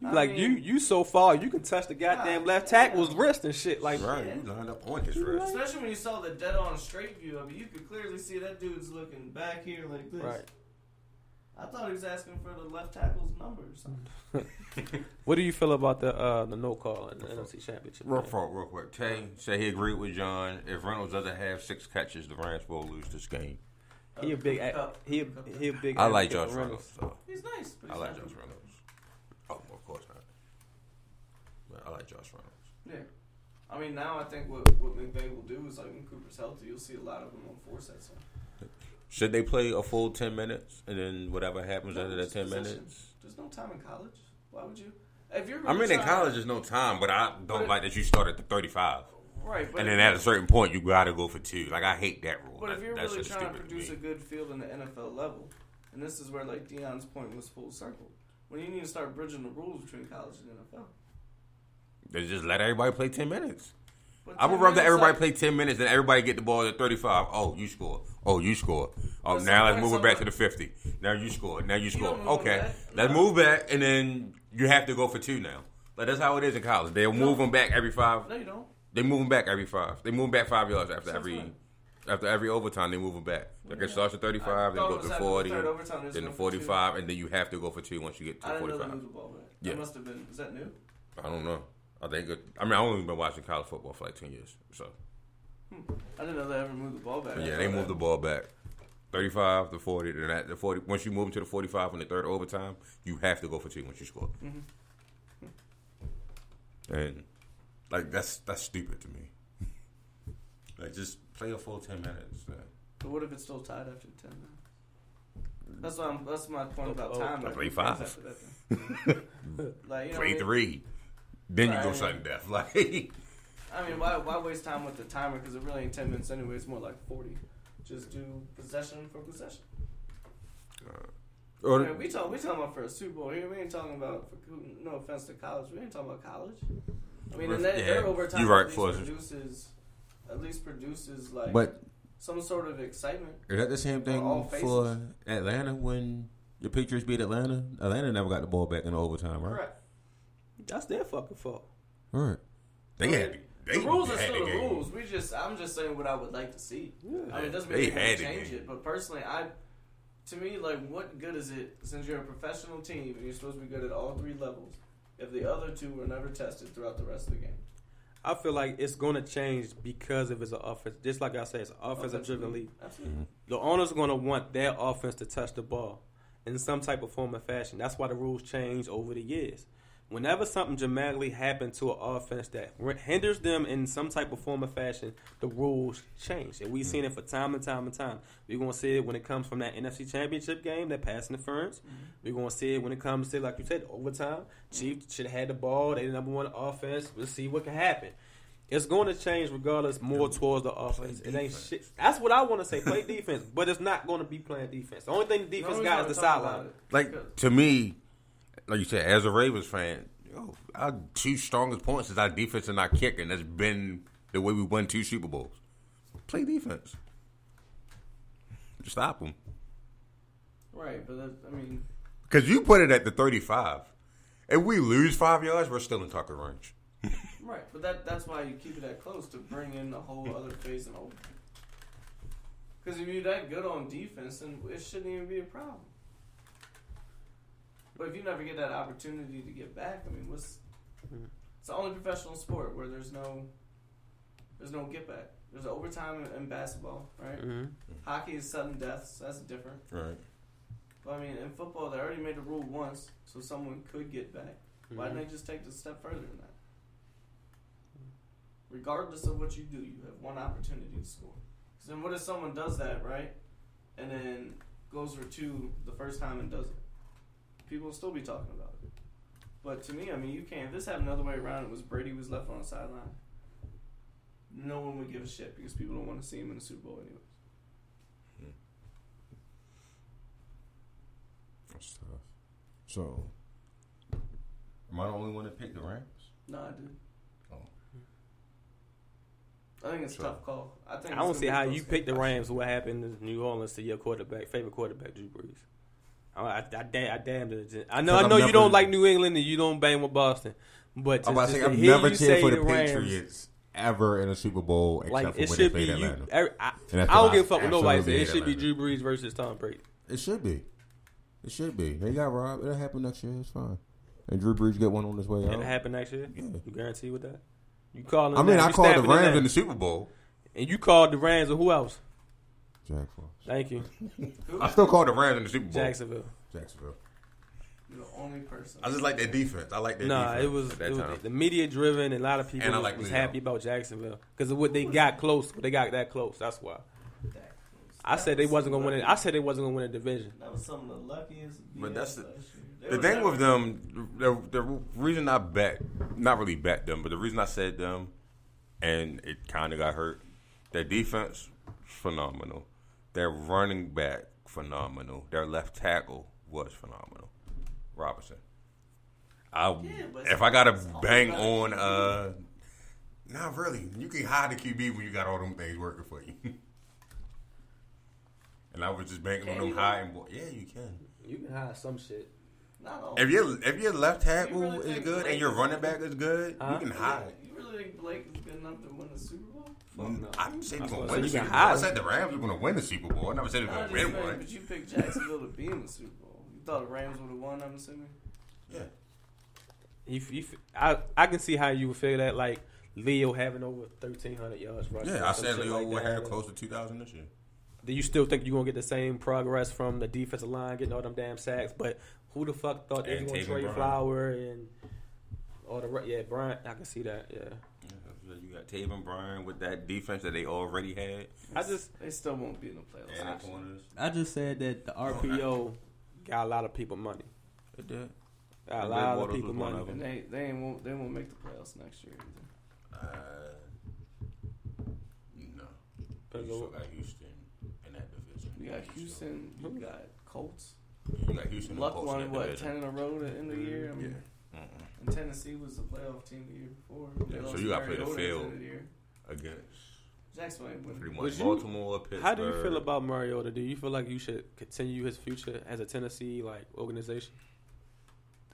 Like
mean-
you, you so far you can touch the goddamn left tackle's wrist and shit. Like,
Right, you lined up on his wrist.
Especially when you saw the dead on straight view of it, you could clearly see that dude's looking back here like this.
right?
I thought he was asking for the left tackle's number or something.
What do you feel about the uh, the no call in the NFC Championship?
Real,
game?
real, real quick. Tay said he agreed with John. If Reynolds doesn't have six catches, the Rams will lose this game.
He a big,
Kupp.
he a, he a big.
I like Josh
for
Reynolds. So
He's nice. But
I like Josh
good.
Reynolds. Oh, of course not. But I like Josh Reynolds.
Yeah. I mean, now I think what what McVay will do is like when Cooper's healthy, you'll see a lot of them on four sets.
Should they play a full ten minutes and then whatever happens after that ten
possession.
minutes?
There's no time in college. Why would you? If you're
I
really
mean, in college, there's no time, but I don't
But-
like that you start at the 35.
right? But
And then at a certain point, you got to go for two. Like, I hate that rule.
But if you're
that's
really trying to produce
me.
a good field in the NFL level, and this is where like Dion's point was full circle, when you need to start bridging the rules between college and NFL.
They just let everybody play 10 minutes. I would
10
rather everybody
like-
play 10 minutes than everybody get the ball at 35. Oh, you score. Oh, you score. Oh, now let's move it back to the 50. Now you score. Now you score.
don't
Okay.
back.
Let's
No.
move back, and then you have to go for two now. Like, that's how it is in college. They'll move them back every five.
No, you don't.
They move them back every five. They move them back five yards after
Sounds
every after every overtime. They move them back. Like it starts at 35,
I
then go to
after the
40,
overtime,
then to
going for two.
45, and then you have to go for two once you get to
I didn't know they
45.
moved the ball back.
Yeah.
That must have been. Is that new?
I don't know. I think it, I mean I've only been watching college football for like 10 years, so.
I didn't know they ever moved the ball back.
But yeah,
thought
they
that-
moved the ball back. 35 to 40. Then at the 40, once you move into the 45 in the third overtime, you have to go for two once you score.
Mm-hmm.
And like that's that's stupid to me. like just play a full 10 minutes. Man.
But what if it's still tied after ten? minutes That's what I'm, that's my point about
Oh,
time.
oh,
like,
play five.
cares after that then? like you know,
Play
what I mean?
three. Then you go
Right.
sudden death. Like
I mean, why why waste time with the timer? Because it really ain't ten minutes anyway. It's more like forty. Just do possession for possession.
Uh, or,
I mean, we talk we talking about for a Super Bowl here. We ain't talking about for, no offense to college. We ain't talking about college. I mean, and that,
Yeah,
their overtime
you right,
at least produces at least produces like
But
some sort of excitement.
is that the same thing for Atlanta when the Patriots beat Atlanta? Atlanta never got the ball back in overtime, right?
Correct.
That's their fucking fault.
All right.
they had to, they
the rules are still
the
the
game.
rules. We just I'm just saying what I would like to see. I mean, it doesn't mean they
had
can change
game.
it, but personally, I to me like what good is it since you're a professional team and you're supposed to be good at all three levels if the other two were never tested throughout the rest of the game?
I feel like it's going to change because of it's an offense. Just like I said, it's an offensive driven league.
Absolutely. Mm-hmm.
The owners are going to want their offense to touch the ball in some type of form or fashion. That's why the rules change over the years. Whenever something dramatically happens to an offense that hinders them in some type of form or fashion, the rules change. And we've seen it for time and time and time. We're going to see it when it comes from that NFC Championship game, that pass interference. We're going to see it when it comes to, like you said, overtime. Chiefs should have had the ball. They're the number one offense. We'll see what can happen. It's going to change regardless more towards the offense. It ain't shit. That's what I want to say. Play defense, but it's not going to be playing defense. The only thing the defense
No,
got is the sideline.
Like to me, like you said, as a Ravens fan, yo, our two strongest points is our defense and our kicking. That's been the way we won two Super Bowls. Play defense. Just stop them.
right, but that, I mean,
Because you put it at the 35. If we lose five yards, we're still in Tucker range.
right, but that that's why you keep it that close to bring in the whole other phase and over. Because if you're that good on defense, then it shouldn't even be a problem. But if you never get that opportunity to get back, I mean, what's it's the only professional sport where there's no there's no get back. There's overtime in, in basketball, right?
Mhm.
Hockey is sudden deaths. That's different.
Right.
But I mean, in football, they already made the rule once, so someone could get back. Why didn't they just take it a step further than that? Regardless of what you do, you have one opportunity to score. 'Cause then what if someone does that, right? And then goes for two the first time and does it? People will still be talking about it. But to me, I mean, you can't. If this happened another way around, it was Brady was left on the sideline. No one would give a shit because people don't want to see him in the Super Bowl anyways. Hmm.
That's tough. So, am I the only one that picked the Rams?
No, I did.
Oh.
I think it's a tough call. I think
I don't see how you
game.
picked the Rams. What happened in New Orleans to your quarterback, favorite quarterback, Drew Brees? I, I, I, I damn it. I know.
'Cause
I know
I've
you
never-
don't like New England and you don't bang with Boston, but just,
I'm about to say I've never
you
cheered for the
Rams,
Patriots ever in a Super Bowl except
Like
for
it
when
should
they
be
played
you.
Atlanta.
every- I, I don't give a fuck what nobody
absolutely
says. It should be Drew Brees versus Tom Brady.
It should be. It should be. They got robbed. It'll happen next year. It's fine. And Drew Brees get one on his way
Can
out.
it happen next year?
Yeah.
You guarantee with that? You calling?
I mean. I
You
called the Rams in the Super Bowl.
and you called the Rams and who else?
Jack Frost.
Thank you,
I still call the Rams in the Super Bowl.
Jacksonville.
Jacksonville.
You're the only person.
I just like their defense. I like their
Nah,
defense
it was,
at that
it was
time.
the media driven, and a lot of people
And I
was,
like
was
Leo.
happy about Jacksonville because of what they got close. They got that close. That's why I
That
said they
was
wasn't gonna win it. I said they wasn't gonna win a division.
That was some of the luckiest.
But
BS
that's the-
last year. They
The
were
thing
never-
with them, the, the reason I bet, not really bet them, but the reason I said them, and it kind of got hurt. Their defense, phenomenal. Their running back, phenomenal. Their left tackle was phenomenal. Robinson. I,
Yeah,
if I got to bang on,
QB.
uh, not really. You can hide the QB when you got all them things working for you. and I was just banking on them
you?
high and boy. Yeah, you can.
You can hide some shit.
Not all.
If your if your left tackle
really
is good
Blake
and your running back is good,
Huh?
you can hide.
You really think Blake is good enough to win the Super Bowl?
Mm, I didn't say they're gonna win the Super Bowl. I said the Rams were gonna win the Super Bowl. I never said they were gonna
just
win
saying,
one.
but you picked Jacksonville to be in the Super Bowl. You thought the Rams would have won. I'm assuming.
Yeah.
If, if I I can see how you would feel that like Leo having over thirteen hundred yards rushing.
Yeah, I
some
said
shit
Leo
like
would
that.
have close to two thousand this year.
Do you still think you're gonna get the same progress from the defensive line getting all them damn sacks? But who the fuck thought they
And
was gonna
Taven
trade
Bryan.
Fowler and all the yeah Bryant? I can see that. Yeah,
Yeah, you got Taven Bryan with that defense that they already had.
I just
They still won't be in the playoffs.
And the corners.
I just said that the RPO got a lot of people money.
It did.
Got a
And
lot of
Waters
people money.
of.
And they they ain't won't they won't make the playoffs next year either.
Uh, no. You still got Houston in that division.
You got Houston. You got Colts.
You got Houston.
Luck
Colts in
won what
division.
ten in a row to end the year. I
Yeah. Mm-mm.
And Tennessee was the playoff team the year before. They
Yeah, so
lost
you gotta play the
Mariota at
field.
end of the year.
Against
Jacksonville ain't winning.
pretty much
you-
Baltimore, Pittsburgh.
How do you feel about Mariota? Do you feel like you should continue his future as a Tennessee like organization?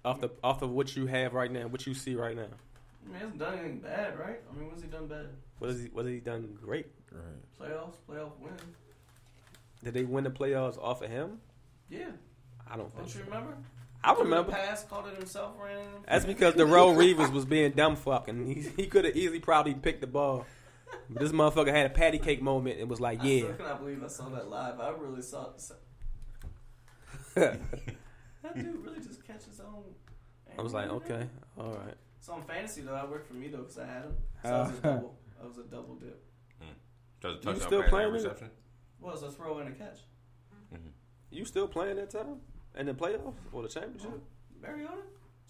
Off the off of what you have right now, what you see right now,
I mean, he hasn't done anything bad, right? I mean, what's he done bad?
what has he what has he done great?
Right.
Playoffs, playoff win.
Did they win the playoffs off of him?
Yeah,
I don't think.
don't
So.
you remember?
I
Threw the
remember.
pass, called it himself, ran in.
That's because Darrelle Revis was being dumb fucking. He, he could have easily probably picked the ball. But this motherfucker had a patty cake moment and was like, yeah.
I
yeah.
still cannot believe I saw that live. I really saw. saw that dude really just catch his own.
I was like, okay, all right.
So on fantasy though, I worked for me though because I had him. So I was a uh-huh. double. I was a double dip. Hmm.
Does a
You still playing it?
reception?
Was a throw and a catch. Mm-hmm.
You still playing that time? In the playoffs or the championship?
Mariota,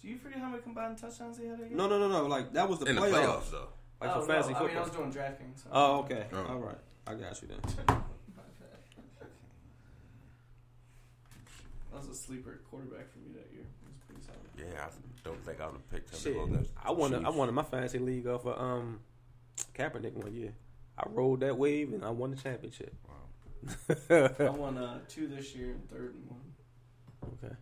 do you forget how many combined touchdowns he had? That year?
No, no, no, no. Like that was the
In the
playoffs.
playoffs, though.
Like
oh,
for fantasy
no, I mean, I was
football?
doing DraftKings. so-
Oh, okay.
Oh.
All right. I got you then.
That was a sleeper quarterback for me that year. It was pretty solid.
Yeah, I don't think I would have picked him
Shit,
to
I won.
the
I
Chiefs.
won my fantasy league off of um, Kaepernick one year. I rolled that wave and I won the championship.
I won uh, two this year and third and one.
Okay.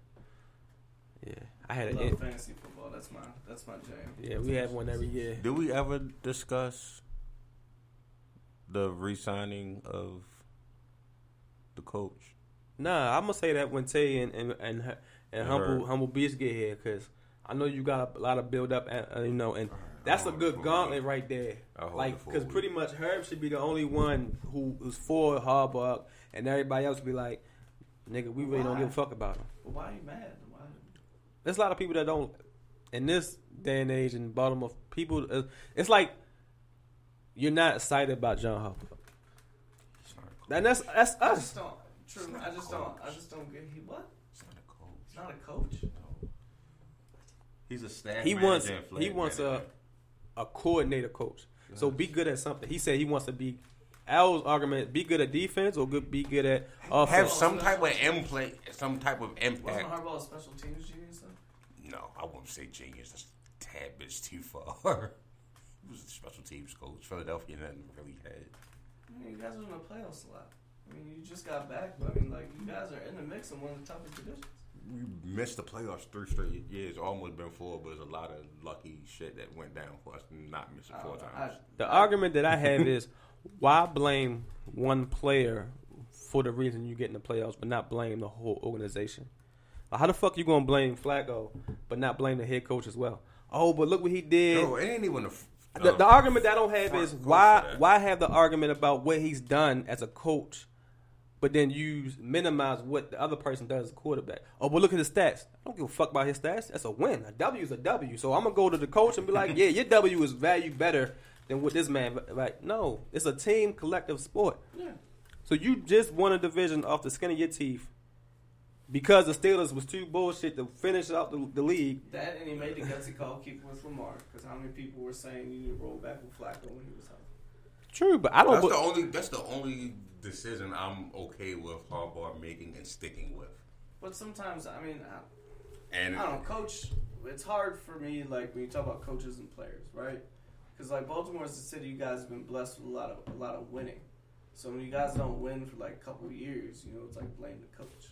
Yeah, I had
I
an.
love fantasy football. That's my that's my jam.
Yeah, we have one every year.
Do we ever discuss the re-signing of the coach?
Nah, I'm gonna say that when Tay and and and, and
And
humble
her.
humble beast get here, cause I know you got a lot of build up, and, uh, you know, and that's a good
for a
gauntlet right there. Like,
it for a
cause pretty much Herb should be the only one who is for Harbaugh, and everybody else be like, nigga, we really don't give a fuck about him.
But why are you mad? Why?
There's a lot of people that don't. In this day and age in Baltimore, people, uh, it's like you're not excited about John Harbaugh. And that's that's
I
us.
just don't. True. I just don't. I just don't get. He what?
He's not a coach.
He's not a coach.
He's a staff.
He wants
and
he wants a a coordinator coach. So be good at something. He said he wants to be. Al's argument: be good at defense or good, be good at offense.
have some type of impact, some type of impact.
Wasn't
impact.
Harbaugh a special teams genius though?
No, I won't say genius. That's a tad bit too far. he was a special teams coach. Philadelphia never really had.
I mean, you guys are in the playoffs a lot. I mean, you just got back, but I mean, like you guys are in the mix in one of the toughest divisions.
we missed the playoffs three straight years. Almost been four, but there's a lot of lucky shit that went down for us not missing four
Uh,
times.
The argument that I have is why blame one player for the reason you get in the playoffs, but not blame the whole organization. Like, how the fuck you gonna blame Flacco, but not blame the head coach as well? Oh, but look what he did.
no, it ain't even a. f-
the,
uh,
the argument that I don't have is why why have the argument about what he's done as a coach, but then you minimize what the other person does as a quarterback. Oh, but look at his stats. I don't give a fuck about his stats. That's a win. A W is a W. So I'm gonna go to the coach and be like, yeah, your W is valued better than what this man. Like, no, it's a team collective sport.
Yeah.
So you just won a division off the skin of your teeth because the Steelers was too bullshit to finish out the, the league.
That and he made the gutsy call keep with Lamar because how many people were saying you need to roll back with Flacco when he was healthy?
True, but I don't.
That's
bu-
the only. That's the only decision I'm okay with Harbaugh making and sticking with.
But sometimes, I mean, I,
And
I don't know, coach. It's hard for me, like when you talk about coaches and players, right? Because like Baltimore is a city, you guys have been blessed with a lot of a lot of winning. So when you guys don't win for like a couple of years, you know, it's like blame the coach.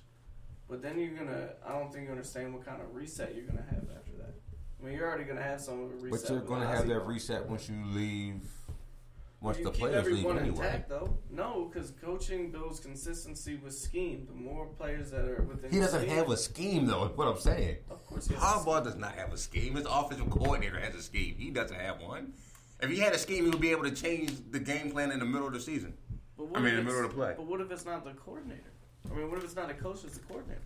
But then you're gonna, I don't think you understand what kind of reset you're gonna have after that. I mean, you're already gonna have some of a reset.
But you're going to have that reset once you leave. Once
you
the
keep
players leave
everyone
anyway.
intact, though. No, because coaching builds consistency with scheme. The more players that are within,
He
the
doesn't
scheme-
have a scheme though. Is what I'm saying.
Of course, he has a
Harbaugh does not have a scheme. His offensive coordinator has a scheme. He doesn't have one. If he had a scheme, he would be able to change the game plan in the middle of the season.
But
I mean, in the middle of the play.
But what if it's not the coordinator? I mean, what if it's not a coach? It's the coordinator.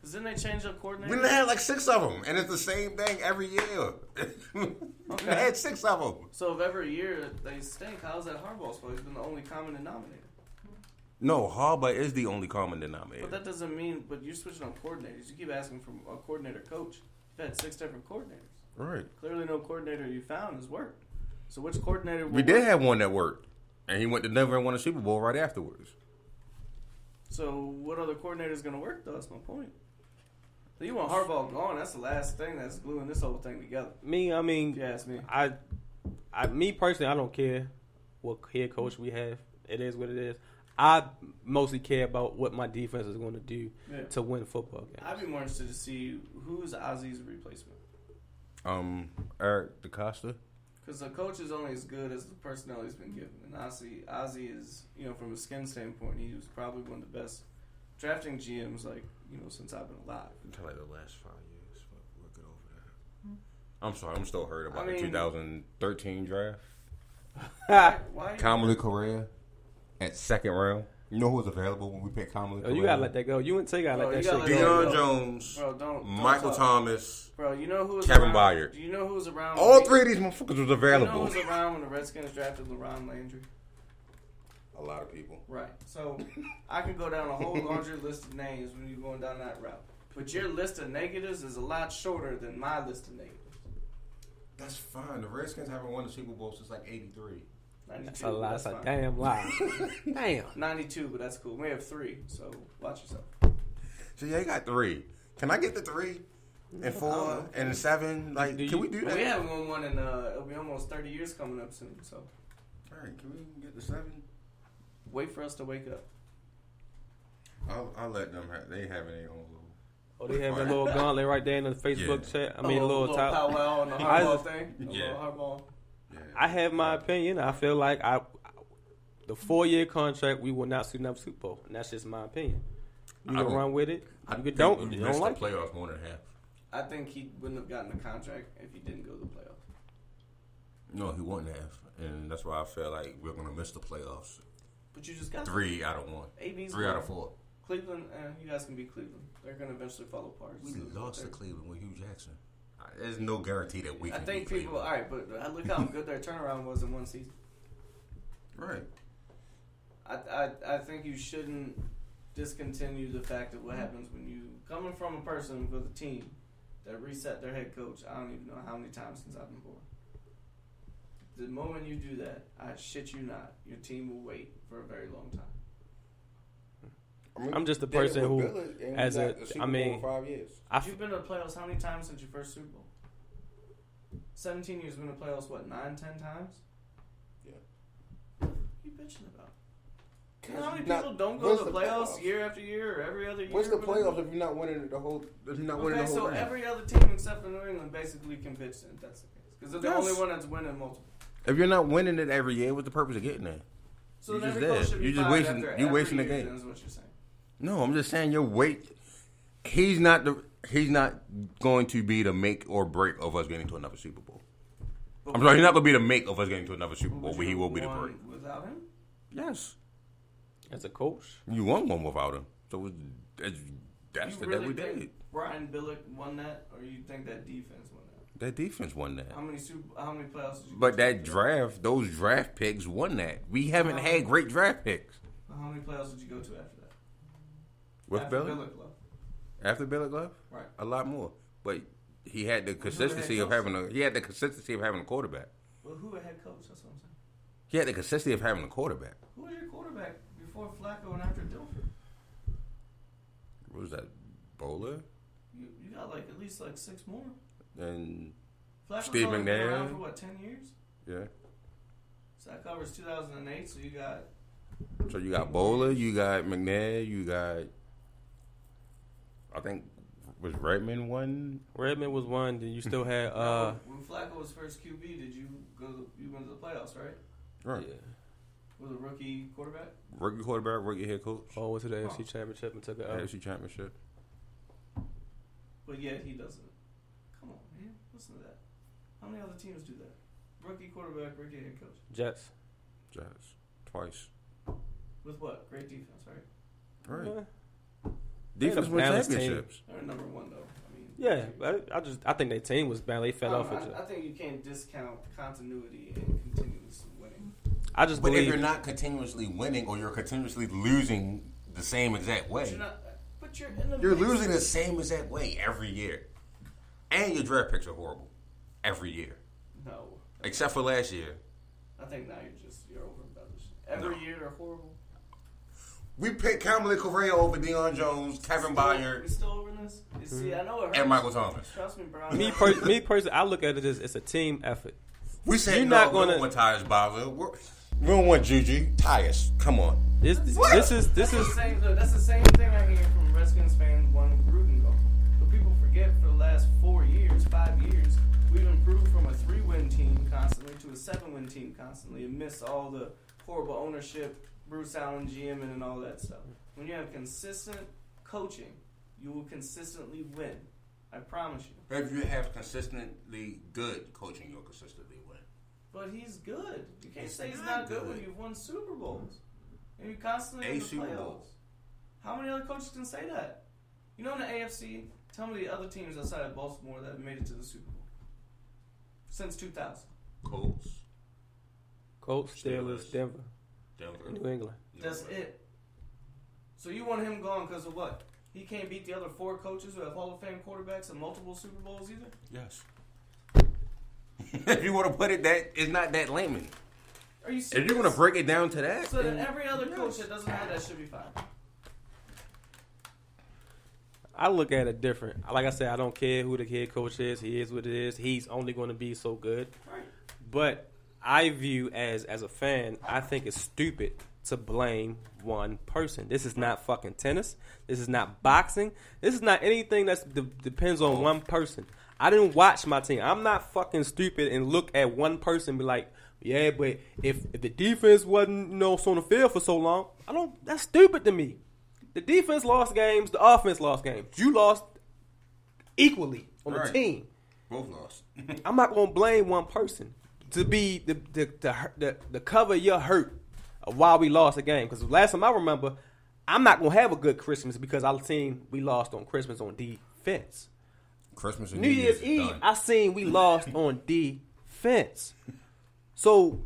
Because then they change up coordinator.
We had like six of them, and it's the same thing every year. we had six of them.
so if every year they stink, how's that Harbaugh's fault? He's been the only common denominator.
No, Harbaugh is the only common denominator.
But that doesn't mean. But you're switching on coordinators. You keep asking for a coordinator coach. You've had six different coordinators.
right.
Clearly, no coordinator you found has worked. So which coordinator? Will
We did
work?
have one that worked, and he went to Denver and won a Super Bowl right afterwards.
So what other coordinator is going to work? Though that's my point. So you want Harbaugh gone? That's the last thing that's gluing this whole thing together.
me, I mean,
If you ask me.
I, I, me personally, I don't care what head coach we have. It is what it is. I mostly care about what my defense is going to do
Yeah.
to win football games.
I'd be more interested to see who's Ozzie's replacement.
Um, Eric DeCosta.
Because the coach is only as good as the personnel he's been given. And Ozzie, Ozzie is, you know, from a skin standpoint, he was probably one of the best drafting GMs, like, you know, since I've been alive.
Until like the last five years. But we'll get over that. Hmm. I'm sorry, I'm still hurt about
I
the 2013 draft.
Why? why
Kamalei Correa at second round. You know who was available when we picked Kamalei?
Oh, you gotta let that go. You and Tay gotta
Bro,
let that
gotta
shit
let
go.
Deion. Jones,
Bro, don't, don't
Michael
talk.
Thomas,
Bro, you know who was
Kevin
around,
Byard.
Do you know who was around?
all three of these motherfuckers was
You know
available.
who was around when the Redskins drafted LaRon Landry?
A lot of people.
Right. So I can go down a whole laundry list of names when you're going down that route. But your list of negatives is a lot shorter than my list of negatives.
That's fine. The Redskins haven't won the Super Bowl since like '83.
92,
That's a lie.
that's
That's a damn lie. damn.
92, but that's cool. We have three, so watch yourself.
So yeah, you got three. Can I get the three and four and seven? Like,
Do
can
you-
we do that?
we have one, one and uh, it'll be almost 30 years coming up soon, so
All right, can we get the seven?
wait for us to wake up.
I'll, I'll let them have. They have their own little.
Oh, they have a little gauntlet right there in the Facebook
Yeah.
chat. I mean, a little, top.
powwow on the
I
hardball
just-
thing. A
Yeah.
little hardball.
Yeah.
I have my opinion. I feel like I, the four year contract, we will not see another Super Bowl, and that's just my opinion. You
I
can
don't-
run with it.
I
You
think
don't.
we
You don't like
the
it.
playoffs more than half.
I think he wouldn't have gotten the contract if he didn't go to the playoffs.
No, he wouldn't have, and that's why I feel like we're gonna miss the playoffs.
But you just got
Three out of one.
AB's
Three out
gone.
of four.
Cleveland, uh, you guys can be Cleveland. They're going to eventually fall apart.
We
So
lost to
they're-
Cleveland with Hugh Jackson. There's no guarantee that we
I think people. All right, but look how good their turnaround was in one season.
Right.
I, I I think you shouldn't discontinue the fact of what hmm. happens when you coming from a person with a team that reset their head coach. I don't even know how many times since I've been born. The moment you do that, I shit you not, your team will wait for a very long time.
I'm just the person who, as a, I mean,
five years.
I f-
You've been to the playoffs how many times since your first Super Bowl? Seventeen years. Been to the playoffs what nine, ten times?
Yeah.
What are you bitching about? You know how many
Not-
people don't go to the
the
playoffs,
playoffs?
year after year or every other year?
What's the playoffs if you're not winning the whole? If you're not winning the whole
so
thing?
every other team except for New England basically can pitch then, if that's the case. Because they're the
Yes.
only one that's winning multiple.
If you're not winning it every year, what's the purpose of getting there?
So
You
then
just
every coach should be
You just
fired
wasting-
after
you
every
wasting the game.
Is what you're saying.
No, I'm just saying your weight. He's not the. He's not going to be the make or break of us getting to another Super Bowl. I'm sorry, he's not going to be the make of us getting to another Super Bowl, but he will be the break.
Without him?
Yes,
As a coach,
you won one without him, so it's, it's, that's
you
the
really
that we
think
did.
Brian Billick won that, or you think that defense won that?
That defense won that.
How many super? How many playoffs did you?
But
go to?
that draft, those draft picks won that. We haven't had great draft picks
How many playoffs did you go to after that?
With
after
Billy.
Billick left.
After Billy left,
Right.
a lot more. But he had the consistency of having a. He had the consistency of having a quarterback.
Well, who a head coach? That's what I'm saying.
He had the consistency of having a quarterback.
Who was your quarterback before Flacco and after Dilfer?
What was that? Boller
You, you got like at least like six more.
and
Flacco's
Steve
only been around
McNair.
for what ten years?
yeah.
So that covers 2008. So you got
So you got Boller, you got McNair, you got. I think was Redman one.
Redman was one. Then you still had uh,
when Flacco was first QB, did you go? To, you went to the playoffs, right?
Right.
Yeah. Was a rookie quarterback.
Rookie quarterback, rookie head coach,
oh went to the AFC Championship and took it out.
AFC championship.
But yet he doesn't. Come on, man. Listen to that. How many other teams do that? Rookie quarterback, rookie head coach.
Jets.
Jazz twice.
With what? Great defense, right?
Right.
Yeah.
Defense
a
win
balanced team.
championships.
They're number one though. I mean,
Yeah, but I just I think their team was bad. They fell
um,
off. With
I, I think you can't discount continuity and continuous winning.
I just
But if you're not continuously winning or you're continuously losing the same exact
But
way,
you're not. But you're in the.
you're losing the same exact way every year. And your draft picks are horrible every year.
No,
Except for last year.
I think now you're just you're over embellishing. Every
No.
year they're horrible.
We picked Kamalei Correa over Deion Jones, Kevin
We
Byard,
still over this? Mm-hmm. You see, I know it hurts.
and Michael Thomas.
Trust me, bro.
me per- me personally, I look at it as it's a team effort.
We said
You're
no,
not
we
gonna-
don't want Tyus Bowser. We're, we don't want Juju. Tyus, come on.
This this is this
That's the
is
same. look, That's the same thing I hear from Redskins fans wanting Gruden gone. But people forget for the last four years, five years, we've improved from a three-win team constantly to a seven-win team constantly, amidst all the horrible ownership, Bruce Allen GM and all that stuff. When you have consistent coaching, you will consistently win. I promise you.
If you have consistently good coaching, you'll consistently win.
But he's good. You can't
He's
say he's
not
not good, when you've won Super Bowls. And you're constantly
A
in the
Super
playoffs.
Bowl.
How many other coaches can say that? You know, in the AFC, tell me the other teams outside of Baltimore that have made it to the Super Bowl since 2000.
Colts,
Colts, Steelers,
Steelers.
Denver,
Denver.
New England.
That's it. So you want him gone because of what? He can't beat the other four coaches who have Hall of Fame quarterbacks and multiple Super Bowls either.
Yes. if you want to put it that, it's not that layman.
Are you
If you want to break it down to that,
so then
then
every other coach that doesn't have that should be fired.
I look at it different. Like I said, I don't care who the head coach is. He is what it is. He's only going to be so good.
Right.
But I view as as a fan, I think it's stupid to blame one person. This is not fucking tennis. This is not boxing. This is not anything that de- depends on one person. I didn't watch my team. I'm not fucking stupid and look at one person and be like, yeah, but if, if the defense wasn't you know on the field for so long, I don't. That's stupid to me. The defense lost games. The offense lost games. You lost equally on the team.
both lost.
I'm not gonna blame one person to be the the the, the, the cover your hurt of why we lost the game. Because last time I remember, I'm not gonna have a good Christmas because I seen we lost on Christmas on defense.
Christmas and
New Year's Eve,
done.
I seen we lost on defense. So,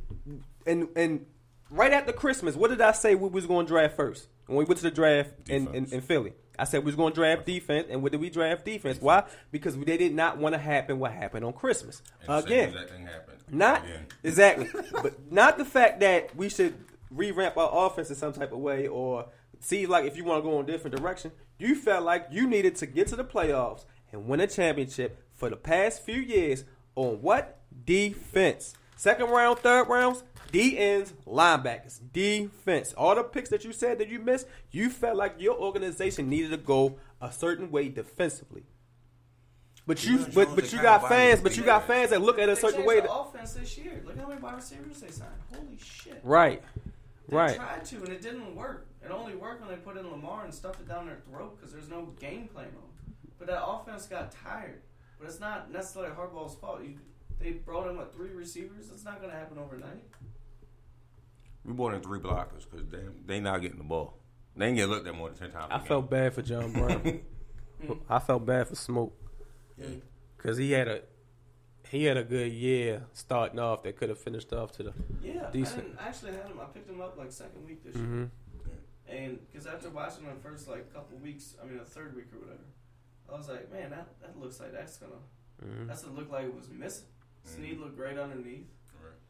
and and right after Christmas, what did I say we was going to draft first? When we went to the draft in, in, in Philly, I said we was going to draft defense, and what did we draft defense? Why? Because they did not want to happen what happened on Christmas
And
again.
exact thing happened.
Not
Again.
exactly, but not the fact that we should revamp our offense in some type of way or see like if you want to go in a different direction. You felt like you needed to get to the playoffs and win a championship for the past few years on what defense. Second round, third rounds, D ends, linebackers, defense. All the picks that you said that you missed, you felt like your organization needed to go a certain way defensively. But you,
Deion
but but you got
kind of body
fans, but you got fans that look at it a
They
certain way.
the
That,
offense this year. Look how many wide receivers they signed. Holy shit.
right, Right.
They
right.
tried to, and it didn't work. It only worked when they put in Lamar and stuffed it down their throat because there's no game plan on. But that offense got tired. But it's not necessarily Harbaugh's fault. You, they brought in what three receivers. It's not going to happen overnight.
We brought in three blockers because they they not getting the ball. They ain't get looked at more than ten times. a
I
game.
felt bad for John Brown. I felt bad for Smoke because he had a he had a good year starting off that could have finished off to the.
Yeah,
Decent.
I, I actually had him. I picked him up like second week this
hmm
year, and because after watching him the first like couple weeks, I mean the third week or whatever, I was like, man, that that looks like that's gonna
hmm
that's what it looked like it was missing. Snead looked great underneath.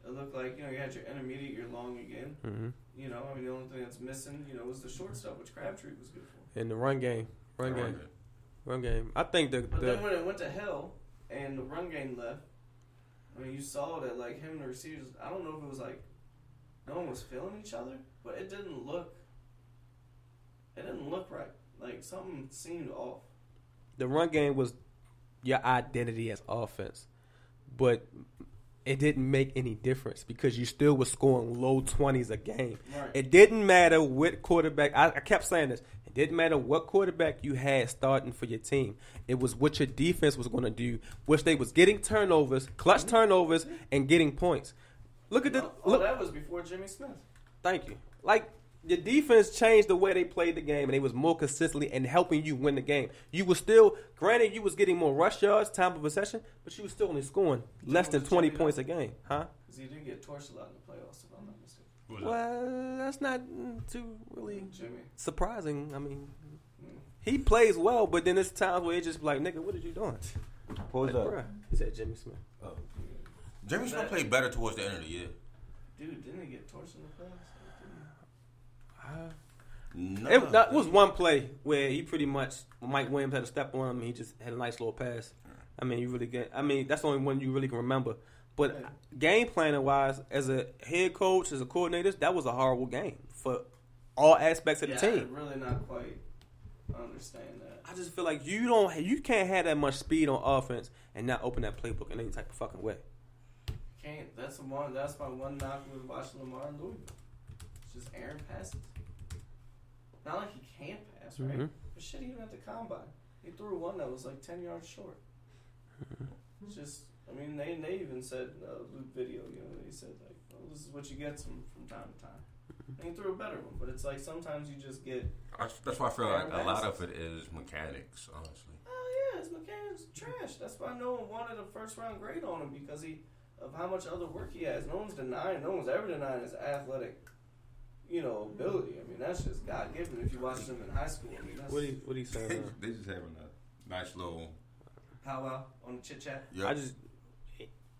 It looked like you know you had your intermediate, your long again.
hmm
You know, I mean the only thing that's missing, you know, was the short stuff, which Crabtree was good for.
In the run game, run
Right.
game, run game. I think the,
But
the
then when it went to hell and the run game left, I mean, you saw that like him and the receivers. I don't know if it was like no one was feeling each other, but it didn't look. It didn't look right. Like something seemed off.
the run game was your identity as offense, but it didn't make any difference because you still was scoring low twenties a game.
Right.
It didn't matter what quarterback. I, I kept saying this. It didn't matter what quarterback you had starting for your team. It was what your defense was going to do, which they was getting turnovers, clutch mm-hmm. turnovers, and getting points. Look at the
Well, all
look.
that was before Jimmy Smith.
Thank you. Like your defense changed the way they played the game, and they was more consistently and helping you win the game. You was still, granted, you was getting more rush yards, time of possession, but you was still only scoring less than twenty points a game, huh?
Because he didn't get torched a lot in the playoffs, if I'm not mistaken.
Well, that's not mm, too really
Jimmy.
surprising. I mean,
Mm.
he plays well, but then there's times where it's just like, nigga, what are you doing?
Who's
Like, bruh. He said Jimmy Smith.
Oh Jimmy Smith played better towards the end of the year.
Dude, didn't he get torched in the playoffs?
No,
It, that was one play where he pretty much Mike Williams had a step on him. and He just had a nice little pass. I mean, you really get. I mean, that's the only one you really can remember. But
Yeah.
game planning wise, as a head coach, as a coordinator, that was a horrible game for all aspects of the team.
I really not quite understand that.
I just feel like you don't, you can't have that much speed on offense and not open that playbook in any type of fucking way.
Can't. That's the one. That's my one knock with watching Lamar and Louisville. It's just Aaron passes. Not like he can't pass, right?
Mhm.
But shit, even at the combine, he threw one that was like ten yards short. It's just, I mean, they they even said uh, Luke video, you know, they said like, well, this is what you get from from time to time. And he threw a better one, but it's like sometimes you just get,
That's, that's why I feel like a lot of it is mechanics, honestly.
oh yeah, his mechanics trash. That's why no one wanted a first round grade on him because he of how much other work he has. No one's denying, no one's ever denying his athletic, you know, ability. I mean, that's just God given. If you watch them in high school, I mean, that's
What he, what he saying?
They,
uh,
they just having a nice little.
powwow on the chit chat.
Yep.
I just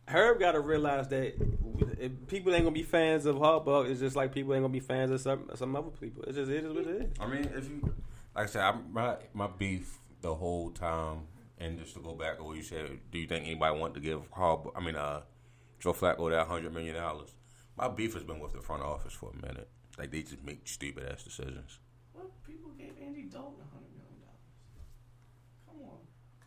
Herb got to realize that if people ain't gonna be fans of Harbaugh. It's just like people ain't gonna be fans of some some other people. It's just it is what it is.
I mean, if you like I said, I, my my beef the whole time, and just to go back to what you said, do you think anybody want to give Harbaugh? I mean, uh, Joe Flacco that hundred million dollars? My beef has been with the front office for a minute. Like they just make stupid ass decisions.
What people gave Andy Dalton a hundred million dollars? Come on,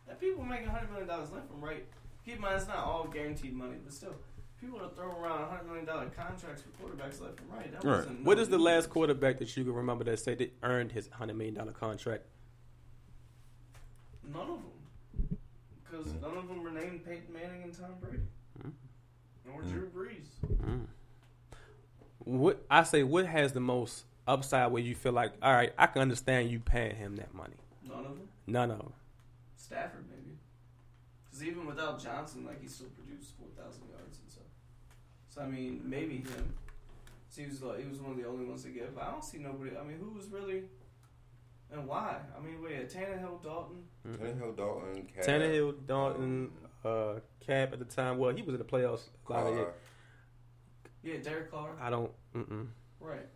that people making hundred million dollars left from right. Keep in mind, it's not all guaranteed money, but still, people are throwing around a hundred million dollar contracts for quarterbacks left and right. That
Right.
wasn't
What
no
is the
easy.
last quarterback that you can remember that said that earned his hundred million dollar contract?
None of them, because none of them were named Peyton Manning and Tom Brady, mm-hmm. nor Drew Brees. Mm-hmm.
What I say, what has the most upside where you feel like, all right, I can understand you paying him that money.
None of them.
None of them.
Stafford maybe, because even without Johnson, like he still produced four thousand yards and stuff. So I mean, maybe him. So he was like he was one of the only ones to get. But I don't see nobody. I mean, who was really and why? I mean, wait, Tannehill, Dalton.
Tannehill, Dalton, Cat,
Tannehill, Dalton, uh, Cap at the time. Well, he was in the playoffs. a lot of it.
Yeah, Derek Carr.
I don't. Mm-mm.
Right.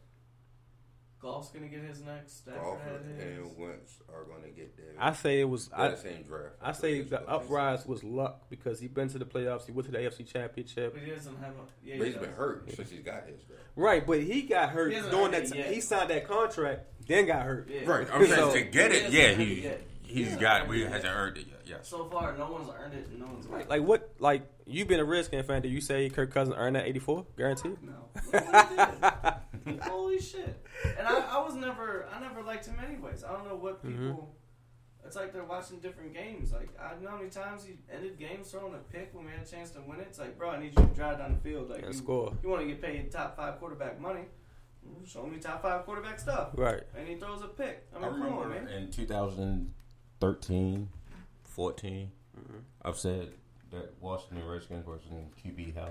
Goff's gonna get his next. Stafford
Crawford
had his.
and Wentz are going to get their.
I say it was.
they're
I,
same draft.
I say the uprise was luck because he's been to the playoffs. He went to the AFC Championship.
But he doesn't have a. Yeah,
But
he
he's been
does.
hurt since he's got his. Though.
Right, but he got hurt
He hasn't
during that.
it yet.
He signed that contract, then got hurt.
Yeah.
Right, I'm saying
So-
to get it,
He
yeah, he
yet
he's
yeah,
got. We hasn't earned it yet. Yeah.
So far, no one's earned it. No one's
like, like what? Like you been a Redskins fan? Do you say Kirk Cousins earned that eighty four? Guaranteed.
No. Holy shit! And I, I, was never. I never liked him anyways. I don't know what mm-hmm. people.
Mm-hmm.
It's like they're watching different games. Like I know how many times he ended games throwing a pick when we had a chance to win it. It's like, bro, I need you to drive down the field. Like,
yeah,
you,
score.
You want to get paid top five quarterback money show me top five quarterback stuff.
Right.
And he throws a pick. I, mean, I
remember
on,
in 2000, 13, 14. Mm-hmm. I've said that Washington Redskins versus QB hell.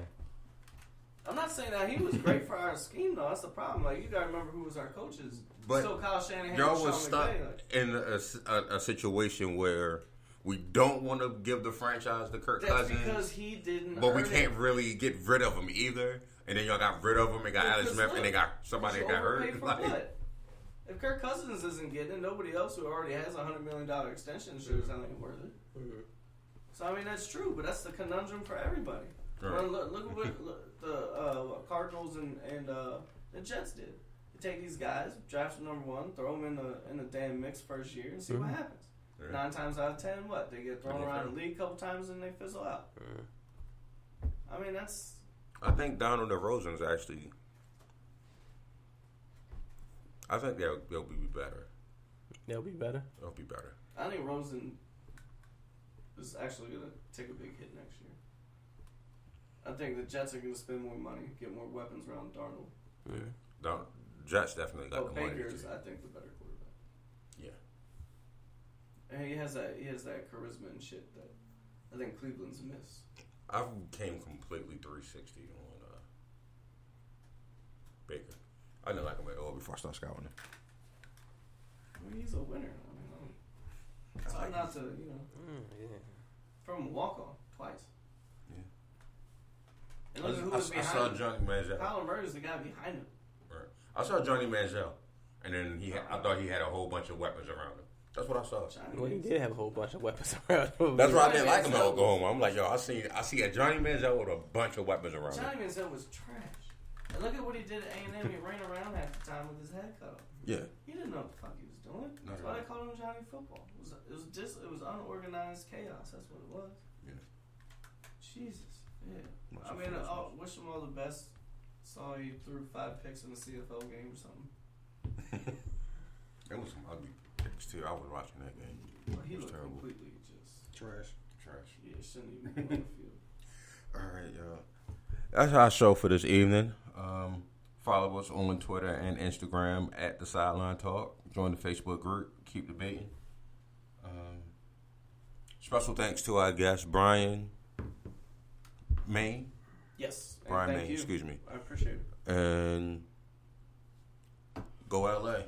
I'm not saying that he was great for our scheme though. That's the problem. Like you gotta remember who was our coaches.
But
Still Kyle Shanahan.
Y'all was stuck in a, a, a, situation where we don't want to give the franchise to Kirk
That's
Cousins
because he didn't.
But we can't really get rid of him either. And then y'all got rid of him and got Alex Smith and they got somebody that got hurt. Like,
what? If Kirk Cousins isn't getting it, nobody else who already has a hundred million dollar extension sure is not even worth it. So I mean that's true, but that's the conundrum for everybody.
Right.
Well, look, look at what look, the uh, Cardinals and and uh, the Jets did. They take these guys, draft them number one, throw them in the in the damn mix first year, and see what happens.
Yeah.
Nine times out of ten, what they get thrown
They
around the league a couple times and they fizzle out. I mean that's
I think Darnold DeRozan's actually. I think they'll they'll be better.
They'll be better.
They'll be better.
I think Rosen is actually going to take a big hit next year. I think the Jets are going to spend more money, get more weapons around Darnold.
Yeah. Don, Jets definitely got
But
the money.
Baker
to
is, I think, the better quarterback.
Yeah.
And he has that he has that charisma and shit that I think Cleveland's miss.
I've came completely 360 on uh, Baker. I didn't like him at all before I started scouting him.
I mean, he's a winner. I mean, I don't- it's hard not to you know
Mm, yeah.
from a walk on twice.
Yeah.
And
I,
look at who
I-
was
I saw
behind him.
Johnny Manziel.
Kyler Murray's the guy behind him.
Right. I saw Johnny Manziel, and then he had, I thought he had a whole bunch of weapons around him. That's what I saw.
Johnny
Well, he did have a whole bunch of weapons around. him.
That's why I didn't like him at Oklahoma. I'm like, yo, I see, I see a Johnny Manziel with a bunch of weapons around him.
Johnny Manziel was trash. And look at what he did at A&M. He ran around half the time with his head cut off.
Yeah.
He didn't know what the fuck he was doing.
Not
That's why
all.
they called him Johnny Football. It was it was just it was unorganized chaos. That's what it was.
Yeah.
Jesus. Yeah.
Much
I mean,
unfortunate.
Uh, I wish him all the best. Saw he threw five picks in the CFL game or something.
There was some ugly picks too. I was watching that game.
But he
it was
looked
terrible.
completely just
Trash.
Trash.
yeah. Shouldn't even be on the field.
All right, y'all. That's our show for this evening. Um, follow us on Twitter and Instagram at the Sideline Talk. Join the Facebook group. Keep debating. Um, special thanks to our guest Brian Maine
Yes.
Brian
thank
Maine,
you.
excuse me.
I appreciate it.
and go LA.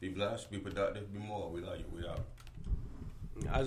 Be blessed. Be productive. Be more. We love you. We out.